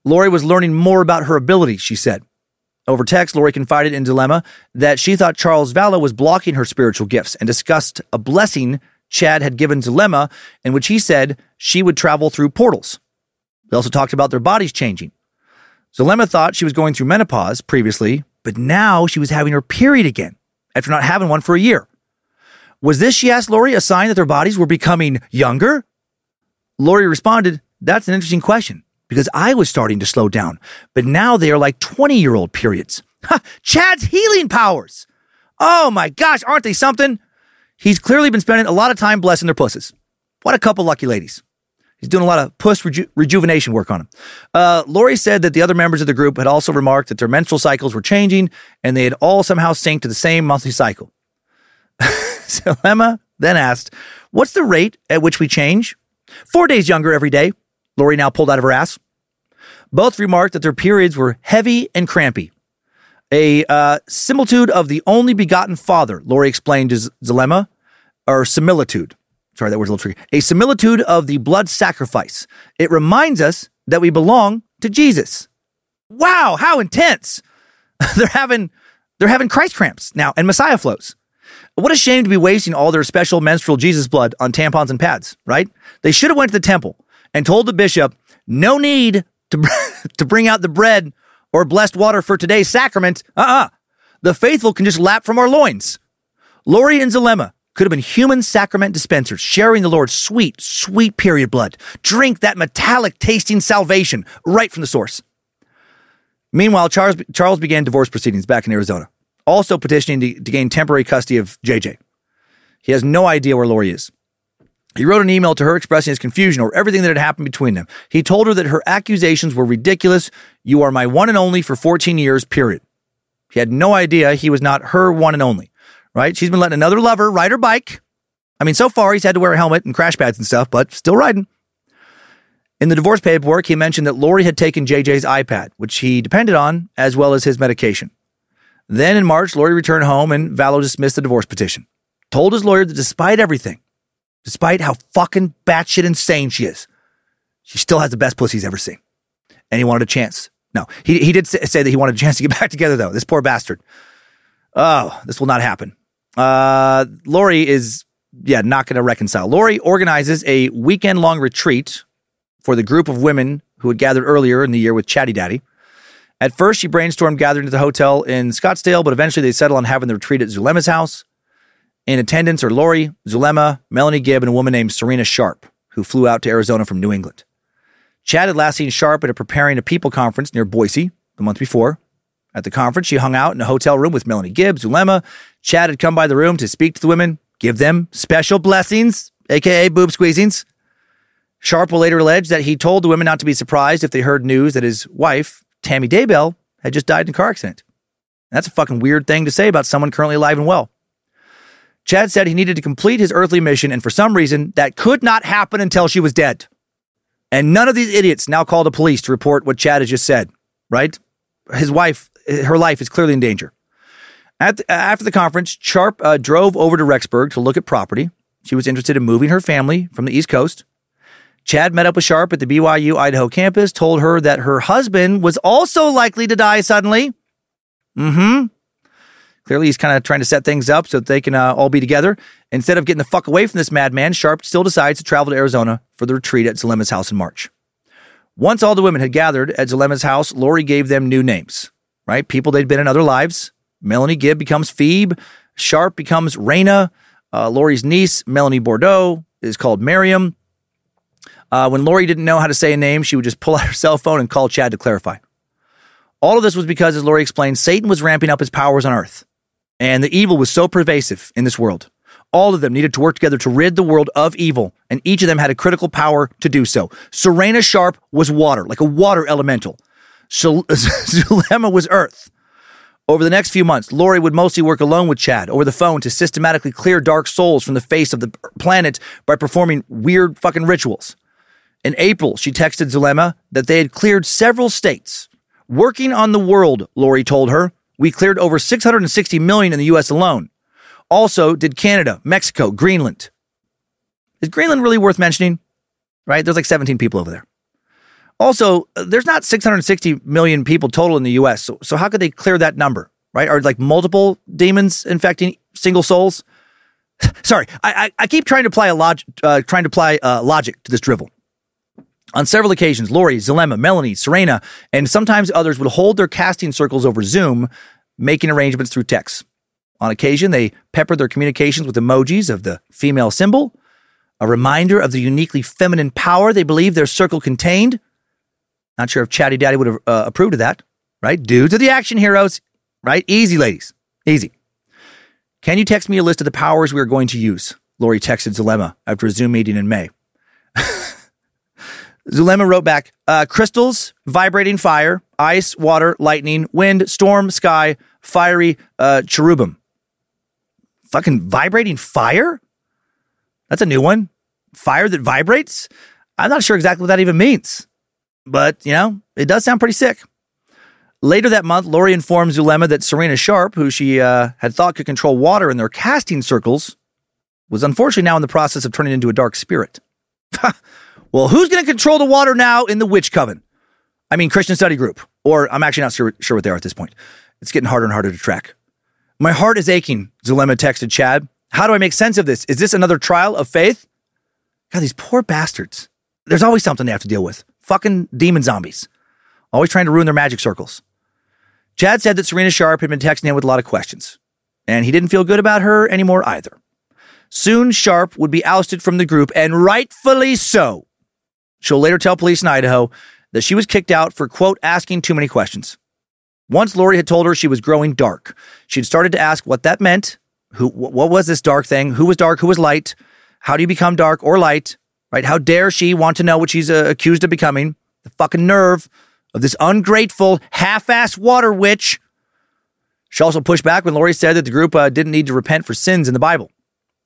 S2: Lori was learning more about her abilities, she said. Over text, Lori confided in Zulema that she thought Charles Vallow was blocking her spiritual gifts and discussed a blessing Chad had given Zulema in which he said she would travel through portals. They also talked about their bodies changing. Zulema thought she was going through menopause previously, but now she was having her period again after not having one for a year. Was this, she asked Lori, a sign that their bodies were becoming younger? Lori responded, That's an interesting question because I was starting to slow down, but now they are like 20 year old periods. Ha, Chad's healing powers. Oh my gosh, aren't they something? He's clearly been spending a lot of time blessing their pusses. What a couple lucky ladies. He's doing a lot of puss reju- rejuvenation work on him. Uh, Lori said that the other members of the group had also remarked that their menstrual cycles were changing and they had all somehow synced to the same monthly cycle. Zulema then asked, What's the rate at which we change? Four days younger every day. Lori now pulled out of her ass. Both remarked that their periods were heavy and crampy. A uh, similitude of the only begotten Father, Lori explained to Zulema, or similitude. Sorry, that word's a little tricky. A similitude of the blood sacrifice. It reminds us that we belong to Jesus. Wow, how intense! they're having they're having Christ cramps now and Messiah flows. What a shame to be wasting all their special menstrual Jesus blood on tampons and pads, right? They should have went to the temple and told the bishop, no need to, to bring out the bread or blessed water for today's sacrament. Uh-uh. The faithful can just lap from our loins. Lori and Zulema could have been human sacrament dispensers, sharing the Lord's sweet, sweet period blood. Drink that metallic tasting salvation right from the source. Meanwhile, Charles, Charles began divorce proceedings back in Arizona, also petitioning to, to gain temporary custody of JJ. He has no idea where Lori is. He wrote an email to her expressing his confusion over everything that had happened between them. He told her that her accusations were ridiculous. You are my one and only for 14 years, period. He had no idea he was not her one and only, right? She's been letting another lover ride her bike. I mean, so far he's had to wear a helmet and crash pads and stuff, but still riding. In the divorce paperwork, he mentioned that Lori had taken JJ's iPad, which he depended on, as well as his medication. Then in March, Lori returned home and Vallow dismissed the divorce petition. Told his lawyer that despite everything, despite how fucking batshit insane she is, she still has the best pussy he's ever seen. And he wanted a chance. No, he, he did say that he wanted a chance to get back together, though. This poor bastard. Oh, this will not happen. Uh, Lori is, yeah, not going to reconcile. Lori organizes a weekend long retreat for the group of women who had gathered earlier in the year with Chatty Daddy. At first, she brainstormed gathering at the hotel in Scottsdale, but eventually they settled on having the retreat at Zulema's house. In attendance are Lori, Zulema, Melanie Gibb, and a woman named Serena Sharp, who flew out to Arizona from New England. Chad had last seen Sharp at a preparing a people conference near Boise the month before. At the conference, she hung out in a hotel room with Melanie Gibbs, Zulema. Chad had come by the room to speak to the women, give them special blessings, aka boob squeezings. Sharp will later allege that he told the women not to be surprised if they heard news that his wife, Tammy Daybell, had just died in a car accident. That's a fucking weird thing to say about someone currently alive and well. Chad said he needed to complete his earthly mission, and for some reason, that could not happen until she was dead. And none of these idiots now call the police to report what Chad has just said, right? His wife, her life is clearly in danger. The, after the conference, Sharp uh, drove over to Rexburg to look at property. She was interested in moving her family from the East Coast. Chad met up with Sharp at the BYU Idaho campus, told her that her husband was also likely to die suddenly. Mm hmm. Clearly, he's kind of trying to set things up so that they can uh, all be together. Instead of getting the fuck away from this madman, Sharp still decides to travel to Arizona for the retreat at Zulema's house in March. Once all the women had gathered at Zulema's house, Lori gave them new names, right? People they'd been in other lives. Melanie Gibb becomes Phoebe. Sharp becomes Raina. Uh, Lori's niece, Melanie Boudreaux, is called Miriam. Uh, when Lori didn't know how to say a name, she would just pull out her cell phone and call Chad to clarify. All of this was because, as Lori explained, Satan was ramping up his powers on earth. And the evil was so pervasive in this world. All of them needed to work together to rid the world of evil, and each of them had a critical power to do so. Serena Sharp was water, like a water elemental. Zulema was earth. Over the next few months, Lori would mostly work alone with Chad over the phone to systematically clear dark souls from the face of the planet by performing weird fucking rituals. In April, she texted Zulema that they had cleared several states. Working on the world, Lori told her, we cleared over 660 million in the US alone. Also, did Canada, Mexico, Greenland. Is Greenland really worth mentioning? Right? There's like 17 people over there. Also, there's not 660 million people total in the US. So, so how could they clear that number? Right? Are like multiple demons infecting single souls? Sorry, I, I, I, keep trying to apply a log, uh, trying to apply uh, logic to this drivel. On several occasions, Lori, Zulema, Melanie, Serena, and sometimes others would hold their casting circles over Zoom, making arrangements through text. On occasion, they peppered their communications with emojis of the female symbol, a reminder of the uniquely feminine power they believed their circle contained. Not sure if Chatty Daddy would have uh, approved of that, right? Dudes are the action heroes, right? Easy, ladies. Easy. Can you text me a list of the powers we are going to use? Lori texted Zulema after a Zoom meeting in May. Zulema wrote back uh, crystals, vibrating fire, ice, water, lightning, wind, storm, sky, fiery uh, cherubim. Fucking vibrating fire? That's a new one. Fire that vibrates? I'm not sure exactly what that even means. But, you know, it does sound pretty sick. Later that month, Lori informed Zulema that Serena Sharp, who she uh, had thought could control water in their casting circles, was unfortunately now in the process of turning into a dark spirit. well, who's going to control the water now in the witch coven? I mean, Christian Study Group, or I'm actually not sure, sure what they are at this point. It's getting harder and harder to track. My heart is aching, Zulema texted Chad. How do I make sense of this? Is this another trial of faith? God, these poor bastards. There's always something they have to deal with. Fucking demon zombies. Always trying to ruin their magic circles. Chad said that Serena Sharp had been texting him with a lot of questions, and he didn't feel good about her anymore either. Soon, Sharp would be ousted from the group, and rightfully so. She'll later tell police in Idaho that she was kicked out for, quote, asking too many questions. Once Lori had told her she was growing dark, she'd started to ask what that meant. Who, what was this dark thing? Who was dark? Who was light? How do you become dark or light? Right? How dare she want to know what she's uh, accused of becoming? The fucking nerve of this ungrateful, half assed water witch. She also pushed back when Lori said that the group uh, didn't need to repent for sins in the Bible.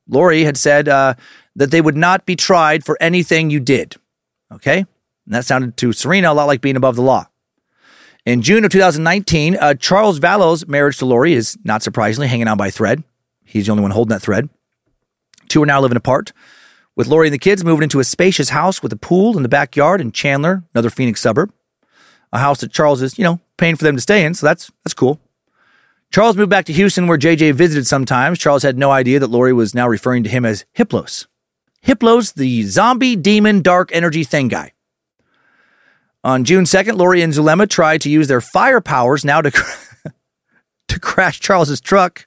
S2: Lori had said uh, that they would not be tried for anything you did. Okay? And that sounded to Serena a lot like being above the law. In June of 2019, uh, Charles Vallow's marriage to Lori is not surprisingly hanging on by thread. He's the only one holding that thread. Two are now living apart, with Lori and the kids moving into a spacious house with a pool in the backyard in Chandler, another Phoenix suburb a house that Charles is, you know, paying for them to stay in. So that's that's cool. Charles moved back to Houston where JJ visited sometimes. Charles had no idea that Lori was now referring to him as Hiplos. Hiplos, the zombie demon dark energy thing guy. On June 2nd, Lori and Zulema tried to use their fire powers now to, to crash Charles's truck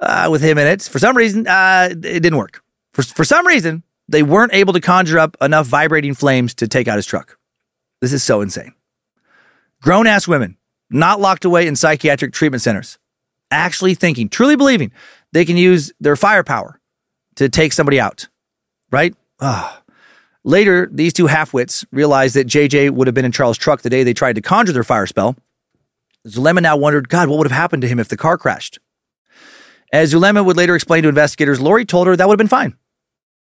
S2: uh, with him in it. For some reason, uh, it didn't work. For, for some reason, they weren't able to conjure up enough vibrating flames to take out his truck. This is so insane. Grown ass women, not locked away in psychiatric treatment centers, actually thinking, truly believing they can use their firepower to take somebody out, right? Ugh. Later, these two halfwits realized that JJ would have been in Charles' truck the day they tried to conjure their fire spell. Zulema now wondered, God, what would have happened to him if the car crashed? As Zulema would later explain to investigators, Lori told her that would have been fine.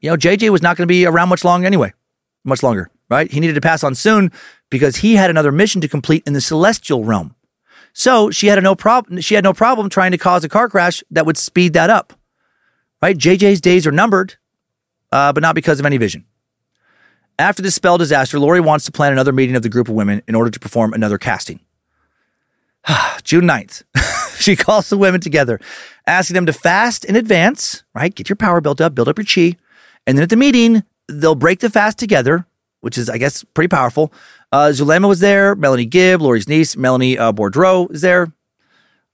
S2: You know, JJ was not going to be around much long anyway, much longer, right? He needed to pass on soon because he had another mission to complete in the celestial realm. So she had no problem. She had no problem trying to cause a car crash that would speed that up. Right? JJ's days are numbered, uh, but not because of any vision. After the spell disaster, Lori wants to plan another meeting of the group of women in order to perform another casting. June 9th, she calls the women together, asking them to fast in advance, right? Get your power built up, build up your chi. And then at the meeting, they'll break the fast together, which is, I guess, pretty powerful. Uh, Zulema was there. Melanie Gibb, Lori's niece, Melanie uh, is there.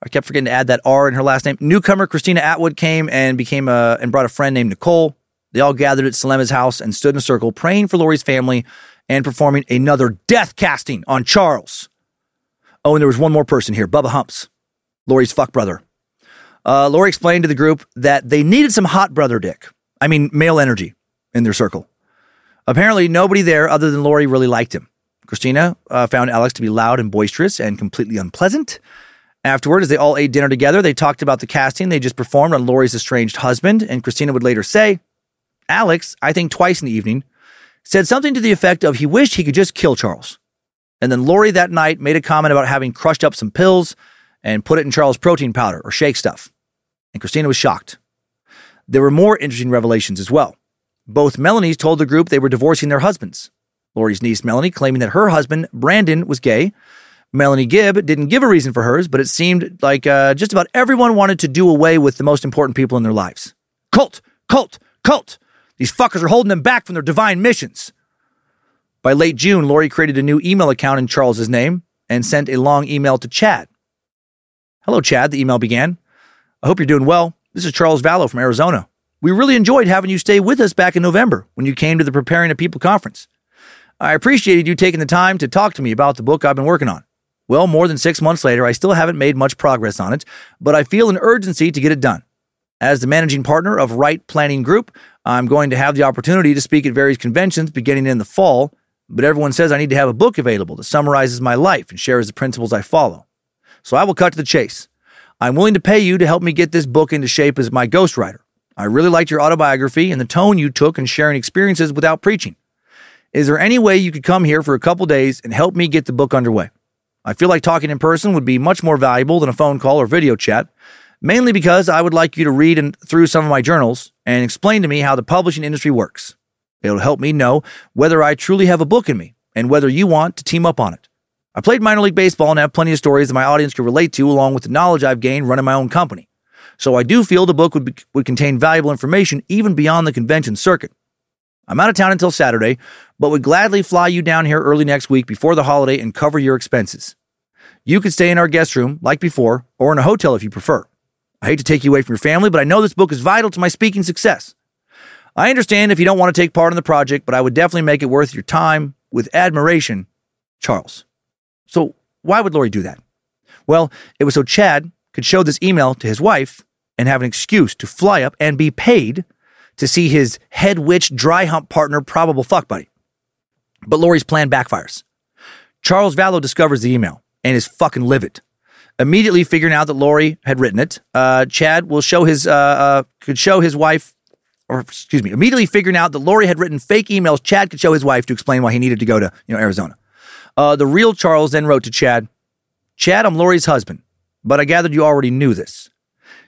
S2: I kept forgetting to add that R in her last name. Newcomer Christina Atwood came and became a and brought a friend named Nicole. They all gathered at Zulema's house and stood in a circle praying for Lori's family and performing another death casting on Charles. Oh, and there was one more person here, Bubba Humps, Lori's fuck brother. Uh, Lori explained to the group that they needed some hot brother dick. I mean, male energy in their circle. Apparently, nobody there other than Lori really liked him. Christina uh, found Alex to be loud and boisterous and completely unpleasant. Afterward, as they all ate dinner together, they talked about the casting they just performed on Lori's estranged husband, and Christina would later say, Alex, I think twice in the evening, said something to the effect of he wished he could just kill Charles. And then Lori that night made a comment about having crushed up some pills and put it in Charles' protein powder or shake stuff. And Christina was shocked. There were more interesting revelations as well. Both Melanies told the group they were divorcing their husbands, Lori's niece, Melanie, claiming that her husband, Brandon, was gay. Melanie Gibb didn't give a reason for hers, but it seemed like uh, just about everyone wanted to do away with the most important people in their lives. Cult, cult, cult. These fuckers are holding them back from their divine missions. By late June, Lori created a new email account in Charles's name and sent a long email to Chad. Hello, Chad, the email began. I hope you're doing well. This is Charles Vallow from Arizona. We really enjoyed having you stay with us back in November when you came to the Preparing a People conference. I appreciated you taking the time to talk to me about the book I've been working on. Well, more than six months later, I still haven't made much progress on it, but I feel an urgency to get it done. As the managing partner of Right Planning Group, I'm going to have the opportunity to speak at various conventions beginning in the fall, but everyone says I need to have a book available that summarizes my life and shares the principles I follow. So I will cut to the chase. I'm willing to pay you to help me get this book into shape as my ghostwriter. I really liked your autobiography and the tone you took in sharing experiences without preaching. Is there any way you could come here for a couple days and help me get the book underway? I feel like talking in person would be much more valuable than a phone call or video chat, mainly because I would like you to read and through some of my journals and explain to me how the publishing industry works. It'll help me know whether I truly have a book in me and whether you want to team up on it. I played minor league baseball and have plenty of stories that my audience can relate to, along with the knowledge I've gained running my own company. So I do feel the book would, be, would contain valuable information even beyond the convention circuit. I'm out of town until Saturday, but would gladly fly you down here early next week before the holiday and cover your expenses. You could stay in our guest room, like before, or in a hotel if you prefer. I hate to take you away from your family, but I know this book is vital to my speaking success. I understand if you don't want to take part in the project, but I would definitely make it worth your time. With admiration, Charles. So, why would Lori do that? Well, it was so Chad could show this email to his wife and have an excuse to fly up and be paid to see his head witch dry hump partner, probable fuck buddy. But Lori's plan backfires. Charles Vallow discovers the email and is fucking livid. Immediately figuring out that Lori had written it, uh, Chad will show his uh, uh, could show his wife, or excuse me, immediately figuring out that Lori had written fake emails. Chad could show his wife to explain why he needed to go to you know Arizona. Uh, the real Charles then wrote to Chad, Chad, I'm Lori's husband, but I gathered you already knew this.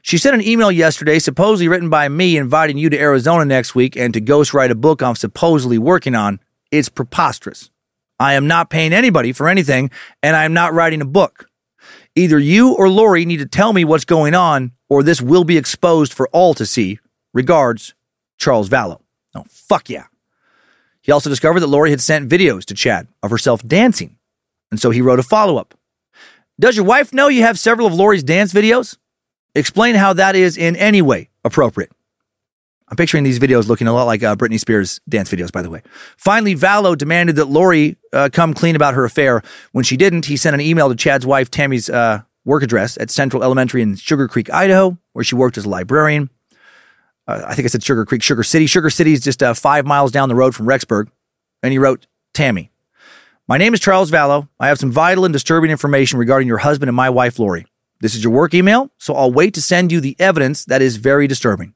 S2: She sent an email yesterday, supposedly written by me, inviting you to Arizona next week and to ghostwrite a book I'm supposedly working on. It's preposterous. I am not paying anybody for anything, and I am not writing a book. Either you or Lori need to tell me what's going on, or this will be exposed for all to see. Regards, Charles Vallow. Oh, fuck yeah. He also discovered that Lori had sent videos to Chad of herself dancing, and so he wrote a follow up. Does your wife know you have several of Lori's dance videos? Explain how that is in any way appropriate. I'm picturing these videos looking a lot like uh, Britney Spears dance videos, by the way. Finally, Vallow demanded that Lori uh, come clean about her affair. When she didn't, he sent an email to Chad's wife, Tammy's uh, work address at Central Elementary in Sugar Creek, Idaho, where she worked as a librarian. Uh, I think I said Sugar Creek, Sugar City. Sugar City is just uh, five miles down the road from Rexburg. And he wrote, Tammy, my name is Charles Vallow. I have some vital and disturbing information regarding your husband and my wife, Lori. This is your work email, so I'll wait to send you the evidence that is very disturbing.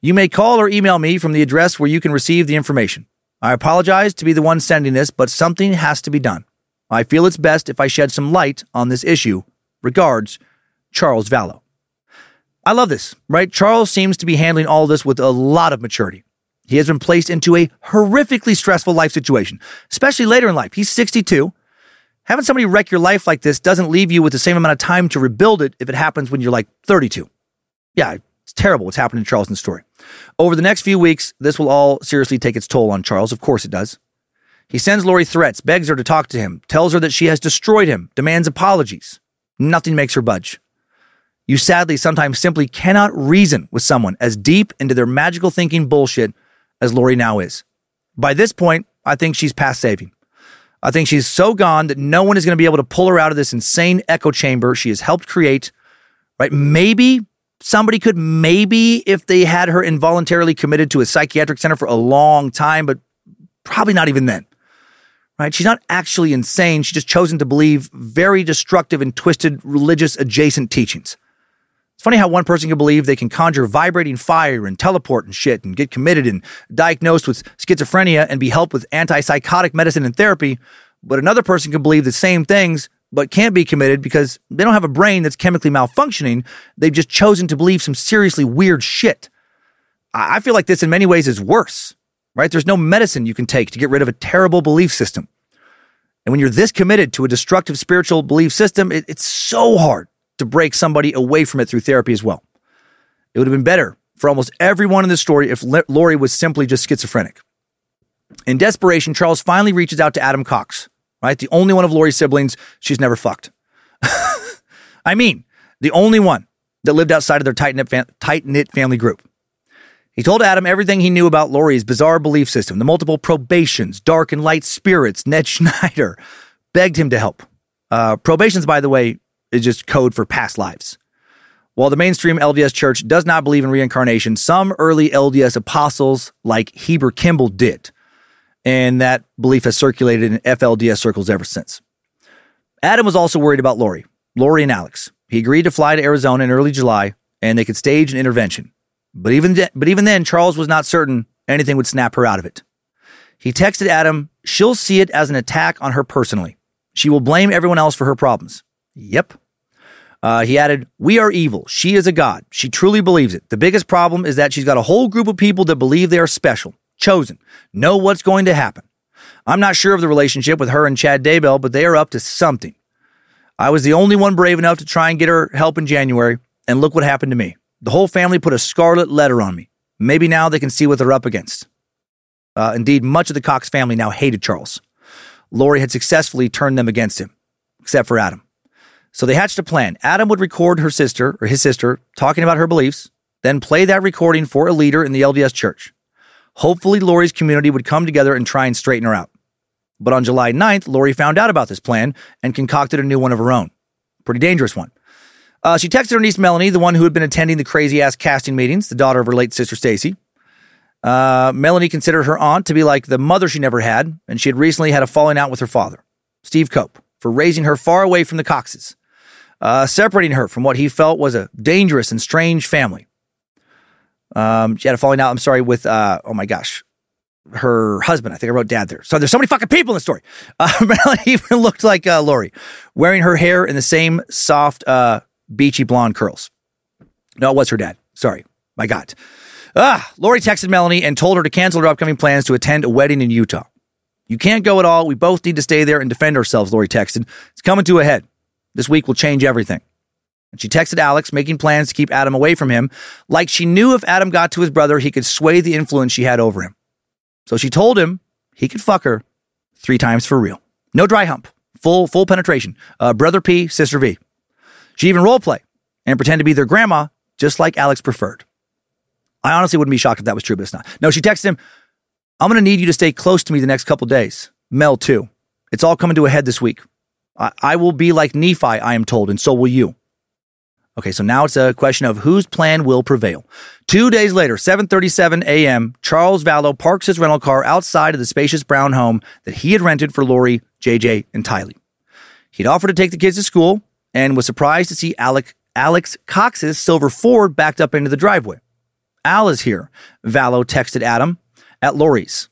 S2: You may call or email me from the address where you can receive the information. I apologize to be the one sending this, but something has to be done. I feel it's best if I shed some light on this issue. Regards, Charles Vallow. I love this, right? Charles seems to be handling all this with a lot of maturity. He has been placed into a horrifically stressful life situation, especially later in life. He's 62 Having somebody wreck your life like this doesn't leave you with the same amount of time to rebuild it if it happens when you're like 32. Yeah, it's terrible what's happened in Charleston's story. Over the next few weeks, this will all seriously take its toll on Charles. Of course it does. He sends Lori threats, begs her to talk to him, tells her that she has destroyed him, demands apologies. Nothing makes her budge. You sadly sometimes simply cannot reason with someone as deep into their magical thinking bullshit as Lori now is. By this point, I think she's past saving. I think she's so gone that no one is going to be able to pull her out of this insane echo chamber she has helped create. Right? Maybe somebody could, maybe if they had her involuntarily committed to a psychiatric center for a long time, but probably not even then. Right? She's not actually insane. She's just chosen to believe very destructive and twisted religious adjacent teachings. It's funny how one person can believe they can conjure vibrating fire and teleport and shit and get committed and diagnosed with schizophrenia and be helped with antipsychotic medicine and therapy, but another person can believe the same things but can't be committed because they don't have a brain that's chemically malfunctioning. They've just chosen to believe some seriously weird shit. I feel like this in many ways is worse, right? There's no medicine you can take to get rid of a terrible belief system. And when you're this committed to a destructive spiritual belief system, it, it's so hard to break somebody away from it through therapy as well. It would have been better for almost everyone in this story if Lori was simply just schizophrenic. In desperation, Charles finally reaches out to Adam Cox, right? The only one of Lori's siblings she's never fucked. I mean, the only one that lived outside of their tight knit, fam- tight knit family group. He told Adam everything he knew about Lori's bizarre belief system, the multiple probations, dark and light spirits, Ned Schneider, begged him to help. Uh, probations, by the way, is just code for past lives. While the mainstream LDS church does not believe in reincarnation, some early LDS apostles like Heber Kimball did. And that belief has circulated in FLDS circles ever since. Adam was also worried about Lori, Lori and Alex. He agreed to fly to Arizona in early July and they could stage an intervention. But even, de- but even then, Charles was not certain anything would snap her out of it. He texted Adam, she'll see it as an attack on her personally. She will blame everyone else for her problems. Yep. Uh, he added, We are evil. She is a god. She truly believes it. The biggest problem is that she's got a whole group of people that believe they are special, chosen, know what's going to happen. I'm not sure of the relationship with her and Chad Daybell, but they are up to something. I was the only one brave enough to try and get her help in January, and look what happened to me. The whole family put a scarlet letter on me. Maybe now they can see what they're up against. Uh, indeed, much of the Cox family now hated Charles. Lori had successfully turned them against him, except for Adam. So they hatched a plan. Adam would record her sister or his sister talking about her beliefs, then play that recording for a leader in the LDS church. Hopefully, Lori's community would come together and try and straighten her out. But on July 9th, Lori found out about this plan and concocted a new one of her own. Pretty dangerous one. Uh, she texted her niece Melanie, the one who had been attending the crazy ass casting meetings, the daughter of her late sister Stacy. Uh, Melanie considered her aunt to be like the mother she never had, and she had recently had a falling out with her father, Steve Cope, for raising her far away from the Coxes, uh, separating her from what he felt was a dangerous and strange family. Um, she had a falling out, I'm sorry, with, uh, oh my gosh, her husband. I think I wrote dad there. So there's so many fucking people in the story. Uh, Melanie even looked like uh, Lori, wearing her hair in the same soft, uh, beachy blonde curls. No, it was her dad. Sorry. My God. Ah, Lori texted Melanie and told her to cancel her upcoming plans to attend a wedding in Utah. You can't go at all. We both need to stay there and defend ourselves, Lori texted. It's coming to a head. This week will change everything. And she texted Alex, making plans to keep Adam away from him, like she knew if Adam got to his brother, he could sway the influence she had over him. So she told him he could fuck her three times for real. No dry hump. Full full penetration. Uh, brother P, sister V. She even role play and pretend to be their grandma, just like Alex preferred. I honestly wouldn't be shocked if that was true, but it's not. No, she texted him, I'm going to need you to stay close to me the next couple days. Mel, too. It's all coming to a head this week. I, I will be like Nephi, I am told, and so will you. Okay, so now it's a question of whose plan will prevail. Two days later, 7:37 a.m., Charles Vallow parks his rental car outside of the spacious brown home that he had rented for Lori, JJ, and Tylee. He'd offered to take the kids to school and was surprised to see Alec, Alex Cox's silver Ford backed up into the driveway. Al is here, Vallow texted Adam at Lori's.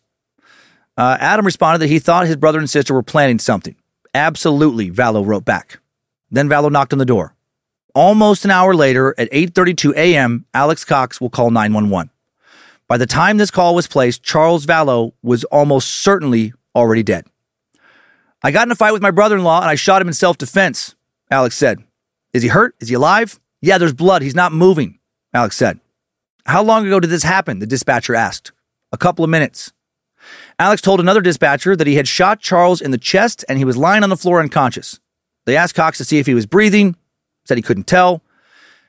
S2: Uh, Adam responded that he thought his brother and sister were planning something. Absolutely, Vallow wrote back. Then Vallow knocked on the door. Almost an hour later, at 8:32 a.m., Alex Cox will call 911. By the time this call was placed, Charles Vallow was almost certainly already dead. I got in a fight with my brother-in-law and I shot him in self-defense, Alex said. Is he hurt? Is he alive? Yeah, there's blood. He's not moving, Alex said. How long ago did this happen? The dispatcher asked. A couple of minutes. Alex told another dispatcher that he had shot Charles in the chest and he was lying on the floor unconscious. They asked Cox to see if he was breathing, said he couldn't tell.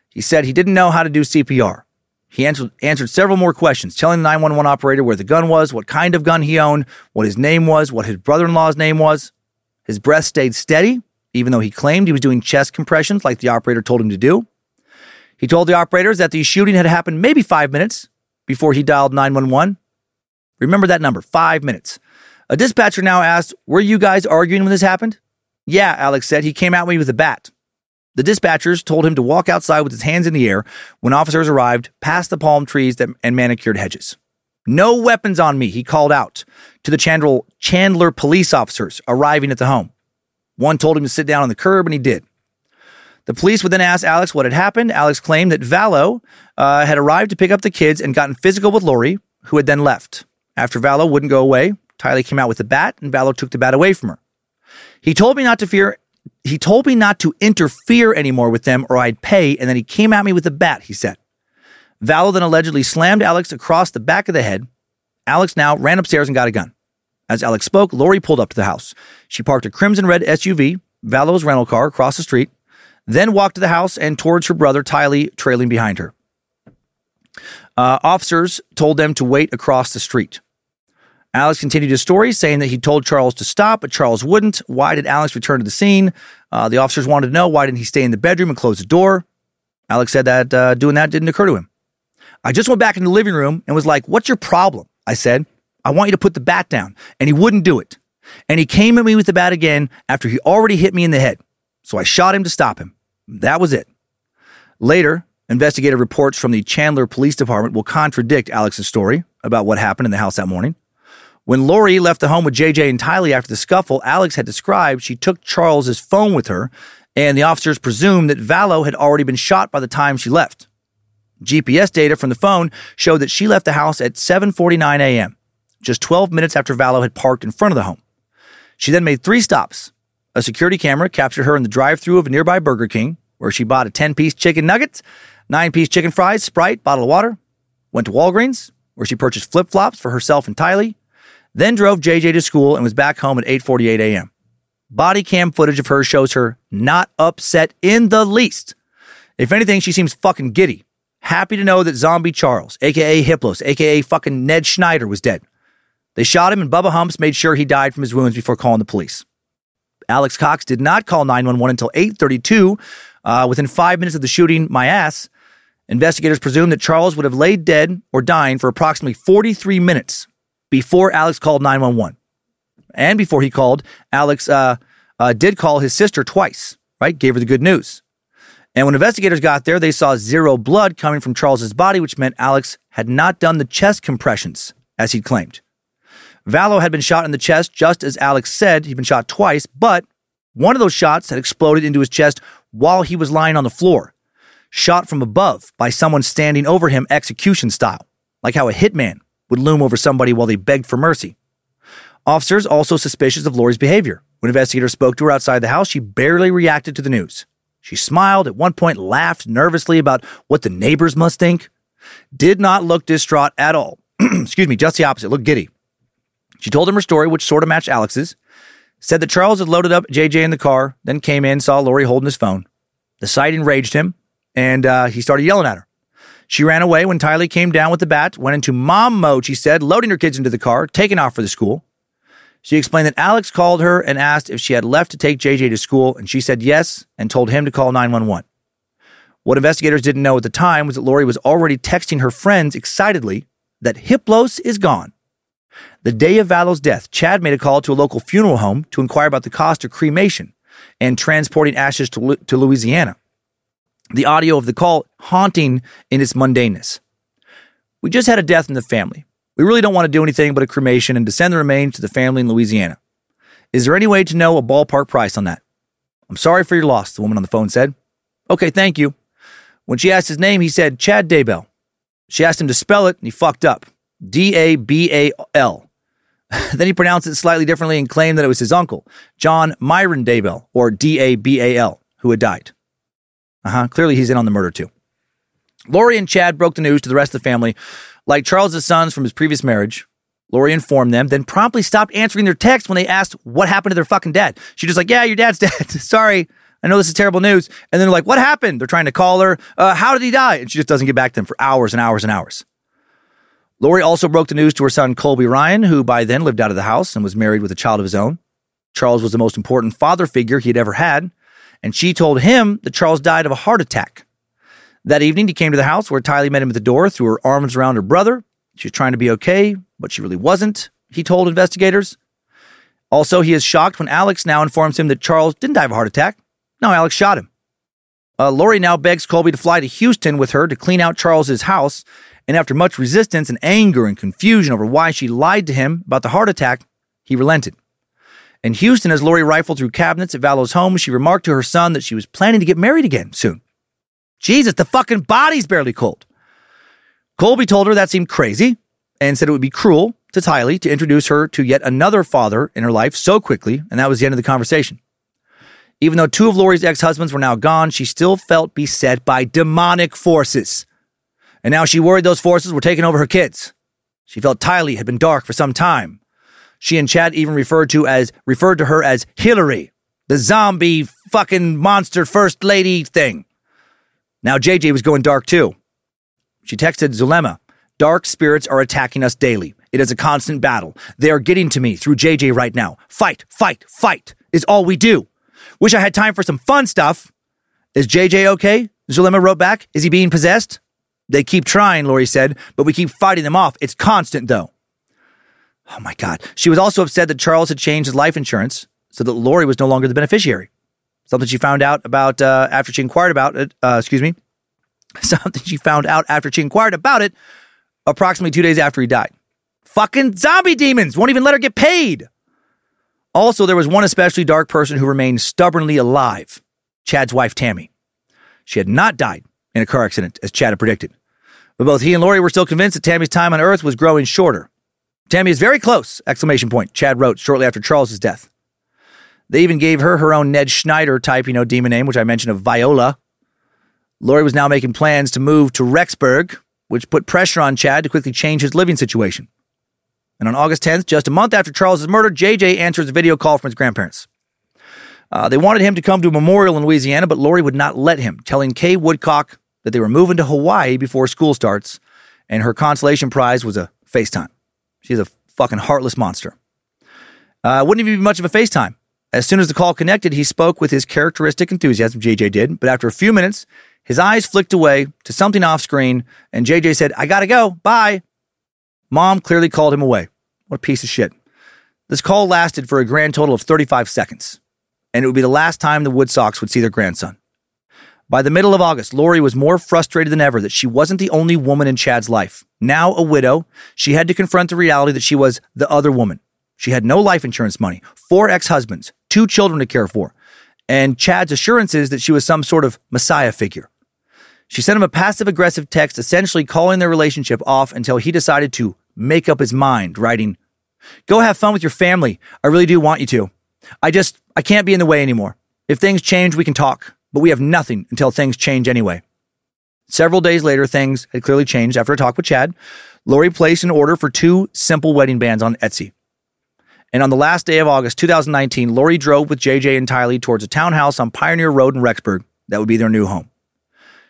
S2: He said he didn't know how to do CPR. He answered, answered several more questions, telling the 911 operator where the gun was, what kind of gun he owned, what his name was, what his brother in law's name was. His breath stayed steady, even though he claimed he was doing chest compressions like the operator told him to do. He told the operators that the shooting had happened maybe five minutes before he dialed 911. Remember that number, five minutes. A dispatcher now asked, Were you guys arguing when this happened? Yeah, Alex said. He came at me with a bat. The dispatchers told him to walk outside with his hands in the air when officers arrived past the palm trees and manicured hedges. No weapons on me, he called out to the Chandler, Chandler police officers arriving at the home. One told him to sit down on the curb, and he did. The police would then ask Alex what had happened. Alex claimed that Vallow uh, had arrived to pick up the kids and gotten physical with Lori, who had then left. After Vallow wouldn't go away, Tylee came out with the bat, and Vallow took the bat away from her. He told me not to fear. He told me not to interfere anymore with them, or I'd pay. And then he came at me with the bat. He said. Vallow then allegedly slammed Alex across the back of the head. Alex now ran upstairs and got a gun. As Alex spoke, Lori pulled up to the house. She parked a crimson red SUV, Vallow's rental car, across the street then walked to the house and towards her brother, Tylee, trailing behind her. Uh, officers told them to wait across the street. Alex continued his story, saying that he told Charles to stop, but Charles wouldn't. Why did Alex return to the scene? Uh, the officers wanted to know why didn't he stay in the bedroom and close the door? Alex said that uh, doing that didn't occur to him. I just went back in the living room and was like, What's your problem? I said, I want you to put the bat down. And he wouldn't do it. And he came at me with the bat again after he already hit me in the head. So I shot him to stop him. That was it. Later, investigative reports from the Chandler Police Department will contradict Alex's story about what happened in the house that morning. When Lori left the home with JJ and Tylee after the scuffle, Alex had described she took Charles's phone with her, and the officers presumed that Vallow had already been shot by the time she left. GPS data from the phone showed that she left the house at 7:49 a.m., just 12 minutes after Vallow had parked in front of the home. She then made three stops. A security camera captured her in the drive-through of a nearby Burger King, where she bought a 10-piece chicken nuggets, 9-piece chicken fries, Sprite, bottle of water, went to Walgreens, where she purchased flip-flops for herself and Tylee, then drove JJ to school and was back home at 8:48 a.m. Body cam footage of her shows her not upset in the least. If anything, she seems fucking giddy. Happy to know that Zombie Charles, aka Hiplos, aka fucking Ned Schneider, was dead. They shot him, and Bubba Humps made sure he died from his wounds before calling the police. Alex Cox did not call 911 until 8:32. Uh, within five minutes of the shooting, my ass. Investigators presume that Charles would have laid dead or dying for approximately 43 minutes before Alex called 911, and before he called, Alex uh, uh, did call his sister twice. Right, gave her the good news. And when investigators got there, they saw zero blood coming from Charles's body, which meant Alex had not done the chest compressions as he'd claimed. Vallow had been shot in the chest just as Alex said he'd been shot twice, but one of those shots had exploded into his chest while he was lying on the floor, shot from above by someone standing over him execution style, like how a hitman would loom over somebody while they begged for mercy. Officers also suspicious of Lori's behavior. When investigators spoke to her outside the house, she barely reacted to the news. She smiled, at one point laughed nervously about what the neighbors must think. Did not look distraught at all. Excuse me, just the opposite, looked giddy. She told him her story, which sort of matched Alex's. Said that Charles had loaded up JJ in the car, then came in, saw Lori holding his phone. The sight enraged him, and uh, he started yelling at her. She ran away when Tylee came down with the bat, went into mom mode, she said, loading her kids into the car, taking off for the school. She explained that Alex called her and asked if she had left to take JJ to school, and she said yes and told him to call 911. What investigators didn't know at the time was that Lori was already texting her friends excitedly that Hiplos is gone. The day of Vallow's death, Chad made a call to a local funeral home to inquire about the cost of cremation and transporting ashes to, to Louisiana. The audio of the call haunting in its mundaneness. We just had a death in the family. We really don't want to do anything but a cremation and send the remains to the family in Louisiana. Is there any way to know a ballpark price on that? I'm sorry for your loss, the woman on the phone said. Okay, thank you. When she asked his name, he said Chad Daybell. She asked him to spell it, and he fucked up. D A B A L. then he pronounced it slightly differently and claimed that it was his uncle, John Myron Daybell, or D A B A L, who had died. Uh huh. Clearly, he's in on the murder too. Lori and Chad broke the news to the rest of the family. Like Charles's sons from his previous marriage, Lori informed them, then promptly stopped answering their texts when they asked what happened to their fucking dad. She just like, yeah, your dad's dead. Sorry. I know this is terrible news. And then they're like, what happened? They're trying to call her. Uh, how did he die? And she just doesn't get back to them for hours and hours and hours. Lori also broke the news to her son, Colby Ryan, who by then lived out of the house and was married with a child of his own. Charles was the most important father figure he had ever had. And she told him that Charles died of a heart attack. That evening, he came to the house where Tylee met him at the door, threw her arms around her brother. She was trying to be okay, but she really wasn't, he told investigators. Also, he is shocked when Alex now informs him that Charles didn't die of a heart attack. No, Alex shot him. Uh, Lori now begs Colby to fly to Houston with her to clean out Charles's house. And after much resistance and anger and confusion over why she lied to him about the heart attack, he relented. In Houston, as Lori rifled through cabinets at Vallow's home, she remarked to her son that she was planning to get married again soon. Jesus, the fucking body's barely cold. Colby told her that seemed crazy and said it would be cruel to Tylee to introduce her to yet another father in her life so quickly, and that was the end of the conversation. Even though two of Lori's ex husbands were now gone, she still felt beset by demonic forces. And now she worried those forces were taking over her kids. She felt Tylee had been dark for some time. She and Chad even referred to as referred to her as Hillary, the zombie fucking monster first lady thing. Now JJ was going dark too. She texted Zulema, Dark spirits are attacking us daily. It is a constant battle. They are getting to me through JJ right now. Fight, fight, fight is all we do. Wish I had time for some fun stuff. Is JJ okay? Zulema wrote back. Is he being possessed? They keep trying, Lori said, but we keep fighting them off. It's constant, though. Oh my God. She was also upset that Charles had changed his life insurance so that Lori was no longer the beneficiary. Something she found out about uh, after she inquired about it. Uh, excuse me. Something she found out after she inquired about it approximately two days after he died. fucking zombie demons won't even let her get paid. Also, there was one especially dark person who remained stubbornly alive Chad's wife, Tammy. She had not died in a car accident, as Chad had predicted. But both he and Lori were still convinced that Tammy's time on Earth was growing shorter. Tammy is very close! Exclamation point. Chad wrote shortly after Charles's death. They even gave her her own Ned Schneider type, you know, demon name, which I mentioned of Viola. Lori was now making plans to move to Rexburg, which put pressure on Chad to quickly change his living situation. And on August 10th, just a month after Charles's murder, JJ answers a video call from his grandparents. Uh, they wanted him to come to a memorial in Louisiana, but Lori would not let him, telling Kay Woodcock that they were moving to Hawaii before school starts, and her consolation prize was a FaceTime. She's a fucking heartless monster. Uh, wouldn't even be much of a FaceTime. As soon as the call connected, he spoke with his characteristic enthusiasm, JJ did, but after a few minutes, his eyes flicked away to something off screen, and JJ said, I gotta go, bye. Mom clearly called him away. What a piece of shit. This call lasted for a grand total of 35 seconds, and it would be the last time the Woodcocks would see their grandson. By the middle of August, Lori was more frustrated than ever that she wasn't the only woman in Chad's life. Now a widow, she had to confront the reality that she was the other woman. She had no life insurance money, four ex husbands, two children to care for, and Chad's assurances that she was some sort of messiah figure. She sent him a passive aggressive text, essentially calling their relationship off until he decided to make up his mind, writing, Go have fun with your family. I really do want you to. I just, I can't be in the way anymore. If things change, we can talk, but we have nothing until things change anyway. Several days later, things had clearly changed after a talk with Chad. Lori placed an order for two simple wedding bands on Etsy. And on the last day of August 2019, Lori drove with JJ and Tylee towards a townhouse on Pioneer Road in Rexburg that would be their new home.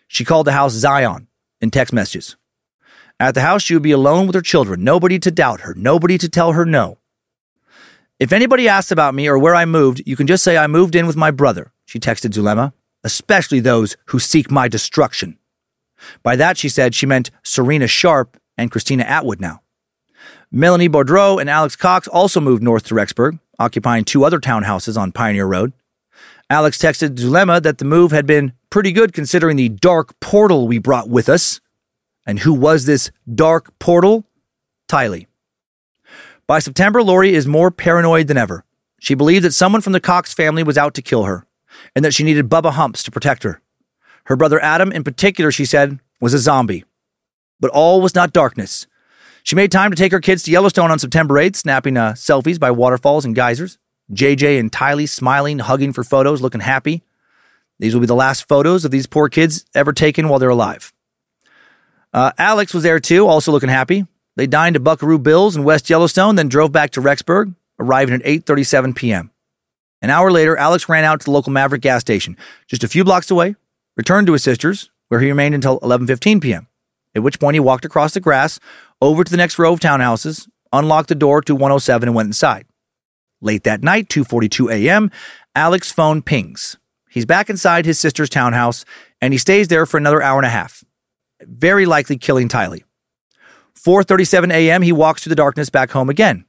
S2: She called the house Zion in text messages. At the house, she would be alone with her children, nobody to doubt her, nobody to tell her no. If anybody asks about me or where I moved, you can just say I moved in with my brother, she texted Zulema, especially those who seek my destruction. By that, she said she meant Serena Sharp and Christina Atwood now. Melanie Boudreaux and Alex Cox also moved north to Rexburg, occupying two other townhouses on Pioneer Road. Alex texted Zulema that the move had been pretty good considering the dark portal we brought with us. And who was this dark portal? Tylee. By September, Lori is more paranoid than ever. She believed that someone from the Cox family was out to kill her, and that she needed Bubba Humps to protect her. Her brother Adam, in particular, she said, was a zombie. But all was not darkness. She made time to take her kids to Yellowstone on September 8th, snapping uh, selfies by waterfalls and geysers. JJ and Tylee smiling, hugging for photos, looking happy. These will be the last photos of these poor kids ever taken while they're alive. Uh, Alex was there too, also looking happy. They dined at Buckaroo Bill's in West Yellowstone, then drove back to Rexburg, arriving at 8:37 p.m. An hour later, Alex ran out to the local Maverick gas station, just a few blocks away, returned to his sister's, where he remained until 11:15 p.m. At which point he walked across the grass over to the next row of townhouses, unlocked the door to 107 and went inside. Late that night, 2:42 a.m., Alex's phone pings. He's back inside his sister's townhouse and he stays there for another hour and a half, very likely killing Tylee. 4:37 a.m., he walks through the darkness back home again.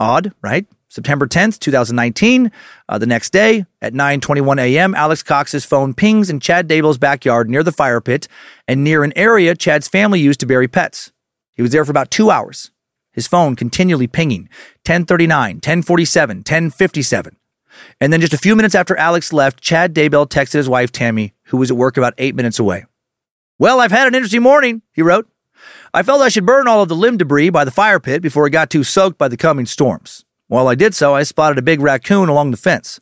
S2: Odd, right? September 10th, 2019, uh, the next day at 9:21 a.m., Alex Cox's phone pings in Chad Daybell's backyard near the fire pit and near an area Chad's family used to bury pets. He was there for about 2 hours his phone continually pinging 1039, 1047, 1057. And then just a few minutes after Alex left, Chad Daybell texted his wife, Tammy, who was at work about eight minutes away. Well, I've had an interesting morning, he wrote. I felt I should burn all of the limb debris by the fire pit before it got too soaked by the coming storms. While I did so, I spotted a big raccoon along the fence.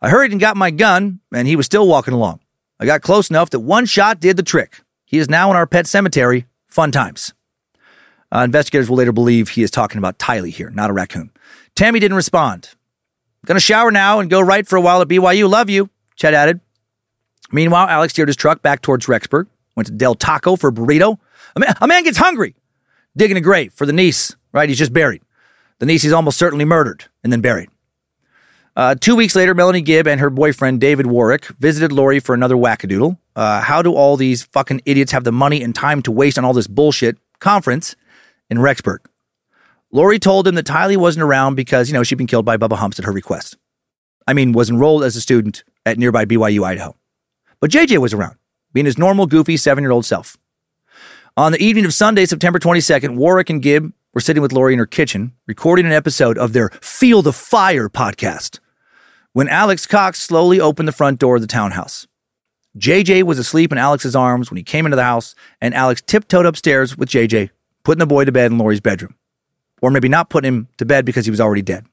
S2: I hurried and got my gun, and he was still walking along. I got close enough that one shot did the trick. He is now in our pet cemetery. Fun times. Uh, investigators will later believe he is talking about Tylee here, not a raccoon. Tammy didn't respond. Gonna shower now and go right for a while at BYU. Love you, Chet added. Meanwhile, Alex steered his truck back towards Rexburg, went to Del Taco for a burrito. A man, a man gets hungry, digging a grave for the niece, right? He's just buried. The niece is almost certainly murdered and then buried. Uh, two weeks later, Melanie Gibb and her boyfriend David Warwick visited Lori for another wackadoodle. Uh, how do all these fucking idiots have the money and time to waste on all this bullshit conference in Rexburg. Lori told him that Tylee wasn't around because, you know, she'd been killed by Bubba Humps at her request. I mean, was enrolled as a student at nearby BYU, Idaho. But JJ was around, being his normal, goofy seven year old self. On the evening of Sunday, September 22nd, Warwick and Gibb were sitting with Lori in her kitchen, recording an episode of their Feel the Fire podcast, when Alex Cox slowly opened the front door of the townhouse. JJ was asleep in Alex's arms when he came into the house, and Alex tiptoed upstairs with JJ, putting the boy to bed in Lori's bedroom. Or maybe not putting him to bed because he was already dead.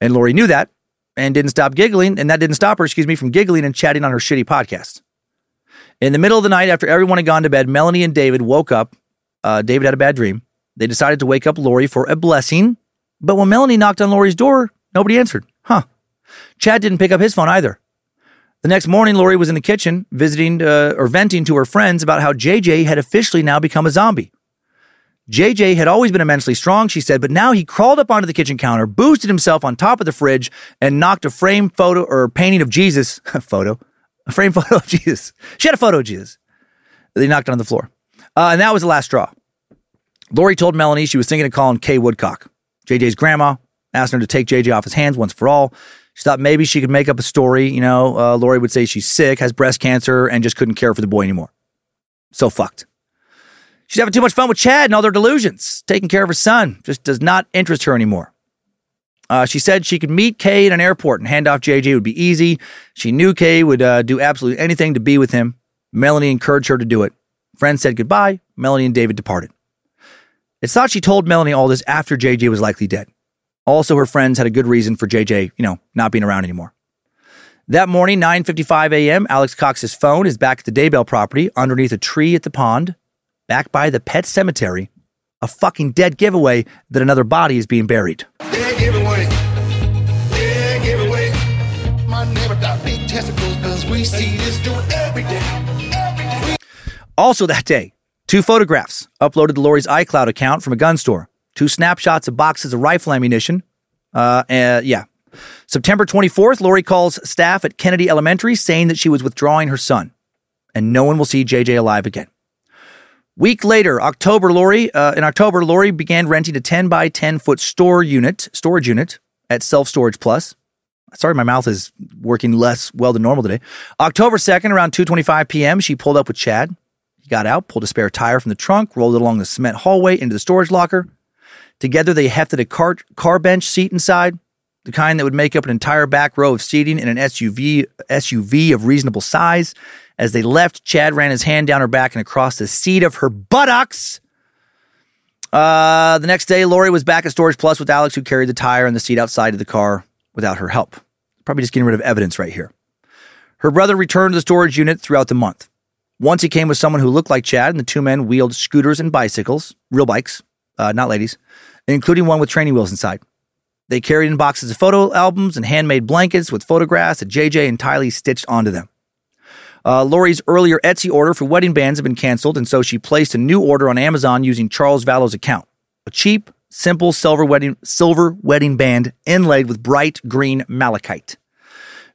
S2: And Lori knew that and didn't stop giggling, and that didn't stop her, excuse me, from giggling and chatting on her shitty podcast. In the middle of the night, after everyone had gone to bed, Melanie and David woke up. Uh, David had a bad dream. They decided to wake up Lori for a blessing, but when Melanie knocked on Lori's door, nobody answered. Huh. Chad didn't pick up his phone either. The next morning, Lori was in the kitchen visiting uh, or venting to her friends about how JJ had officially now become a zombie. JJ had always been immensely strong, she said, but now he crawled up onto the kitchen counter, boosted himself on top of the fridge, and knocked a frame photo or painting of Jesus, a photo, a frame photo of Jesus. She had a photo of Jesus. They knocked it on the floor. Uh, and that was the last straw. Lori told Melanie she was thinking of calling Kay Woodcock, JJ's grandma, asking her to take JJ off his hands once for all. She thought maybe she could make up a story. You know, uh, Lori would say she's sick, has breast cancer, and just couldn't care for the boy anymore. So fucked. She's having too much fun with Chad and all their delusions. Taking care of her son just does not interest her anymore. Uh, she said she could meet Kay at an airport and hand off JJ would be easy. She knew Kay would uh, do absolutely anything to be with him. Melanie encouraged her to do it. Friends said goodbye. Melanie and David departed. It's thought she told Melanie all this after JJ was likely dead. Also, her friends had a good reason for JJ, you know, not being around anymore. That morning, 9:55 a.m., Alex Cox's phone is back at the Daybell property underneath a tree at the pond back by the pet cemetery, a fucking dead giveaway that another body is being buried.
S6: Dead giveaway. Dead giveaway. My neighbor got big testicles because we see this dude every day. Every day.
S2: Also that day, two photographs uploaded to Lori's iCloud account from a gun store, two snapshots of boxes of rifle ammunition. Uh, uh, yeah. September 24th, Lori calls staff at Kennedy Elementary saying that she was withdrawing her son, and no one will see JJ alive again. Week later, October, Lori, uh, in October, Lori began renting a 10 by 10 foot store unit, storage unit at Self Storage Plus. Sorry, my mouth is working less well than normal today. October 2nd, around 2.25 p.m., she pulled up with Chad. He got out, pulled a spare tire from the trunk, rolled it along the cement hallway into the storage locker. Together, they hefted a car, car bench seat inside, the kind that would make up an entire back row of seating in an SUV, SUV of reasonable size. As they left, Chad ran his hand down her back and across the seat of her buttocks. Uh, the next day, Lori was back at Storage Plus with Alex, who carried the tire and the seat outside of the car without her help. Probably just getting rid of evidence right here. Her brother returned to the storage unit throughout the month. Once he came with someone who looked like Chad, and the two men wheeled scooters and bicycles, real bikes, uh, not ladies, including one with training wheels inside. They carried in boxes of photo albums and handmade blankets with photographs that JJ and Tylee stitched onto them. Uh, Lori's earlier Etsy order for wedding bands had been canceled, and so she placed a new order on Amazon using Charles Vallow's account. A cheap, simple silver wedding, silver wedding band inlaid with bright green malachite.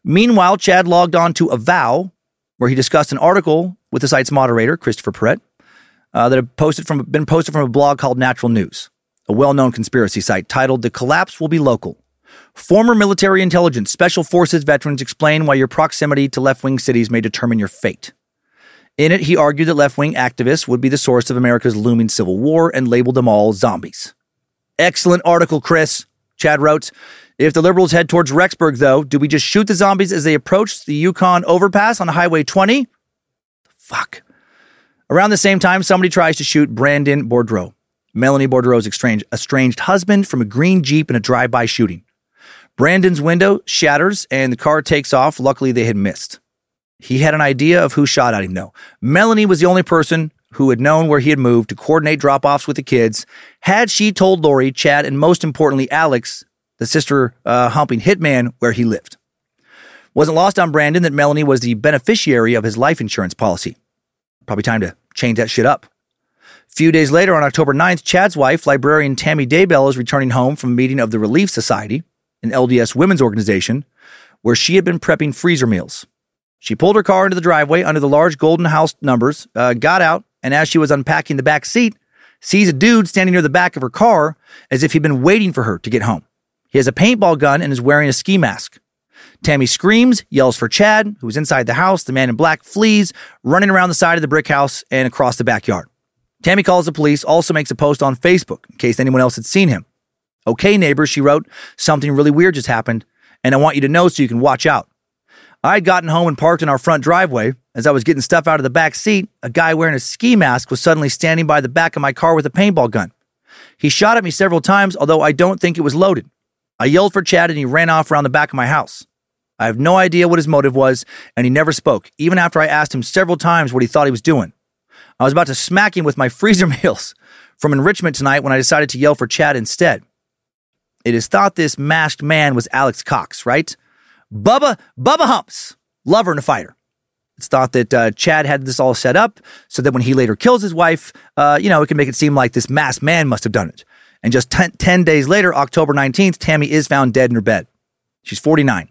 S2: Meanwhile, Chad logged on to Avow, where he discussed an article with the site's moderator, Christopher Perrett, uh, that had posted from, been posted from a blog called Natural News, a well known conspiracy site titled The Collapse Will Be Local. Former military intelligence, special forces veterans explain why your proximity to left wing cities may determine your fate. In it, he argued that left wing activists would be the source of America's looming civil war and labeled them all zombies. Excellent article, Chris. Chad wrote, If the liberals head towards Rexburg, though, do we just shoot the zombies as they approach the Yukon overpass on Highway 20? Fuck. Around the same time, somebody tries to shoot Brandon Boudreaux, Melanie Boudreaux's estranged, estranged husband, from a green Jeep in a drive by shooting. Brandon's window shatters and the car takes off. Luckily, they had missed. He had an idea of who shot at him, though. Melanie was the only person who had known where he had moved to coordinate drop offs with the kids. Had she told Lori, Chad, and most importantly, Alex, the sister uh, humping hitman, where he lived? Wasn't lost on Brandon that Melanie was the beneficiary of his life insurance policy. Probably time to change that shit up. A few days later, on October 9th, Chad's wife, librarian Tammy Daybell, is returning home from a meeting of the Relief Society an LDS women's organization, where she had been prepping freezer meals. She pulled her car into the driveway under the large golden house numbers, uh, got out, and as she was unpacking the back seat, sees a dude standing near the back of her car as if he'd been waiting for her to get home. He has a paintball gun and is wearing a ski mask. Tammy screams, yells for Chad, who's inside the house. The man in black flees, running around the side of the brick house and across the backyard. Tammy calls the police, also makes a post on Facebook in case anyone else had seen him. Okay, neighbors, she wrote, something really weird just happened, and I want you to know so you can watch out. I had gotten home and parked in our front driveway. As I was getting stuff out of the back seat, a guy wearing a ski mask was suddenly standing by the back of my car with a paintball gun. He shot at me several times, although I don't think it was loaded. I yelled for Chad and he ran off around the back of my house. I have no idea what his motive was, and he never spoke, even after I asked him several times what he thought he was doing. I was about to smack him with my freezer meals from enrichment tonight when I decided to yell for Chad instead. It is thought this masked man was Alex Cox, right? Bubba, Bubba Humps, lover and a fighter. It's thought that uh, Chad had this all set up so that when he later kills his wife, uh, you know, it can make it seem like this masked man must have done it. And just ten, 10 days later, October 19th, Tammy is found dead in her bed. She's 49.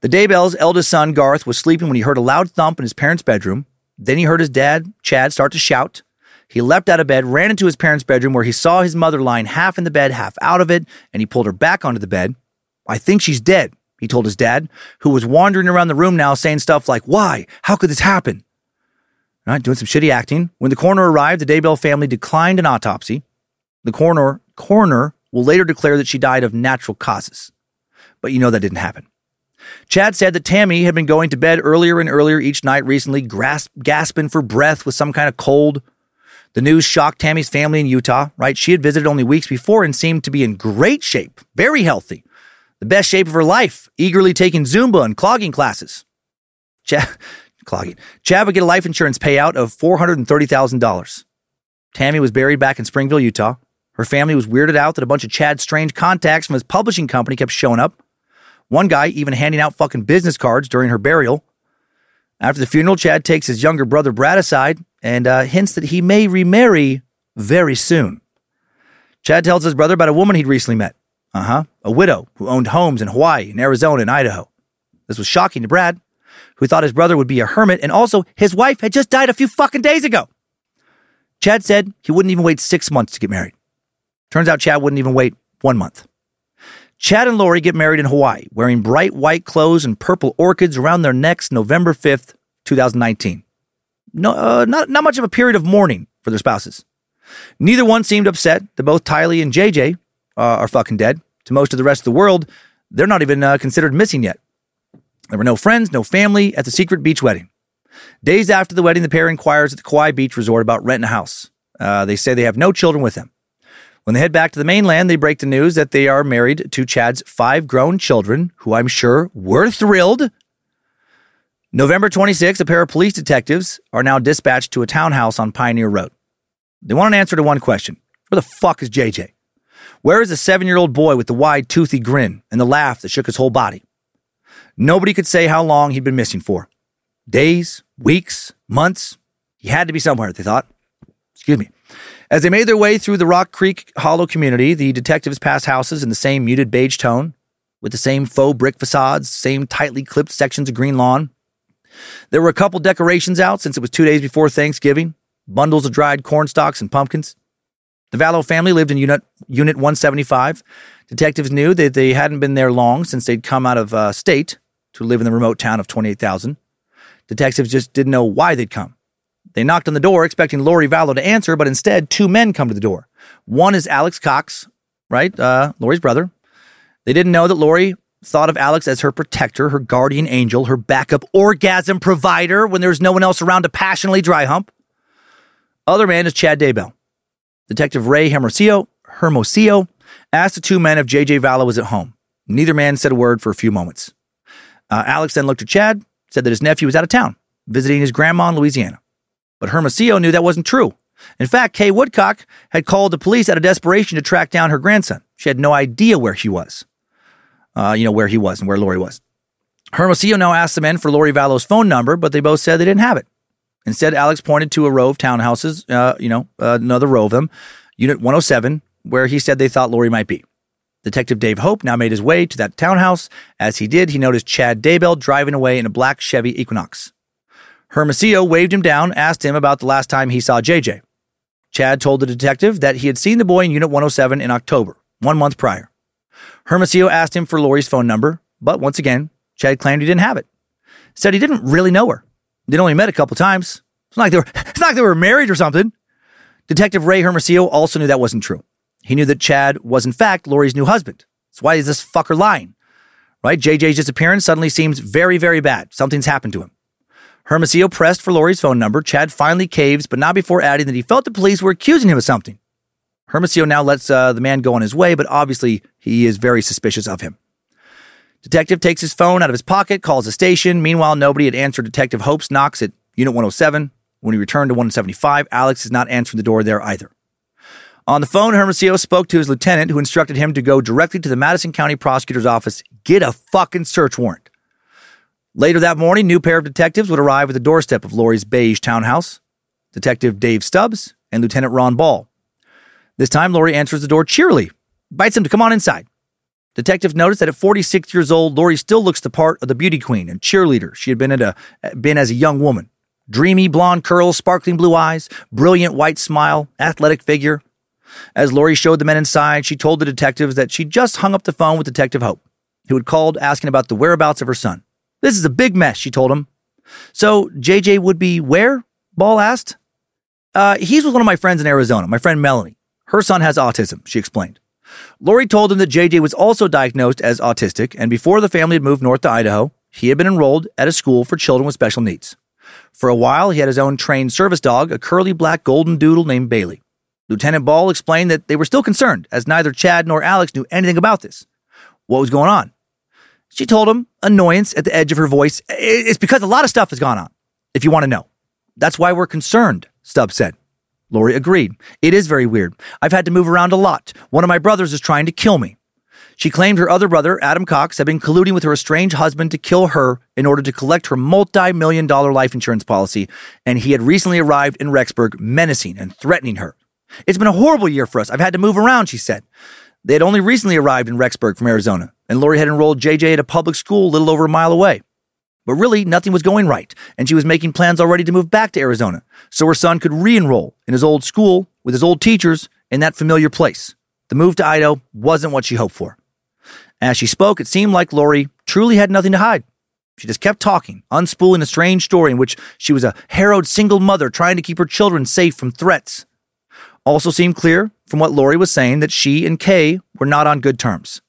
S2: The Daybell's eldest son, Garth, was sleeping when he heard a loud thump in his parents' bedroom. Then he heard his dad, Chad, start to shout. He leapt out of bed, ran into his parents' bedroom where he saw his mother lying half in the bed, half out of it, and he pulled her back onto the bed. I think she's dead, he told his dad, who was wandering around the room now saying stuff like, Why? How could this happen? All right, doing some shitty acting. When the coroner arrived, the Daybell family declined an autopsy. The coroner, coroner will later declare that she died of natural causes. But you know that didn't happen. Chad said that Tammy had been going to bed earlier and earlier each night recently, grasp, gasping for breath with some kind of cold. The news shocked Tammy's family in Utah, right? She had visited only weeks before and seemed to be in great shape, very healthy, the best shape of her life, eagerly taking Zumba and clogging classes. Chad, clogging. Chad would get a life insurance payout of $430,000. Tammy was buried back in Springville, Utah. Her family was weirded out that a bunch of Chad's strange contacts from his publishing company kept showing up. One guy even handing out fucking business cards during her burial. After the funeral, Chad takes his younger brother Brad aside and uh, hints that he may remarry very soon. Chad tells his brother about a woman he'd recently met. Uh huh. A widow who owned homes in Hawaii, in Arizona, and Idaho. This was shocking to Brad, who thought his brother would be a hermit, and also his wife had just died a few fucking days ago. Chad said he wouldn't even wait six months to get married. Turns out Chad wouldn't even wait one month. Chad and Lori get married in Hawaii, wearing bright white clothes and purple orchids around their necks November 5th, 2019. No, uh, not, not much of a period of mourning for their spouses. Neither one seemed upset that both Tylee and JJ uh, are fucking dead. To most of the rest of the world, they're not even uh, considered missing yet. There were no friends, no family at the secret beach wedding. Days after the wedding, the pair inquires at the Kauai Beach Resort about renting a house. Uh, they say they have no children with them. When they head back to the mainland, they break the news that they are married to Chad's five grown children, who I'm sure were thrilled. November 26, a pair of police detectives are now dispatched to a townhouse on Pioneer Road. They want an answer to one question Where the fuck is JJ? Where is the seven year old boy with the wide, toothy grin and the laugh that shook his whole body? Nobody could say how long he'd been missing for. Days, weeks, months. He had to be somewhere, they thought. Excuse me. As they made their way through the Rock Creek Hollow community, the detectives passed houses in the same muted beige tone, with the same faux brick facades, same tightly clipped sections of green lawn. There were a couple decorations out since it was two days before Thanksgiving, bundles of dried corn stalks and pumpkins. The Vallow family lived in Unit, Unit 175. Detectives knew that they hadn't been there long since they'd come out of uh, state to live in the remote town of 28,000. Detectives just didn't know why they'd come. They knocked on the door expecting Lori Vallow to answer, but instead, two men come to the door. One is Alex Cox, right? Uh, Lori's brother. They didn't know that Lori thought of Alex as her protector, her guardian angel, her backup orgasm provider when there's no one else around to passionately dry hump. Other man is Chad Daybell. Detective Ray Hermosillo, Hermosillo asked the two men if JJ Vallow was at home. Neither man said a word for a few moments. Uh, Alex then looked at Chad, said that his nephew was out of town, visiting his grandma in Louisiana. But Hermosillo knew that wasn't true. In fact, Kay Woodcock had called the police out of desperation to track down her grandson. She had no idea where he was. Uh, you know, where he was and where Lori was. Hermosillo now asked the men for Lori Vallow's phone number, but they both said they didn't have it. Instead, Alex pointed to a row of townhouses, uh, you know, uh, another row of them, Unit 107, where he said they thought Lori might be. Detective Dave Hope now made his way to that townhouse. As he did, he noticed Chad Daybell driving away in a black Chevy Equinox. Hermosillo waved him down, asked him about the last time he saw JJ. Chad told the detective that he had seen the boy in Unit 107 in October, one month prior. Hermosillo asked him for Lori's phone number, but once again, Chad claimed he didn't have it. Said he didn't really know her. They'd only met a couple times. It's not like they were, it's not like they were married or something. Detective Ray Hermosillo also knew that wasn't true. He knew that Chad was, in fact, Lori's new husband. So why is this fucker lying? Right? JJ's disappearance suddenly seems very, very bad. Something's happened to him. Hermosillo pressed for Lori's phone number. Chad finally caves, but not before adding that he felt the police were accusing him of something. Hermosillo now lets uh, the man go on his way, but obviously he is very suspicious of him. Detective takes his phone out of his pocket, calls the station. Meanwhile, nobody had answered Detective Hope's knocks at Unit 107. When he returned to 175, Alex is not answering the door there either. On the phone, Hermosillo spoke to his lieutenant, who instructed him to go directly to the Madison County Prosecutor's Office, get a fucking search warrant. Later that morning, new pair of detectives would arrive at the doorstep of Lori's beige townhouse Detective Dave Stubbs and Lieutenant Ron Ball. This time, Lori answers the door cheerily, bites him to come on inside. Detectives noticed that at 46 years old, Lori still looks the part of the beauty queen and cheerleader she had been, at a, been as a young woman. Dreamy blonde curls, sparkling blue eyes, brilliant white smile, athletic figure. As Lori showed the men inside, she told the detectives that she just hung up the phone with Detective Hope, who had called asking about the whereabouts of her son. This is a big mess, she told him. So JJ would be where? Ball asked. Uh, he's with one of my friends in Arizona, my friend Melanie. Her son has autism, she explained. Lori told him that JJ was also diagnosed as autistic, and before the family had moved north to Idaho, he had been enrolled at a school for children with special needs. For a while, he had his own trained service dog, a curly black golden doodle named Bailey. Lieutenant Ball explained that they were still concerned, as neither Chad nor Alex knew anything about this. What was going on? She told him, annoyance at the edge of her voice. It's because a lot of stuff has gone on, if you want to know. That's why we're concerned, Stubbs said. Lori agreed. It is very weird. I've had to move around a lot. One of my brothers is trying to kill me. She claimed her other brother, Adam Cox, had been colluding with her estranged husband to kill her in order to collect her multi million dollar life insurance policy, and he had recently arrived in Rexburg menacing and threatening her. It's been a horrible year for us. I've had to move around, she said. They had only recently arrived in Rexburg from Arizona, and Lori had enrolled JJ at a public school a little over a mile away. But really, nothing was going right, and she was making plans already to move back to Arizona so her son could re enroll in his old school with his old teachers in that familiar place. The move to Idaho wasn't what she hoped for. As she spoke, it seemed like Lori truly had nothing to hide. She just kept talking, unspooling a strange story in which she was a harrowed single mother trying to keep her children safe from threats. Also seemed clear from what Lori was saying that she and Kay were not on good terms.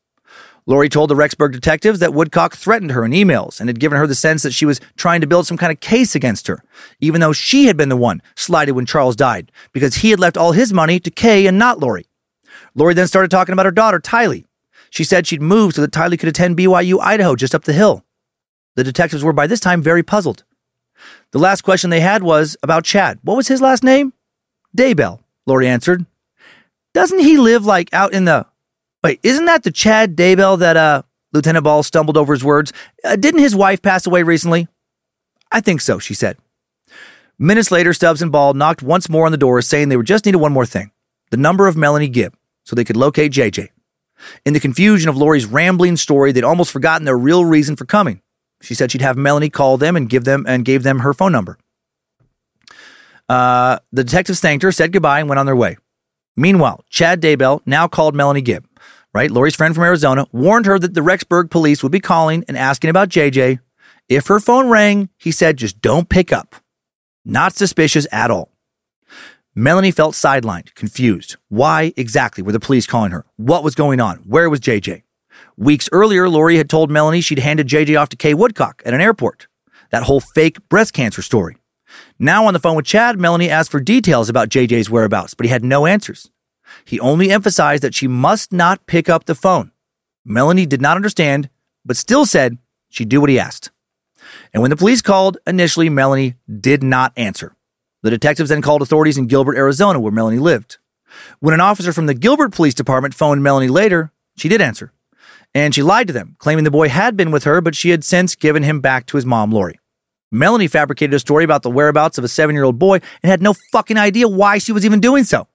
S2: Lori told the Rexburg detectives that Woodcock threatened her in emails and had given her the sense that she was trying to build some kind of case against her, even though she had been the one slighted when Charles died, because he had left all his money to Kay and not Lori. Lori then started talking about her daughter, Tylee. She said she'd moved so that Tylee could attend BYU Idaho just up the hill. The detectives were by this time very puzzled. The last question they had was about Chad. What was his last name? Daybell, Lori answered. Doesn't he live like out in the Wait, isn't that the Chad Daybell that uh, Lieutenant Ball stumbled over his words? Uh, didn't his wife pass away recently? I think so, she said. Minutes later, Stubbs and Ball knocked once more on the door, saying they just needed one more thing the number of Melanie Gibb, so they could locate JJ. In the confusion of Lori's rambling story, they'd almost forgotten their real reason for coming. She said she'd have Melanie call them and give them and gave them her phone number. Uh, the detectives thanked her, said goodbye, and went on their way. Meanwhile, Chad Daybell now called Melanie Gibb right? Lori's friend from Arizona warned her that the Rexburg police would be calling and asking about JJ. If her phone rang, he said, just don't pick up. Not suspicious at all. Melanie felt sidelined, confused. Why exactly were the police calling her? What was going on? Where was JJ? Weeks earlier, Lori had told Melanie she'd handed JJ off to Kay Woodcock at an airport. That whole fake breast cancer story. Now on the phone with Chad, Melanie asked for details about JJ's whereabouts, but he had no answers. He only emphasized that she must not pick up the phone. Melanie did not understand, but still said she'd do what he asked. And when the police called, initially, Melanie did not answer. The detectives then called authorities in Gilbert, Arizona, where Melanie lived. When an officer from the Gilbert Police Department phoned Melanie later, she did answer. And she lied to them, claiming the boy had been with her, but she had since given him back to his mom, Lori. Melanie fabricated a story about the whereabouts of a seven year old boy and had no fucking idea why she was even doing so.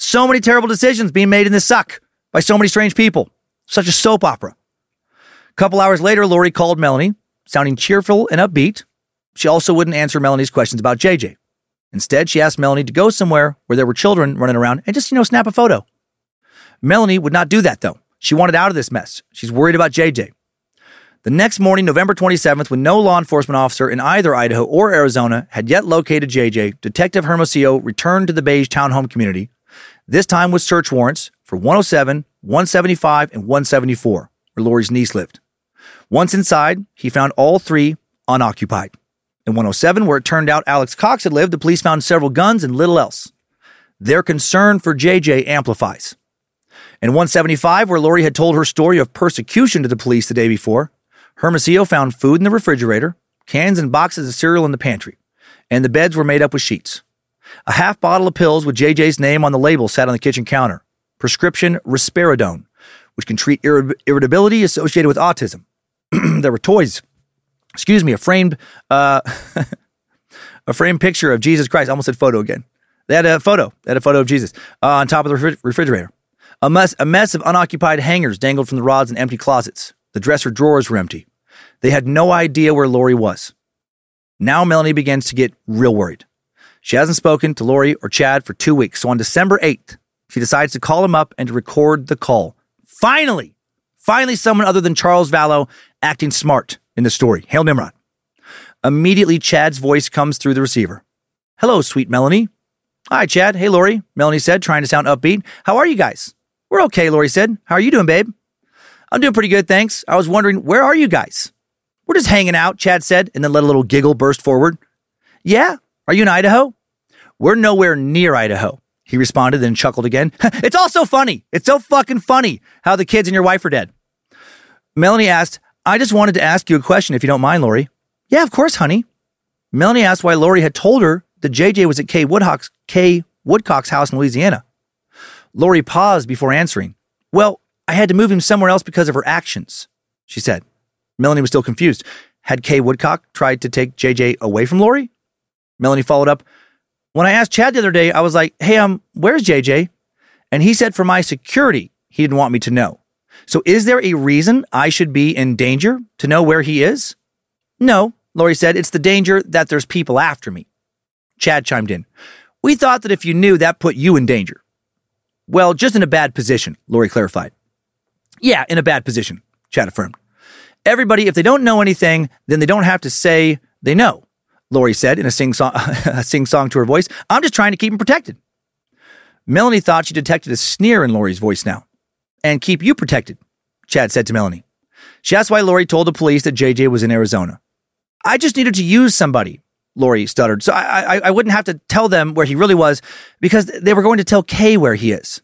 S2: So many terrible decisions being made in this suck by so many strange people. Such a soap opera. A couple hours later, Lori called Melanie, sounding cheerful and upbeat. She also wouldn't answer Melanie's questions about JJ. Instead, she asked Melanie to go somewhere where there were children running around and just, you know, snap a photo. Melanie would not do that, though. She wanted out of this mess. She's worried about JJ. The next morning, November 27th, when no law enforcement officer in either Idaho or Arizona had yet located JJ, Detective Hermosillo returned to the Beige townhome community, this time with search warrants for 107, 175, and 174, where Lori's niece lived. Once inside, he found all three unoccupied. In 107, where it turned out Alex Cox had lived, the police found several guns and little else. Their concern for JJ amplifies. In 175, where Lori had told her story of persecution to the police the day before, Hermosillo found food in the refrigerator, cans and boxes of cereal in the pantry, and the beds were made up with sheets. A half bottle of pills with JJ's name on the label sat on the kitchen counter. Prescription risperidone, which can treat irri- irritability associated with autism. there were toys. Excuse me, a framed, uh, a framed picture of Jesus Christ. I almost said photo again. They had a photo. They had a photo of Jesus uh, on top of the refri- refrigerator. A mess, a mess of unoccupied hangers dangled from the rods in empty closets. The dresser drawers were empty. They had no idea where Lori was. Now Melanie begins to get real worried. She hasn't spoken to Lori or Chad for two weeks. So on December 8th, she decides to call him up and to record the call. Finally, finally, someone other than Charles Vallow acting smart in the story. Hail Nimrod. Immediately, Chad's voice comes through the receiver. Hello, sweet Melanie. Hi, Chad. Hey, Lori. Melanie said, trying to sound upbeat. How are you guys? We're okay, Lori said. How are you doing, babe? I'm doing pretty good, thanks. I was wondering, where are you guys? We're just hanging out, Chad said, and then let a little giggle burst forward. Yeah? Are you in Idaho? We're nowhere near Idaho. He responded, then chuckled again. it's all so funny. It's so fucking funny how the kids and your wife are dead. Melanie asked, I just wanted to ask you a question if you don't mind, Lori. Yeah, of course, honey. Melanie asked why Lori had told her that JJ was at Kay Woodcock's, Kay Woodcock's house in Louisiana. Lori paused before answering. Well, I had to move him somewhere else because of her actions, she said. Melanie was still confused. Had Kay Woodcock tried to take JJ away from Lori? Melanie followed up. When I asked Chad the other day, I was like, hey, um, where's JJ? And he said for my security, he didn't want me to know. So is there a reason I should be in danger to know where he is? No, Lori said, it's the danger that there's people after me. Chad chimed in. We thought that if you knew, that put you in danger. Well, just in a bad position, Lori clarified. Yeah, in a bad position, Chad affirmed. Everybody, if they don't know anything, then they don't have to say they know. Lori said in a sing song, to her voice. I'm just trying to keep him protected. Melanie thought she detected a sneer in Lori's voice now. And keep you protected, Chad said to Melanie. She asked why Lori told the police that JJ was in Arizona. I just needed to use somebody, Lori stuttered. So I, I, I wouldn't have to tell them where he really was because they were going to tell Kay where he is.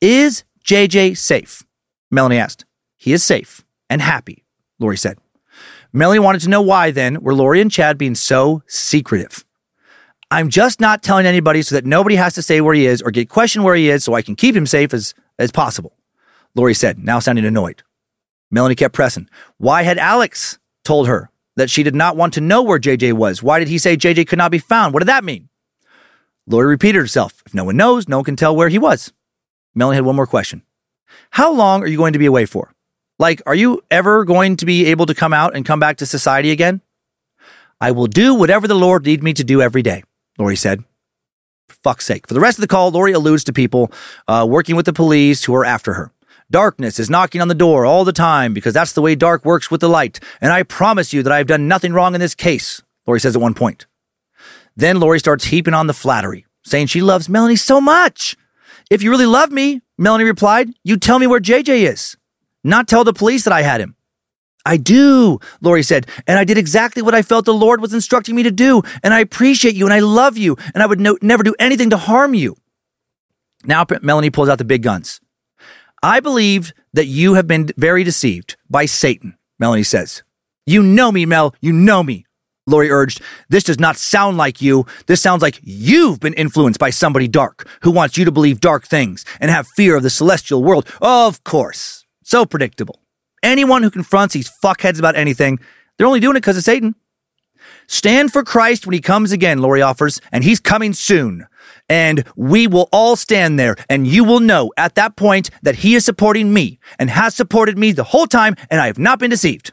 S2: Is JJ safe? Melanie asked. He is safe and happy, Lori said. Melanie wanted to know why then were Lori and Chad being so secretive. I'm just not telling anybody so that nobody has to say where he is or get questioned where he is so I can keep him safe as, as possible. Lori said, now sounding annoyed. Melanie kept pressing. Why had Alex told her that she did not want to know where JJ was? Why did he say JJ could not be found? What did that mean? Lori repeated herself. If no one knows, no one can tell where he was. Melanie had one more question. How long are you going to be away for? Like, are you ever going to be able to come out and come back to society again? I will do whatever the Lord needs me to do every day, Lori said. For fuck's sake. For the rest of the call, Lori alludes to people uh, working with the police who are after her. Darkness is knocking on the door all the time because that's the way dark works with the light. And I promise you that I have done nothing wrong in this case, Lori says at one point. Then Lori starts heaping on the flattery, saying she loves Melanie so much. If you really love me, Melanie replied, you tell me where JJ is, not tell the police that I had him. I do, Lori said, and I did exactly what I felt the Lord was instructing me to do, and I appreciate you and I love you, and I would no- never do anything to harm you. Now Melanie pulls out the big guns. I believe that you have been very deceived by Satan, Melanie says. You know me, Mel. You know me. Lori urged. This does not sound like you. This sounds like you've been influenced by somebody dark who wants you to believe dark things and have fear of the celestial world. Of course. So predictable. Anyone who confronts these fuckheads about anything, they're only doing it because of Satan. Stand for Christ when he comes again, Lori offers, and he's coming soon. And we will all stand there, and you will know at that point that he is supporting me and has supported me the whole time, and I have not been deceived.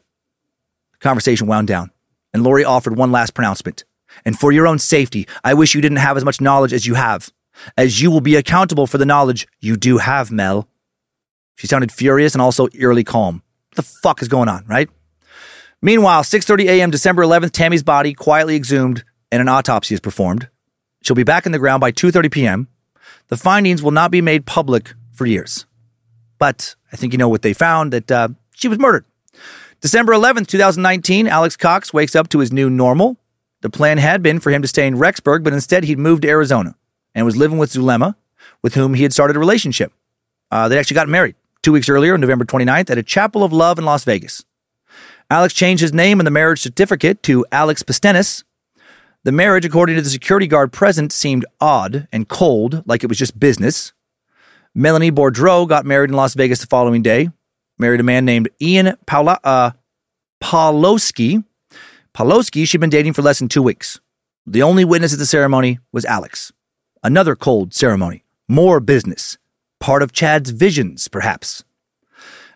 S2: The conversation wound down, and Lori offered one last pronouncement. And for your own safety, I wish you didn't have as much knowledge as you have, as you will be accountable for the knowledge you do have, Mel. She sounded furious and also eerily calm. What the fuck is going on, right? Meanwhile, 6:30 a.m. December 11th, Tammy's body quietly exhumed and an autopsy is performed. She'll be back in the ground by 2:30 p.m. The findings will not be made public for years. But I think you know what they found that uh, she was murdered. December 11th, 2019, Alex Cox wakes up to his new normal. The plan had been for him to stay in Rexburg, but instead he'd moved to Arizona and was living with Zulema, with whom he had started a relationship. Uh, they actually got married two weeks earlier, on November 29th, at a Chapel of Love in Las Vegas. Alex changed his name in the marriage certificate to Alex Pastenes. The marriage, according to the security guard present, seemed odd and cold, like it was just business. Melanie Boudreaux got married in Las Vegas the following day, married a man named Ian Paula, uh. Pawlowski she'd been dating for less than two weeks. The only witness at the ceremony was Alex. Another cold ceremony. More business. Part of Chad's visions, perhaps.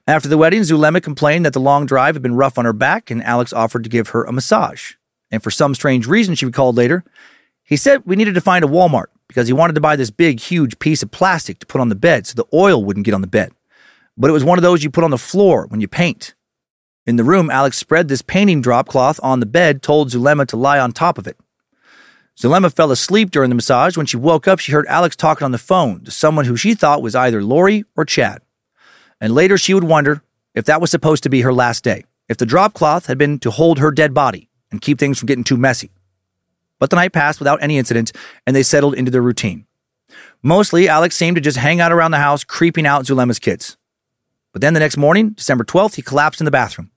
S2: After the wedding, Zulema complained that the long drive had been rough on her back, and Alex offered to give her a massage. And for some strange reason, she recalled later, he said we needed to find a Walmart because he wanted to buy this big, huge piece of plastic to put on the bed so the oil wouldn't get on the bed. But it was one of those you put on the floor when you paint. In the room, Alex spread this painting drop cloth on the bed, told Zulema to lie on top of it. Zulema fell asleep during the massage. When she woke up, she heard Alex talking on the phone to someone who she thought was either Lori or Chad. And later she would wonder if that was supposed to be her last day, if the drop cloth had been to hold her dead body and keep things from getting too messy. But the night passed without any incident, and they settled into their routine. Mostly, Alex seemed to just hang out around the house, creeping out Zulema's kids. But then the next morning, December 12th, he collapsed in the bathroom.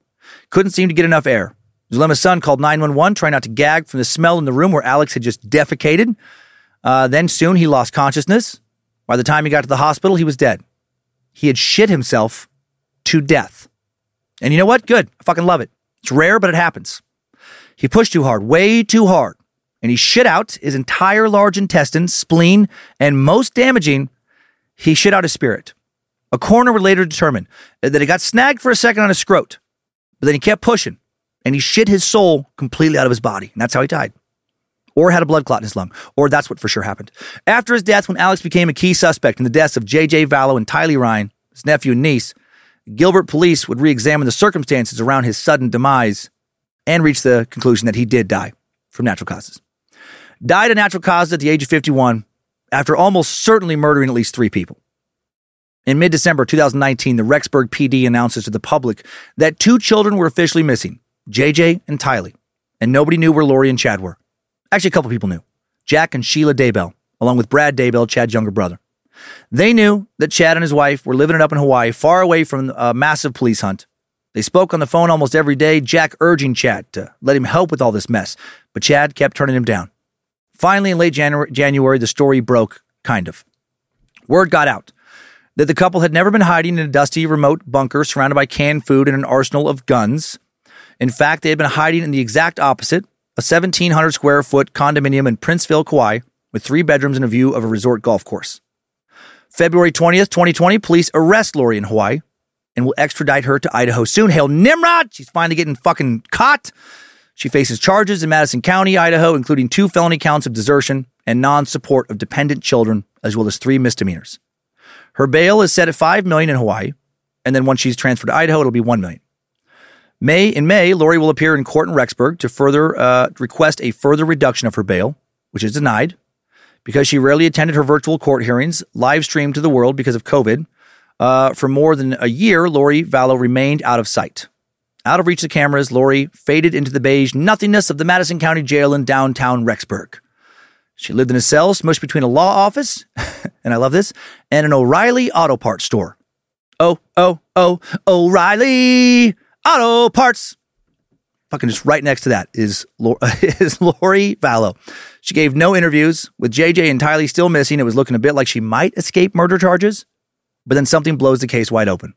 S2: Couldn't seem to get enough air. Zulema's son called 911, trying not to gag from the smell in the room where Alex had just defecated. Uh, then soon he lost consciousness. By the time he got to the hospital, he was dead. He had shit himself to death. And you know what? Good. I fucking love it. It's rare, but it happens. He pushed too hard, way too hard, and he shit out his entire large intestine, spleen, and most damaging, he shit out his spirit. A coroner would later determine that he got snagged for a second on his scrot, but then he kept pushing, and he shit his soul completely out of his body, and that's how he died. Or had a blood clot in his lung, or that's what for sure happened. After his death, when Alex became a key suspect in the deaths of J.J. Vallow and Tylee Ryan, his nephew and niece, Gilbert police would re examine the circumstances around his sudden demise and reach the conclusion that he did die from natural causes. Died of natural causes at the age of 51 after almost certainly murdering at least three people. In mid December 2019, the Rexburg PD announces to the public that two children were officially missing JJ and Tylee, and nobody knew where Lori and Chad were. Actually, a couple people knew Jack and Sheila Daybell, along with Brad Daybell, Chad's younger brother. They knew that Chad and his wife were living it up in Hawaii, far away from a massive police hunt. They spoke on the phone almost every day, Jack urging Chad to let him help with all this mess, but Chad kept turning him down. Finally, in late January, January, the story broke, kind of. Word got out that the couple had never been hiding in a dusty, remote bunker surrounded by canned food and an arsenal of guns. In fact, they had been hiding in the exact opposite a 1,700 square foot condominium in Princeville, Kauai, with three bedrooms and a view of a resort golf course. February 20th, 2020, police arrest Lori in Hawaii and will extradite her to Idaho soon. Hail Nimrod! She's finally getting fucking caught. She faces charges in Madison County, Idaho, including two felony counts of desertion and non-support of dependent children, as well as three misdemeanors. Her bail is set at five million in Hawaii, and then once she's transferred to Idaho, it'll be one million. May in May, Lori will appear in court in Rexburg to further uh, request a further reduction of her bail, which is denied because she rarely attended her virtual court hearings, live streamed to the world because of COVID. Uh, for more than a year, Lori Vallow remained out of sight. Out of reach of cameras, Lori faded into the beige nothingness of the Madison County Jail in downtown Rexburg. She lived in a cell smushed between a law office, and I love this, and an O'Reilly auto parts store. Oh, oh, oh, O'Reilly auto parts. Fucking just right next to that is, is Lori Vallow. She gave no interviews. With JJ entirely still missing, it was looking a bit like she might escape murder charges, but then something blows the case wide open.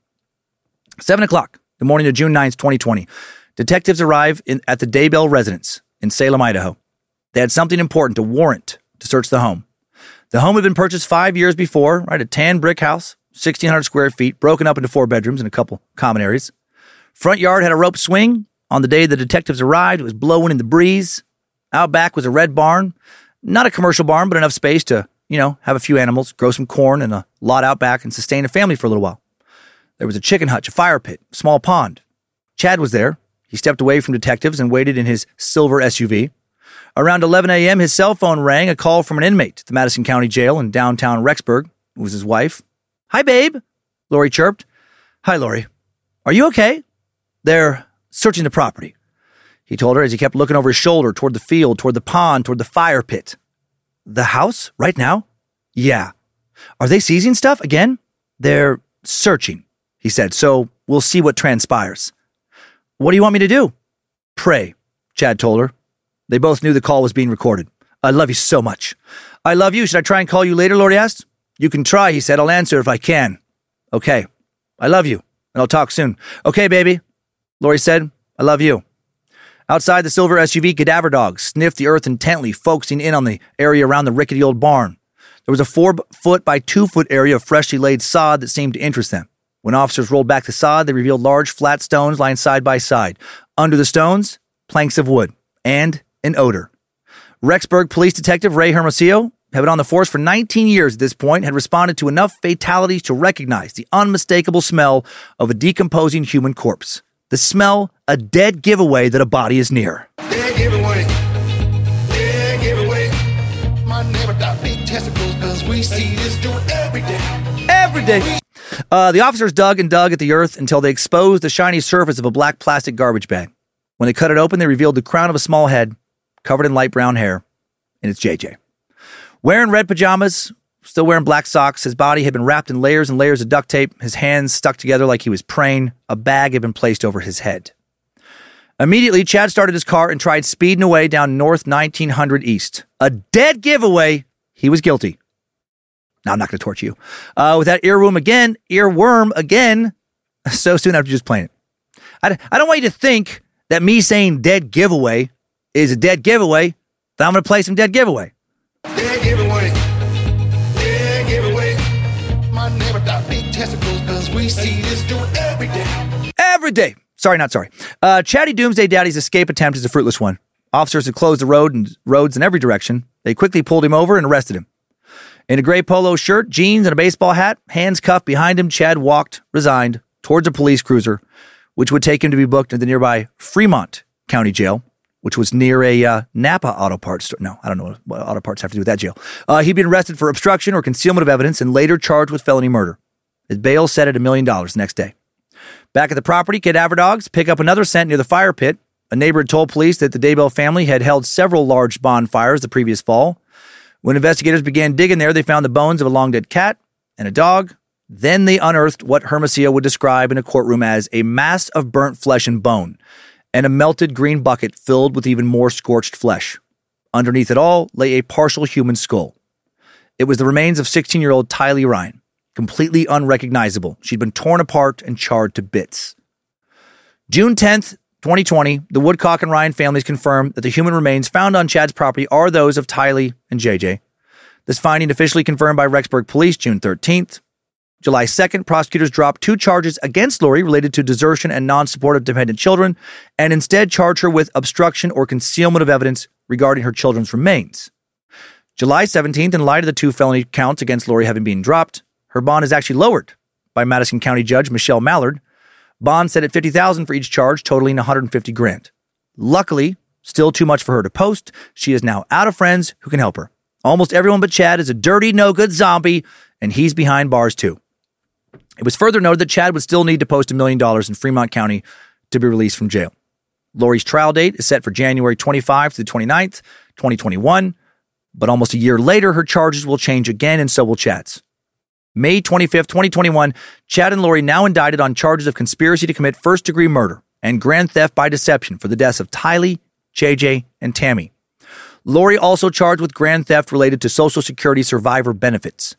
S2: Seven o'clock, the morning of June 9th, 2020. Detectives arrive in, at the Daybell residence in Salem, Idaho. They had something important to warrant to search the home. The home had been purchased five years before, right? A tan brick house, 1,600 square feet, broken up into four bedrooms and a couple common areas. Front yard had a rope swing. On the day the detectives arrived, it was blowing in the breeze. Out back was a red barn. Not a commercial barn, but enough space to, you know, have a few animals, grow some corn and a lot out back and sustain a family for a little while. There was a chicken hutch, a fire pit, small pond. Chad was there. He stepped away from detectives and waited in his silver SUV. Around 11 a.m., his cell phone rang a call from an inmate at the Madison County Jail in downtown Rexburg. It was his wife. Hi, babe, Lori chirped. Hi, Lori. Are you okay? They're searching the property, he told her as he kept looking over his shoulder toward the field, toward the pond, toward the fire pit. The house? Right now? Yeah. Are they seizing stuff again? They're searching, he said, so we'll see what transpires. What do you want me to do? Pray, Chad told her. They both knew the call was being recorded. I love you so much. I love you. Should I try and call you later? Lori asked. You can try, he said. I'll answer if I can. Okay. I love you, and I'll talk soon. Okay, baby. Lori said, I love you. Outside the silver SUV, cadaver dogs sniffed the earth intently, focusing in on the area around the rickety old barn. There was a four foot by two foot area of freshly laid sod that seemed to interest them. When officers rolled back the sod, they revealed large flat stones lying side by side. Under the stones, planks of wood and an odor. Rexburg Police Detective Ray Hermosillo had been on the force for 19 years at this point, had responded to enough fatalities to recognize the unmistakable smell of a decomposing human corpse. The smell, a dead giveaway that a body is near.
S6: Dead giveaway. Dead giveaway. My neighbor got big testicles because we see this dude every day.
S2: Every day. Uh, the officers dug and dug at the earth until they exposed the shiny surface of a black plastic garbage bag. When they cut it open, they revealed the crown of a small head covered in light brown hair, and it's JJ. Wearing red pajamas, still wearing black socks, his body had been wrapped in layers and layers of duct tape, his hands stuck together like he was praying. A bag had been placed over his head. Immediately, Chad started his car and tried speeding away down North 1900 East. A dead giveaway. He was guilty. Now, I'm not going to torture you. Uh, with that earworm again, earworm again, so soon after just playing it. I, I don't want you to think that me saying dead giveaway is a dead giveaway, that I'm going to play some dead giveaway.
S6: Dead giveaway. Every day.
S2: Every day. Sorry, not sorry. Uh, Chatty Doomsday Daddy's escape attempt is a fruitless one. Officers had closed the road and roads in every direction. They quickly pulled him over and arrested him. In a gray polo shirt, jeans, and a baseball hat, hands cuffed behind him, Chad walked, resigned, towards a police cruiser, which would take him to be booked at the nearby Fremont County Jail, which was near a uh, Napa auto parts store. No, I don't know what auto parts have to do with that jail. Uh, he'd been arrested for obstruction or concealment of evidence and later charged with felony murder. His bail set at a million dollars next day. Back at the property, cadaver dogs pick up another scent near the fire pit. A neighbor had told police that the Daybell family had held several large bonfires the previous fall. When investigators began digging there, they found the bones of a long dead cat and a dog. Then they unearthed what Hermosillo would describe in a courtroom as a mass of burnt flesh and bone, and a melted green bucket filled with even more scorched flesh. Underneath it all lay a partial human skull. It was the remains of 16 year old Tylee Ryan, completely unrecognizable. She'd been torn apart and charred to bits. June 10th, 2020, the Woodcock and Ryan families confirmed that the human remains found on Chad's property are those of Tylee and JJ. This finding officially confirmed by Rexburg Police June 13th. July 2nd, prosecutors dropped two charges against Lori related to desertion and non support of dependent children, and instead charged her with obstruction or concealment of evidence regarding her children's remains. July 17th, in light of the two felony counts against Lori having been dropped, her bond is actually lowered by Madison County Judge Michelle Mallard. Bond set at 50,000 for each charge, totaling 150 grand. Luckily, still too much for her to post. She is now out of friends who can help her. Almost everyone but Chad is a dirty, no good zombie, and he's behind bars too. It was further noted that Chad would still need to post a million dollars in Fremont County to be released from jail. Lori's trial date is set for January 25 to the 29th, 2021, but almost a year later, her charges will change again, and so will Chad's. May 25th, 2021, Chad and Lori now indicted on charges of conspiracy to commit first degree murder and grand theft by deception for the deaths of Tylee, JJ, and Tammy. Lori also charged with grand theft related to Social Security survivor benefits.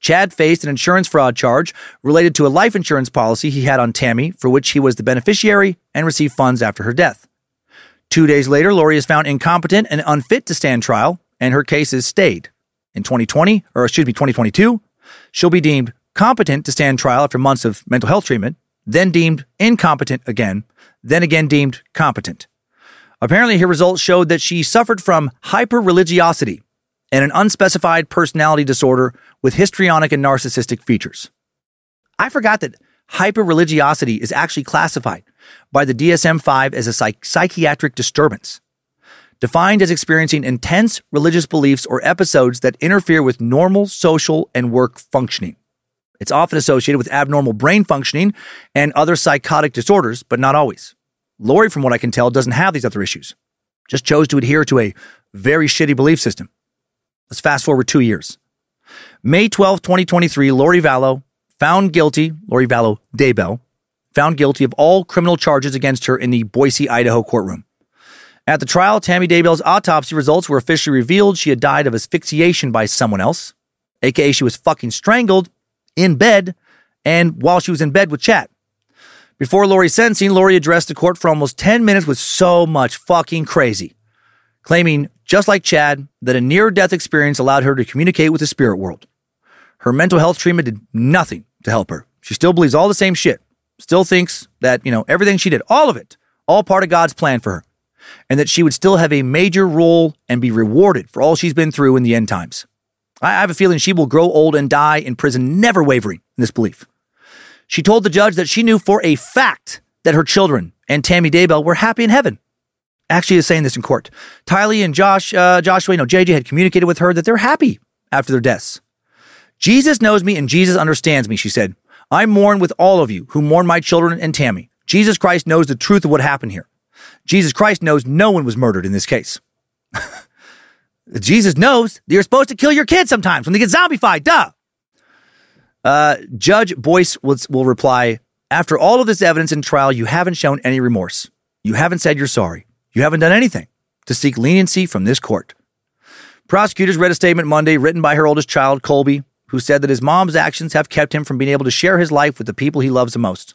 S2: Chad faced an insurance fraud charge related to a life insurance policy he had on Tammy, for which he was the beneficiary and received funds after her death. Two days later, Lori is found incompetent and unfit to stand trial, and her case is stayed. In 2020, or excuse me, 2022, she'll be deemed competent to stand trial after months of mental health treatment, then deemed incompetent again, then again deemed competent. Apparently, her results showed that she suffered from hyperreligiosity and an unspecified personality disorder with histrionic and narcissistic features. I forgot that hyperreligiosity is actually classified by the DSM 5 as a psych- psychiatric disturbance, defined as experiencing intense religious beliefs or episodes that interfere with normal social and work functioning. It's often associated with abnormal brain functioning and other psychotic disorders, but not always. Lori, from what I can tell, doesn't have these other issues, just chose to adhere to a very shitty belief system. Let's fast forward two years. May 12, 2023, Lori Vallow found guilty, Lori Vallow Daybell, found guilty of all criminal charges against her in the Boise, Idaho courtroom. At the trial, Tammy Daybell's autopsy results were officially revealed. She had died of asphyxiation by someone else, aka she was fucking strangled in bed and while she was in bed with Chad. Before Lori's sentencing, Lori addressed the court for almost 10 minutes with so much fucking crazy, claiming, just like Chad, that a near death experience allowed her to communicate with the spirit world. Her mental health treatment did nothing to help her. She still believes all the same shit, still thinks that, you know, everything she did, all of it, all part of God's plan for her, and that she would still have a major role and be rewarded for all she's been through in the end times. I have a feeling she will grow old and die in prison, never wavering in this belief. She told the judge that she knew for a fact that her children and Tammy Daybell were happy in heaven. Actually, is saying this in court. Tylee and Josh, uh, Joshua, know, JJ had communicated with her that they're happy after their deaths. Jesus knows me and Jesus understands me, she said. I mourn with all of you who mourn my children and Tammy. Jesus Christ knows the truth of what happened here. Jesus Christ knows no one was murdered in this case. Jesus knows that you're supposed to kill your kids sometimes when they get zombified. Duh. Uh, Judge Boyce will, will reply After all of this evidence in trial, you haven't shown any remorse. You haven't said you're sorry. You haven't done anything to seek leniency from this court. Prosecutors read a statement Monday written by her oldest child, Colby, who said that his mom's actions have kept him from being able to share his life with the people he loves the most.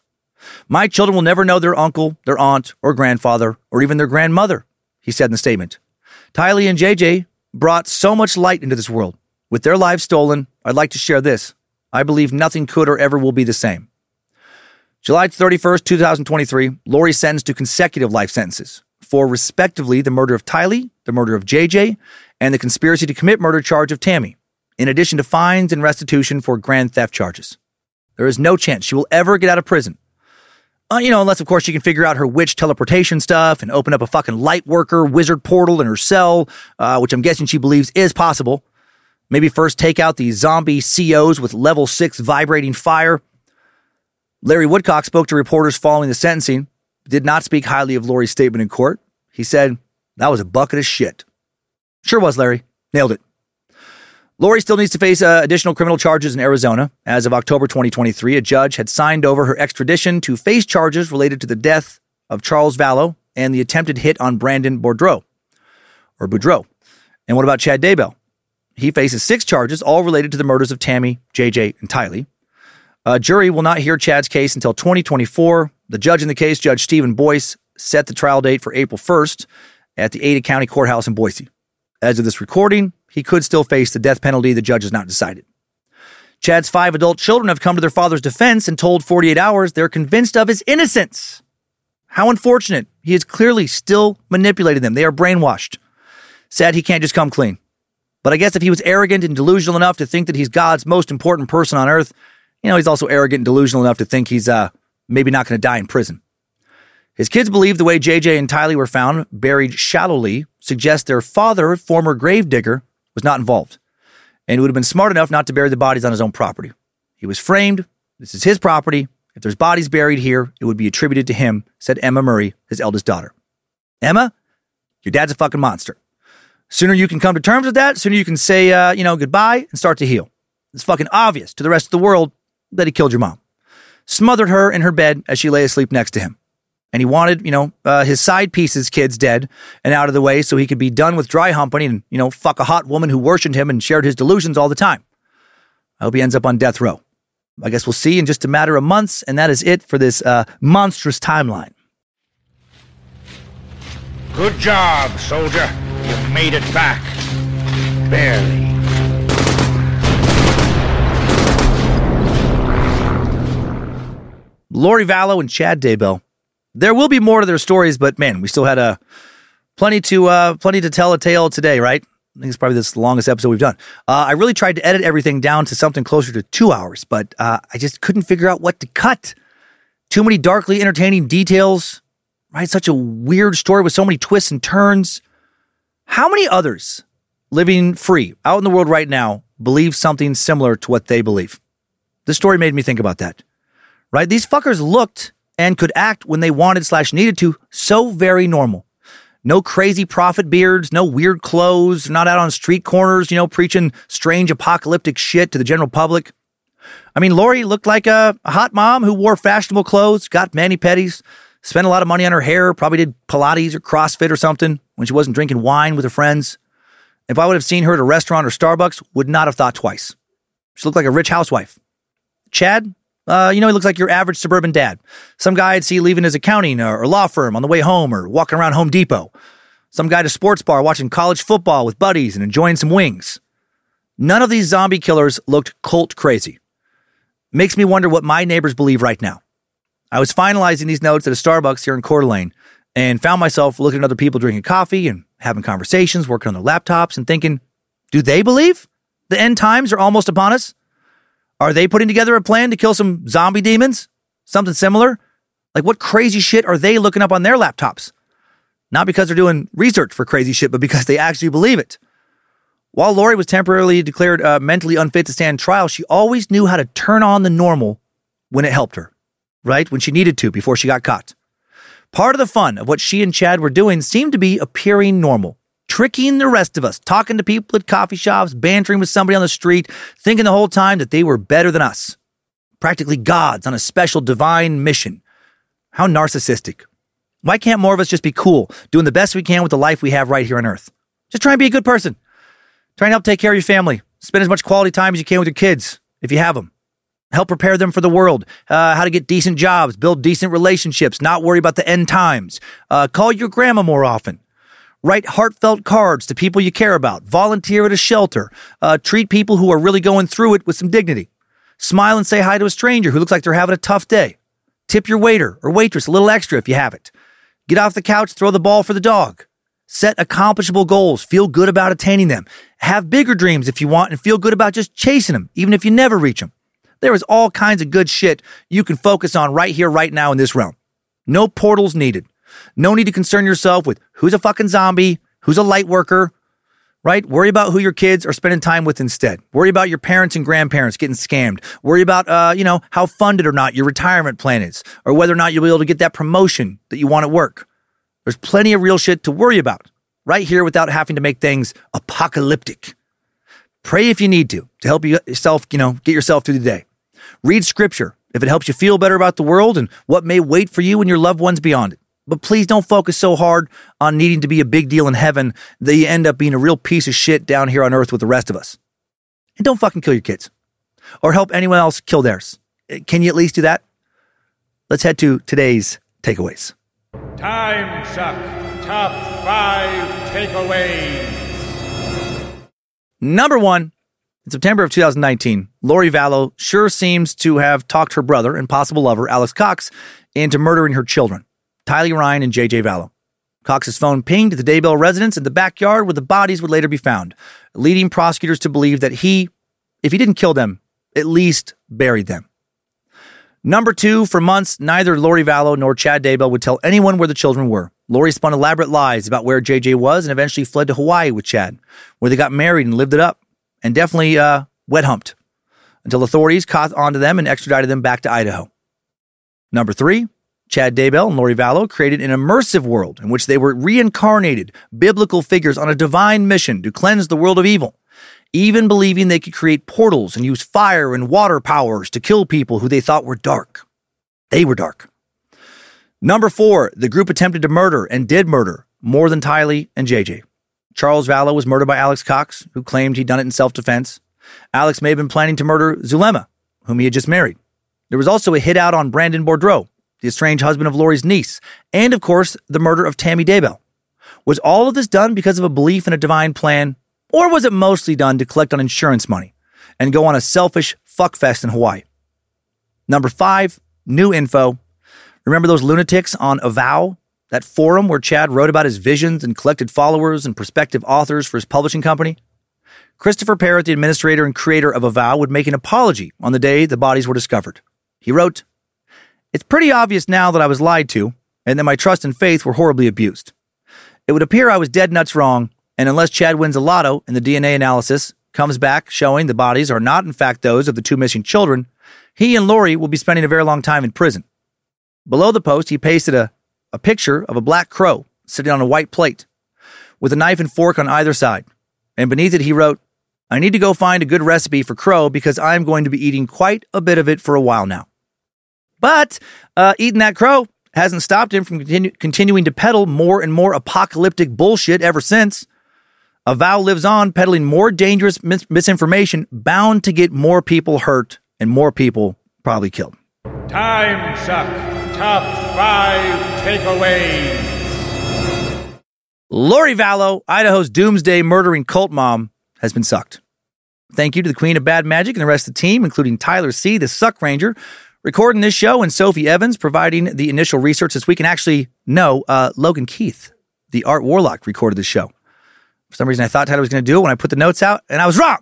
S2: My children will never know their uncle, their aunt, or grandfather, or even their grandmother, he said in the statement. Tylee and JJ brought so much light into this world. With their lives stolen, I'd like to share this. I believe nothing could or ever will be the same. July 31st, 2023, Lori sentenced to consecutive life sentences for respectively the murder of Tylee, the murder of JJ, and the conspiracy to commit murder charge of Tammy, in addition to fines and restitution for grand theft charges. There is no chance she will ever get out of prison. Uh, you know, unless of course she can figure out her witch teleportation stuff and open up a fucking light worker wizard portal in her cell, uh, which I'm guessing she believes is possible. Maybe first take out the zombie COs with level six vibrating fire. Larry Woodcock spoke to reporters following the sentencing, did not speak highly of Lori's statement in court. He said, that was a bucket of shit. Sure was, Larry. Nailed it. Lori still needs to face uh, additional criminal charges in Arizona. As of October 2023, a judge had signed over her extradition to face charges related to the death of Charles Vallow and the attempted hit on Brandon Boudreaux, or Boudreaux. And what about Chad Daybell? He faces six charges, all related to the murders of Tammy, JJ, and Tylee. A jury will not hear Chad's case until 2024. The judge in the case, Judge Stephen Boyce, set the trial date for April 1st at the Ada County Courthouse in Boise. As of this recording, he could still face the death penalty. The judge has not decided. Chad's five adult children have come to their father's defense and told 48 Hours they're convinced of his innocence. How unfortunate. He is clearly still manipulating them. They are brainwashed. Sad he can't just come clean. But I guess if he was arrogant and delusional enough to think that he's God's most important person on earth, you know, he's also arrogant and delusional enough to think he's uh, maybe not going to die in prison. His kids believe the way JJ and Tylee were found, buried shallowly, suggests their father, former gravedigger, was not involved and would have been smart enough not to bury the bodies on his own property. He was framed. This is his property. If there's bodies buried here, it would be attributed to him, said Emma Murray, his eldest daughter. Emma, your dad's a fucking monster. Sooner you can come to terms with that, sooner you can say, uh, you know, goodbye and start to heal. It's fucking obvious to the rest of the world that he killed your mom. Smothered her in her bed as she lay asleep next to him and he wanted, you know, uh, his side pieces kids dead and out of the way so he could be done with dry humping and, you know, fuck a hot woman who worshipped him and shared his delusions all the time. I hope he ends up on death row. I guess we'll see in just a matter of months, and that is it for this uh, monstrous timeline.
S5: Good job, soldier. You've made it back. Barely.
S2: Lori Vallow and Chad Daybell there will be more to their stories, but man, we still had a uh, plenty to uh, plenty to tell a tale today, right? I think it's probably the longest episode we've done. Uh, I really tried to edit everything down to something closer to two hours, but uh, I just couldn't figure out what to cut. Too many darkly entertaining details, right? Such a weird story with so many twists and turns. How many others living free out in the world right now believe something similar to what they believe? This story made me think about that, right? These fuckers looked and could act when they wanted slash needed to so very normal. No crazy prophet beards, no weird clothes, not out on street corners, you know, preaching strange apocalyptic shit to the general public. I mean, Lori looked like a, hot mom who wore fashionable clothes, got mani pedis, spent a lot of money on her hair, probably did Pilates or CrossFit or something when she wasn't drinking wine with her friends. If I would have seen her at a restaurant or Starbucks, would not have thought twice. She looked like a rich housewife. Chad, uh, you know, he looks like your average suburban dad. Some guy I'd see leaving his accounting or law firm on the way home or walking around Home Depot. Some guy at a sports bar watching college football with buddies and enjoying some wings. None of these zombie killers looked cult crazy. Makes me wonder what my neighbors believe right now. I was finalizing these notes at a Starbucks here in Coeur d'Alene and found myself looking at other people drinking coffee and having conversations, working on their laptops, and thinking, do they believe the end times are almost upon us? Are they putting together a plan to kill some zombie demons? Something similar? Like, what crazy shit are they looking up on their laptops? Not because they're doing research for crazy shit, but because they actually believe it. While Lori was temporarily declared uh, mentally unfit to stand trial, she always knew how to turn on the normal when it helped her, right? When she needed to before she got caught. Part of the fun of what she and Chad were doing seemed to be appearing normal tricking the rest of us, talking to people at coffee shops, bantering with somebody on the street, thinking the whole time that they were better than us. Practically gods on a special divine mission. How narcissistic. Why can't more of us just be cool, doing the best we can with the life we have right here on earth? Just try and be a good person. Try and help take care of your family. Spend as much quality time as you can with your kids, if you have them. Help prepare them for the world, uh, how to get decent jobs, build decent relationships, not worry about the end times. Uh, call your grandma more often. Write heartfelt cards to people you care about. Volunteer at a shelter. Uh, treat people who are really going through it with some dignity. Smile and say hi to a stranger who looks like they're having a tough day. Tip your waiter or waitress a little extra if you have it. Get off the couch, throw the ball for the dog. Set accomplishable goals. Feel good about attaining them. Have bigger dreams if you want and feel good about just chasing them, even if you never reach them. There is all kinds of good shit you can focus on right here, right now in this realm. No portals needed. No need to concern yourself with who's a fucking zombie, who's a light worker, right? Worry about who your kids are spending time with instead. Worry about your parents and grandparents getting scammed. Worry about, uh, you know, how funded or not your retirement plan is, or whether or not you'll be able to get that promotion that you want at work. There's plenty of real shit to worry about right here without having to make things apocalyptic. Pray if you need to, to help you yourself, you know, get yourself through the day. Read scripture if it helps you feel better about the world and what may wait for you and your loved ones beyond it. But please don't focus so hard on needing to be a big deal in heaven that you end up being a real piece of shit down here on earth with the rest of us. And don't fucking kill your kids or help anyone else kill theirs. Uh, can you at least do that? Let's head to today's takeaways.
S5: Time Suck Top 5 Takeaways.
S2: Number one, in September of 2019, Lori Vallow sure seems to have talked her brother and possible lover, Alex Cox, into murdering her children. Tylee Ryan and JJ Vallow. Cox's phone pinged at the Daybell residence in the backyard where the bodies would later be found, leading prosecutors to believe that he, if he didn't kill them, at least buried them. Number two, for months, neither Lori Vallow nor Chad Daybell would tell anyone where the children were. Lori spun elaborate lies about where JJ was and eventually fled to Hawaii with Chad, where they got married and lived it up, and definitely uh, wet humped until authorities caught onto them and extradited them back to Idaho. Number three, Chad Daybell and Lori Vallow created an immersive world in which they were reincarnated biblical figures on a divine mission to cleanse the world of evil, even believing they could create portals and use fire and water powers to kill people who they thought were dark. They were dark. Number four, the group attempted to murder and did murder more than Tylee and JJ. Charles Vallow was murdered by Alex Cox, who claimed he'd done it in self defense. Alex may have been planning to murder Zulema, whom he had just married. There was also a hit out on Brandon Boudreaux, the estranged husband of Lori's niece, and of course, the murder of Tammy Daybell. Was all of this done because of a belief in a divine plan, or was it mostly done to collect on insurance money and go on a selfish fuckfest in Hawaii? Number five, new info. Remember those lunatics on Avow, that forum where Chad wrote about his visions and collected followers and prospective authors for his publishing company? Christopher Parrott, the administrator and creator of Avow, would make an apology on the day the bodies were discovered. He wrote, It's pretty obvious now that I was lied to and that my trust and faith were horribly abused. It would appear I was dead nuts wrong, and unless Chad wins a lotto and the DNA analysis comes back showing the bodies are not in fact those of the two missing children, he and Lori will be spending a very long time in prison. Below the post, he pasted a, a picture of a black crow sitting on a white plate with a knife and fork on either side. And beneath it, he wrote, I need to go find a good recipe for crow because I'm going to be eating quite a bit of it for a while now. But uh, eating that crow hasn't stopped him from continu- continuing to peddle more and more apocalyptic bullshit ever since. Avow lives on peddling more dangerous mis- misinformation bound to get more people hurt and more people probably killed.
S5: Time suck. Top five takeaways.
S2: Lori Vallow, Idaho's doomsday murdering cult mom, has been sucked. Thank you to the Queen of Bad Magic and the rest of the team, including Tyler C., the Suck Ranger, recording this show, and Sophie Evans providing the initial research this week. And actually, no, uh, Logan Keith, the Art Warlock, recorded this show. For some reason, I thought Tyler was going to do it when I put the notes out, and I was wrong.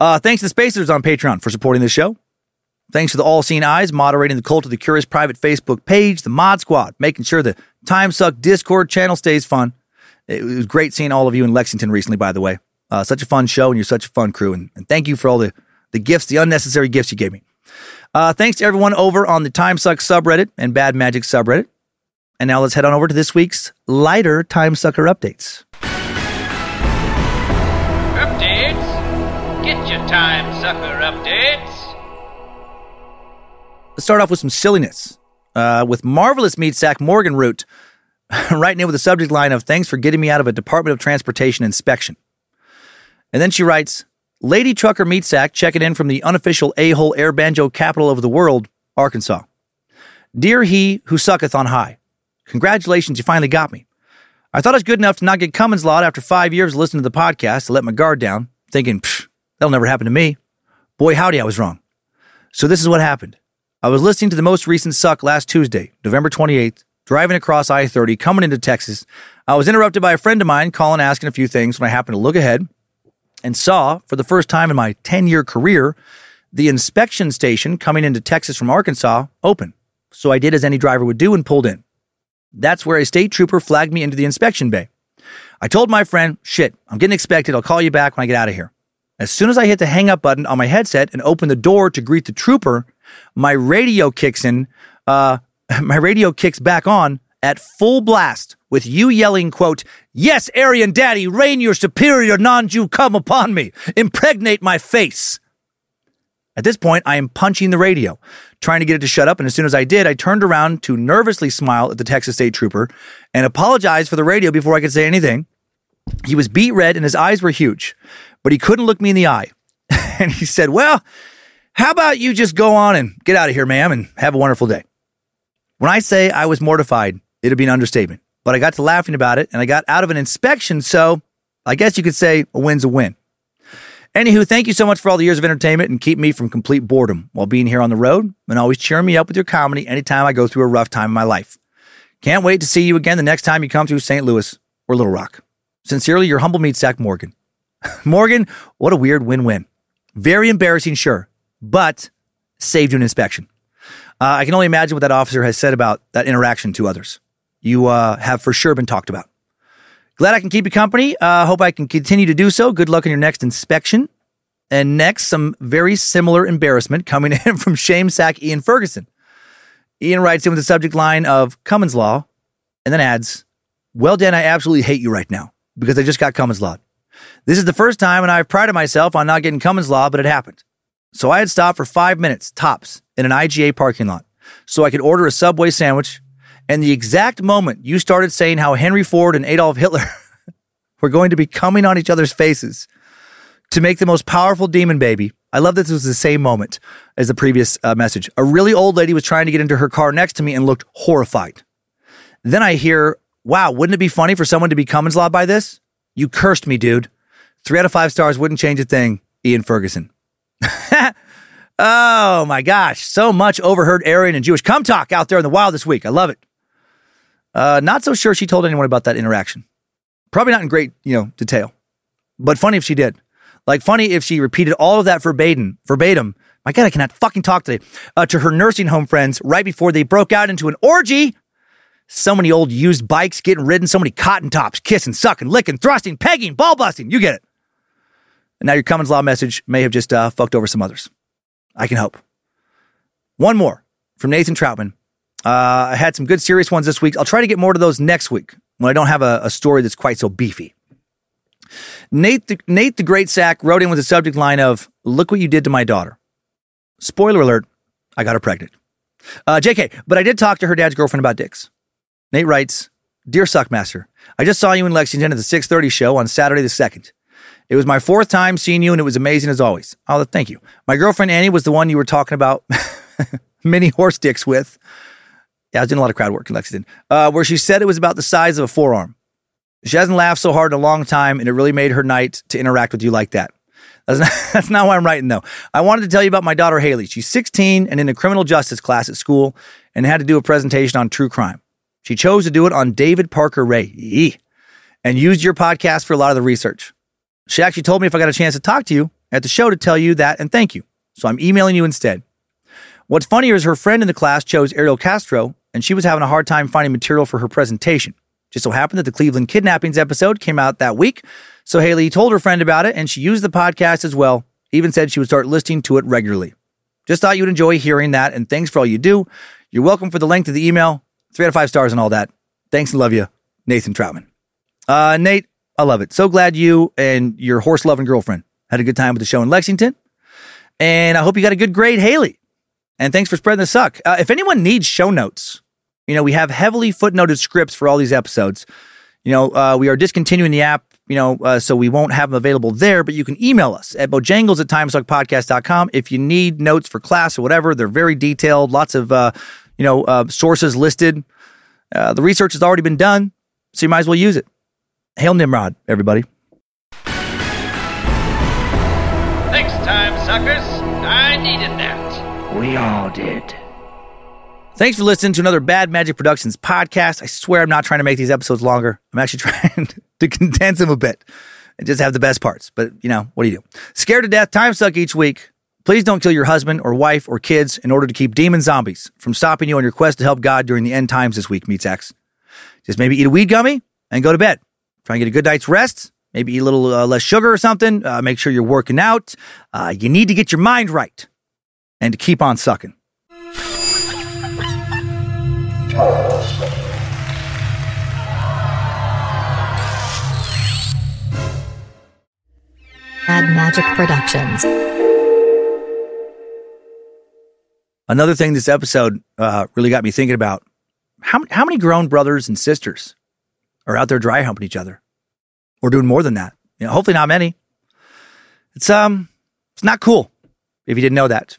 S2: Uh, thanks to the Spacers on Patreon for supporting this show. Thanks to the All Seen Eyes moderating the Cult of the Curious private Facebook page, the Mod Squad, making sure the Time Suck Discord channel stays fun. It was great seeing all of you in Lexington recently, by the way. Uh, such a fun show, and you're such a fun crew. And, and thank you for all the, the gifts, the unnecessary gifts you gave me. Uh, thanks to everyone over on the Time Suck subreddit and Bad Magic subreddit. And now let's head on over to this week's lighter Time Sucker updates.
S7: Updates? Get your time sucker updates.
S2: Let's start off with some silliness. Uh, with marvelous meat sack Morgan Root writing in with a subject line of thanks for getting me out of a Department of Transportation inspection. And then she writes, Lady Trucker Meat Sack checking in from the unofficial a-hole air banjo capital of the world, Arkansas. Dear he who sucketh on high, congratulations, you finally got me. I thought I was good enough to not get Cummins Law after five years of listening to the podcast to let my guard down, thinking, that'll never happen to me. Boy, howdy, I was wrong. So this is what happened. I was listening to the most recent suck last Tuesday, November 28th, driving across I 30, coming into Texas. I was interrupted by a friend of mine calling, asking a few things when I happened to look ahead and saw, for the first time in my 10 year career, the inspection station coming into Texas from Arkansas open. So I did as any driver would do and pulled in. That's where a state trooper flagged me into the inspection bay. I told my friend, shit, I'm getting expected. I'll call you back when I get out of here. As soon as I hit the hang up button on my headset and open the door to greet the trooper, my radio kicks in, uh, my radio kicks back on at full blast with you yelling, quote, Yes, Aryan Daddy, rain your superior non-Jew come upon me, impregnate my face. At this point, I am punching the radio, trying to get it to shut up. And as soon as I did, I turned around to nervously smile at the Texas State Trooper and apologize for the radio before I could say anything. He was beat red and his eyes were huge, but he couldn't look me in the eye. and he said, Well, how about you just go on and get out of here, ma'am, and have a wonderful day? When I say I was mortified, it'd be an understatement. But I got to laughing about it and I got out of an inspection, so I guess you could say a win's a win. Anywho, thank you so much for all the years of entertainment and keep me from complete boredom while being here on the road and always cheering me up with your comedy anytime I go through a rough time in my life. Can't wait to see you again the next time you come through St. Louis or Little Rock. Sincerely, your humble meat sack, Morgan. Morgan, what a weird win win. Very embarrassing, sure, but saved you an inspection. Uh, I can only imagine what that officer has said about that interaction to others. You uh, have for sure been talked about. Glad I can keep you company. Uh, hope I can continue to do so. Good luck in your next inspection. And next, some very similar embarrassment coming in from shame sack Ian Ferguson. Ian writes in with the subject line of Cummins Law and then adds, Well, Dan, I absolutely hate you right now because I just got Cummins Law. This is the first time, and I've prided myself on not getting Cummins Law, but it happened. So I had stopped for five minutes, tops, in an IGA parking lot so I could order a Subway sandwich. And the exact moment you started saying how Henry Ford and Adolf Hitler were going to be coming on each other's faces to make the most powerful demon baby, I love that this was the same moment as the previous uh, message. A really old lady was trying to get into her car next to me and looked horrified. Then I hear, wow, wouldn't it be funny for someone to be Cummins Law by this? You cursed me, dude. Three out of five stars wouldn't change a thing. Ian Ferguson. oh my gosh. So much overheard Aryan and Jewish come talk out there in the wild this week. I love it. Uh, not so sure she told anyone about that interaction. Probably not in great, you know, detail. But funny if she did. Like funny if she repeated all of that verbatim, verbatim My God, I cannot fucking talk today. Uh, to her nursing home friends right before they broke out into an orgy. So many old used bikes getting ridden, so many cotton tops, kissing, sucking, licking, thrusting, pegging, ball busting. You get it. And now your Cummins Law message may have just uh, fucked over some others. I can hope. One more from Nathan Troutman. Uh, I had some good serious ones this week. I'll try to get more to those next week when I don't have a, a story that's quite so beefy. Nate the, Nate the Great Sack wrote in with a subject line of "Look what you did to my daughter." Spoiler alert: I got her pregnant. Uh, Jk, but I did talk to her dad's girlfriend about dicks. Nate writes, "Dear Suckmaster, I just saw you in Lexington at the 6:30 show on Saturday the second. It was my fourth time seeing you, and it was amazing as always. Oh, thank you. My girlfriend Annie was the one you were talking about mini horse dicks with. Yeah, I was doing a lot of crowd work in Lexington, uh, where she said it was about the size of a forearm. She hasn't laughed so hard in a long time, and it really made her night to interact with you like that. That's not, that's not why I'm writing, though. I wanted to tell you about my daughter, Haley. She's 16 and in a criminal justice class at school and had to do a presentation on true crime. She chose to do it on David Parker Ray and used your podcast for a lot of the research. She actually told me if I got a chance to talk to you at the show to tell you that and thank you. So I'm emailing you instead. What's funnier is her friend in the class chose Ariel Castro, and she was having a hard time finding material for her presentation. Just so happened that the Cleveland kidnappings episode came out that week. So Haley told her friend about it and she used the podcast as well. Even said she would start listening to it regularly. Just thought you'd enjoy hearing that and thanks for all you do. You're welcome for the length of the email. Three out of five stars and all that. Thanks and love you, Nathan Troutman. Uh, Nate, I love it. So glad you and your horse loving girlfriend had a good time with the show in Lexington. And I hope you got a good grade, Haley. And thanks for spreading the suck. Uh, if anyone needs show notes, you know, we have heavily footnoted scripts for all these episodes. You know, uh, we are discontinuing the app, you know, uh, so we won't have them available there, but you can email us at bojangles at timesuckpodcast.com if you need notes for class or whatever. They're very detailed, lots of, uh, you know, uh, sources listed. Uh, the research has already been done, so you might as well use it. Hail Nimrod, everybody.
S7: Next time, suckers, I needed that.
S5: We all did.
S2: Thanks for listening to another Bad Magic Productions podcast. I swear I'm not trying to make these episodes longer. I'm actually trying to condense them a bit and just have the best parts. But, you know, what do you do? Scared to death, time suck each week. Please don't kill your husband or wife or kids in order to keep demon zombies from stopping you on your quest to help God during the end times this week, Meat Sacks. Just maybe eat a weed gummy and go to bed. Try and get a good night's rest. Maybe eat a little uh, less sugar or something. Uh, make sure you're working out. Uh, you need to get your mind right and to keep on sucking.
S8: Bad Magic Productions.
S2: Another thing this episode uh, really got me thinking about how, how many grown brothers and sisters are out there dry humping each other or doing more than that? You know, hopefully not many. It's um, it's not cool if you didn't know that.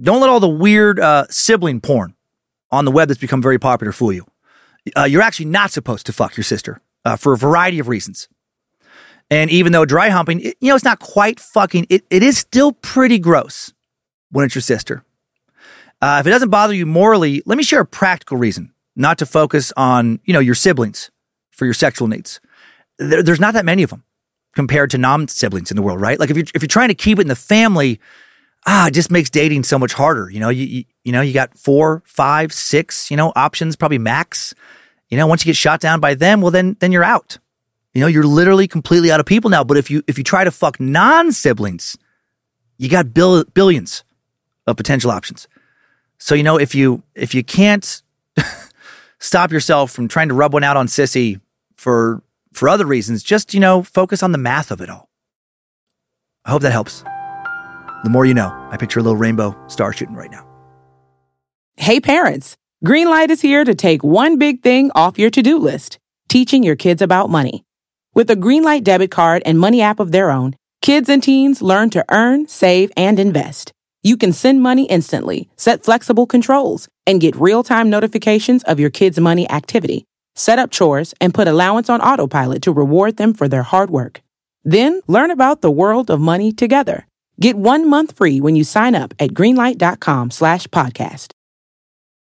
S2: Don't let all the weird uh, sibling porn on the web that's become very popular fool you. Uh, you're actually not supposed to fuck your sister uh, for a variety of reasons. And even though dry humping, it, you know, it's not quite fucking, it, it is still pretty gross when it's your sister. Uh, if it doesn't bother you morally, let me share a practical reason not to focus on, you know, your siblings for your sexual needs. There, there's not that many of them compared to non-siblings in the world, right? Like if you're, if you're trying to keep it in the family, ah, it just makes dating so much harder. You know, you, you, you know, you got four, five, six, you know, options, probably max. You know, once you get shot down by them, well, then, then you're out. You know, you're literally completely out of people now. But if you, if you try to fuck non-siblings, you got bill, billions of potential options. So, you know, if you, if you can't stop yourself from trying to rub one out on sissy for, for other reasons, just, you know, focus on the math of it all. I hope that helps. The more you know. I picture a little rainbow star shooting right now.
S9: Hey parents, Greenlight is here to take one big thing off your to-do list, teaching your kids about money. With a Greenlight debit card and money app of their own, kids and teens learn to earn, save, and invest. You can send money instantly, set flexible controls, and get real-time notifications of your kids' money activity. Set up chores and put allowance on autopilot to reward them for their hard work. Then learn about the world of money together. Get one month free when you sign up at greenlight.com slash podcast.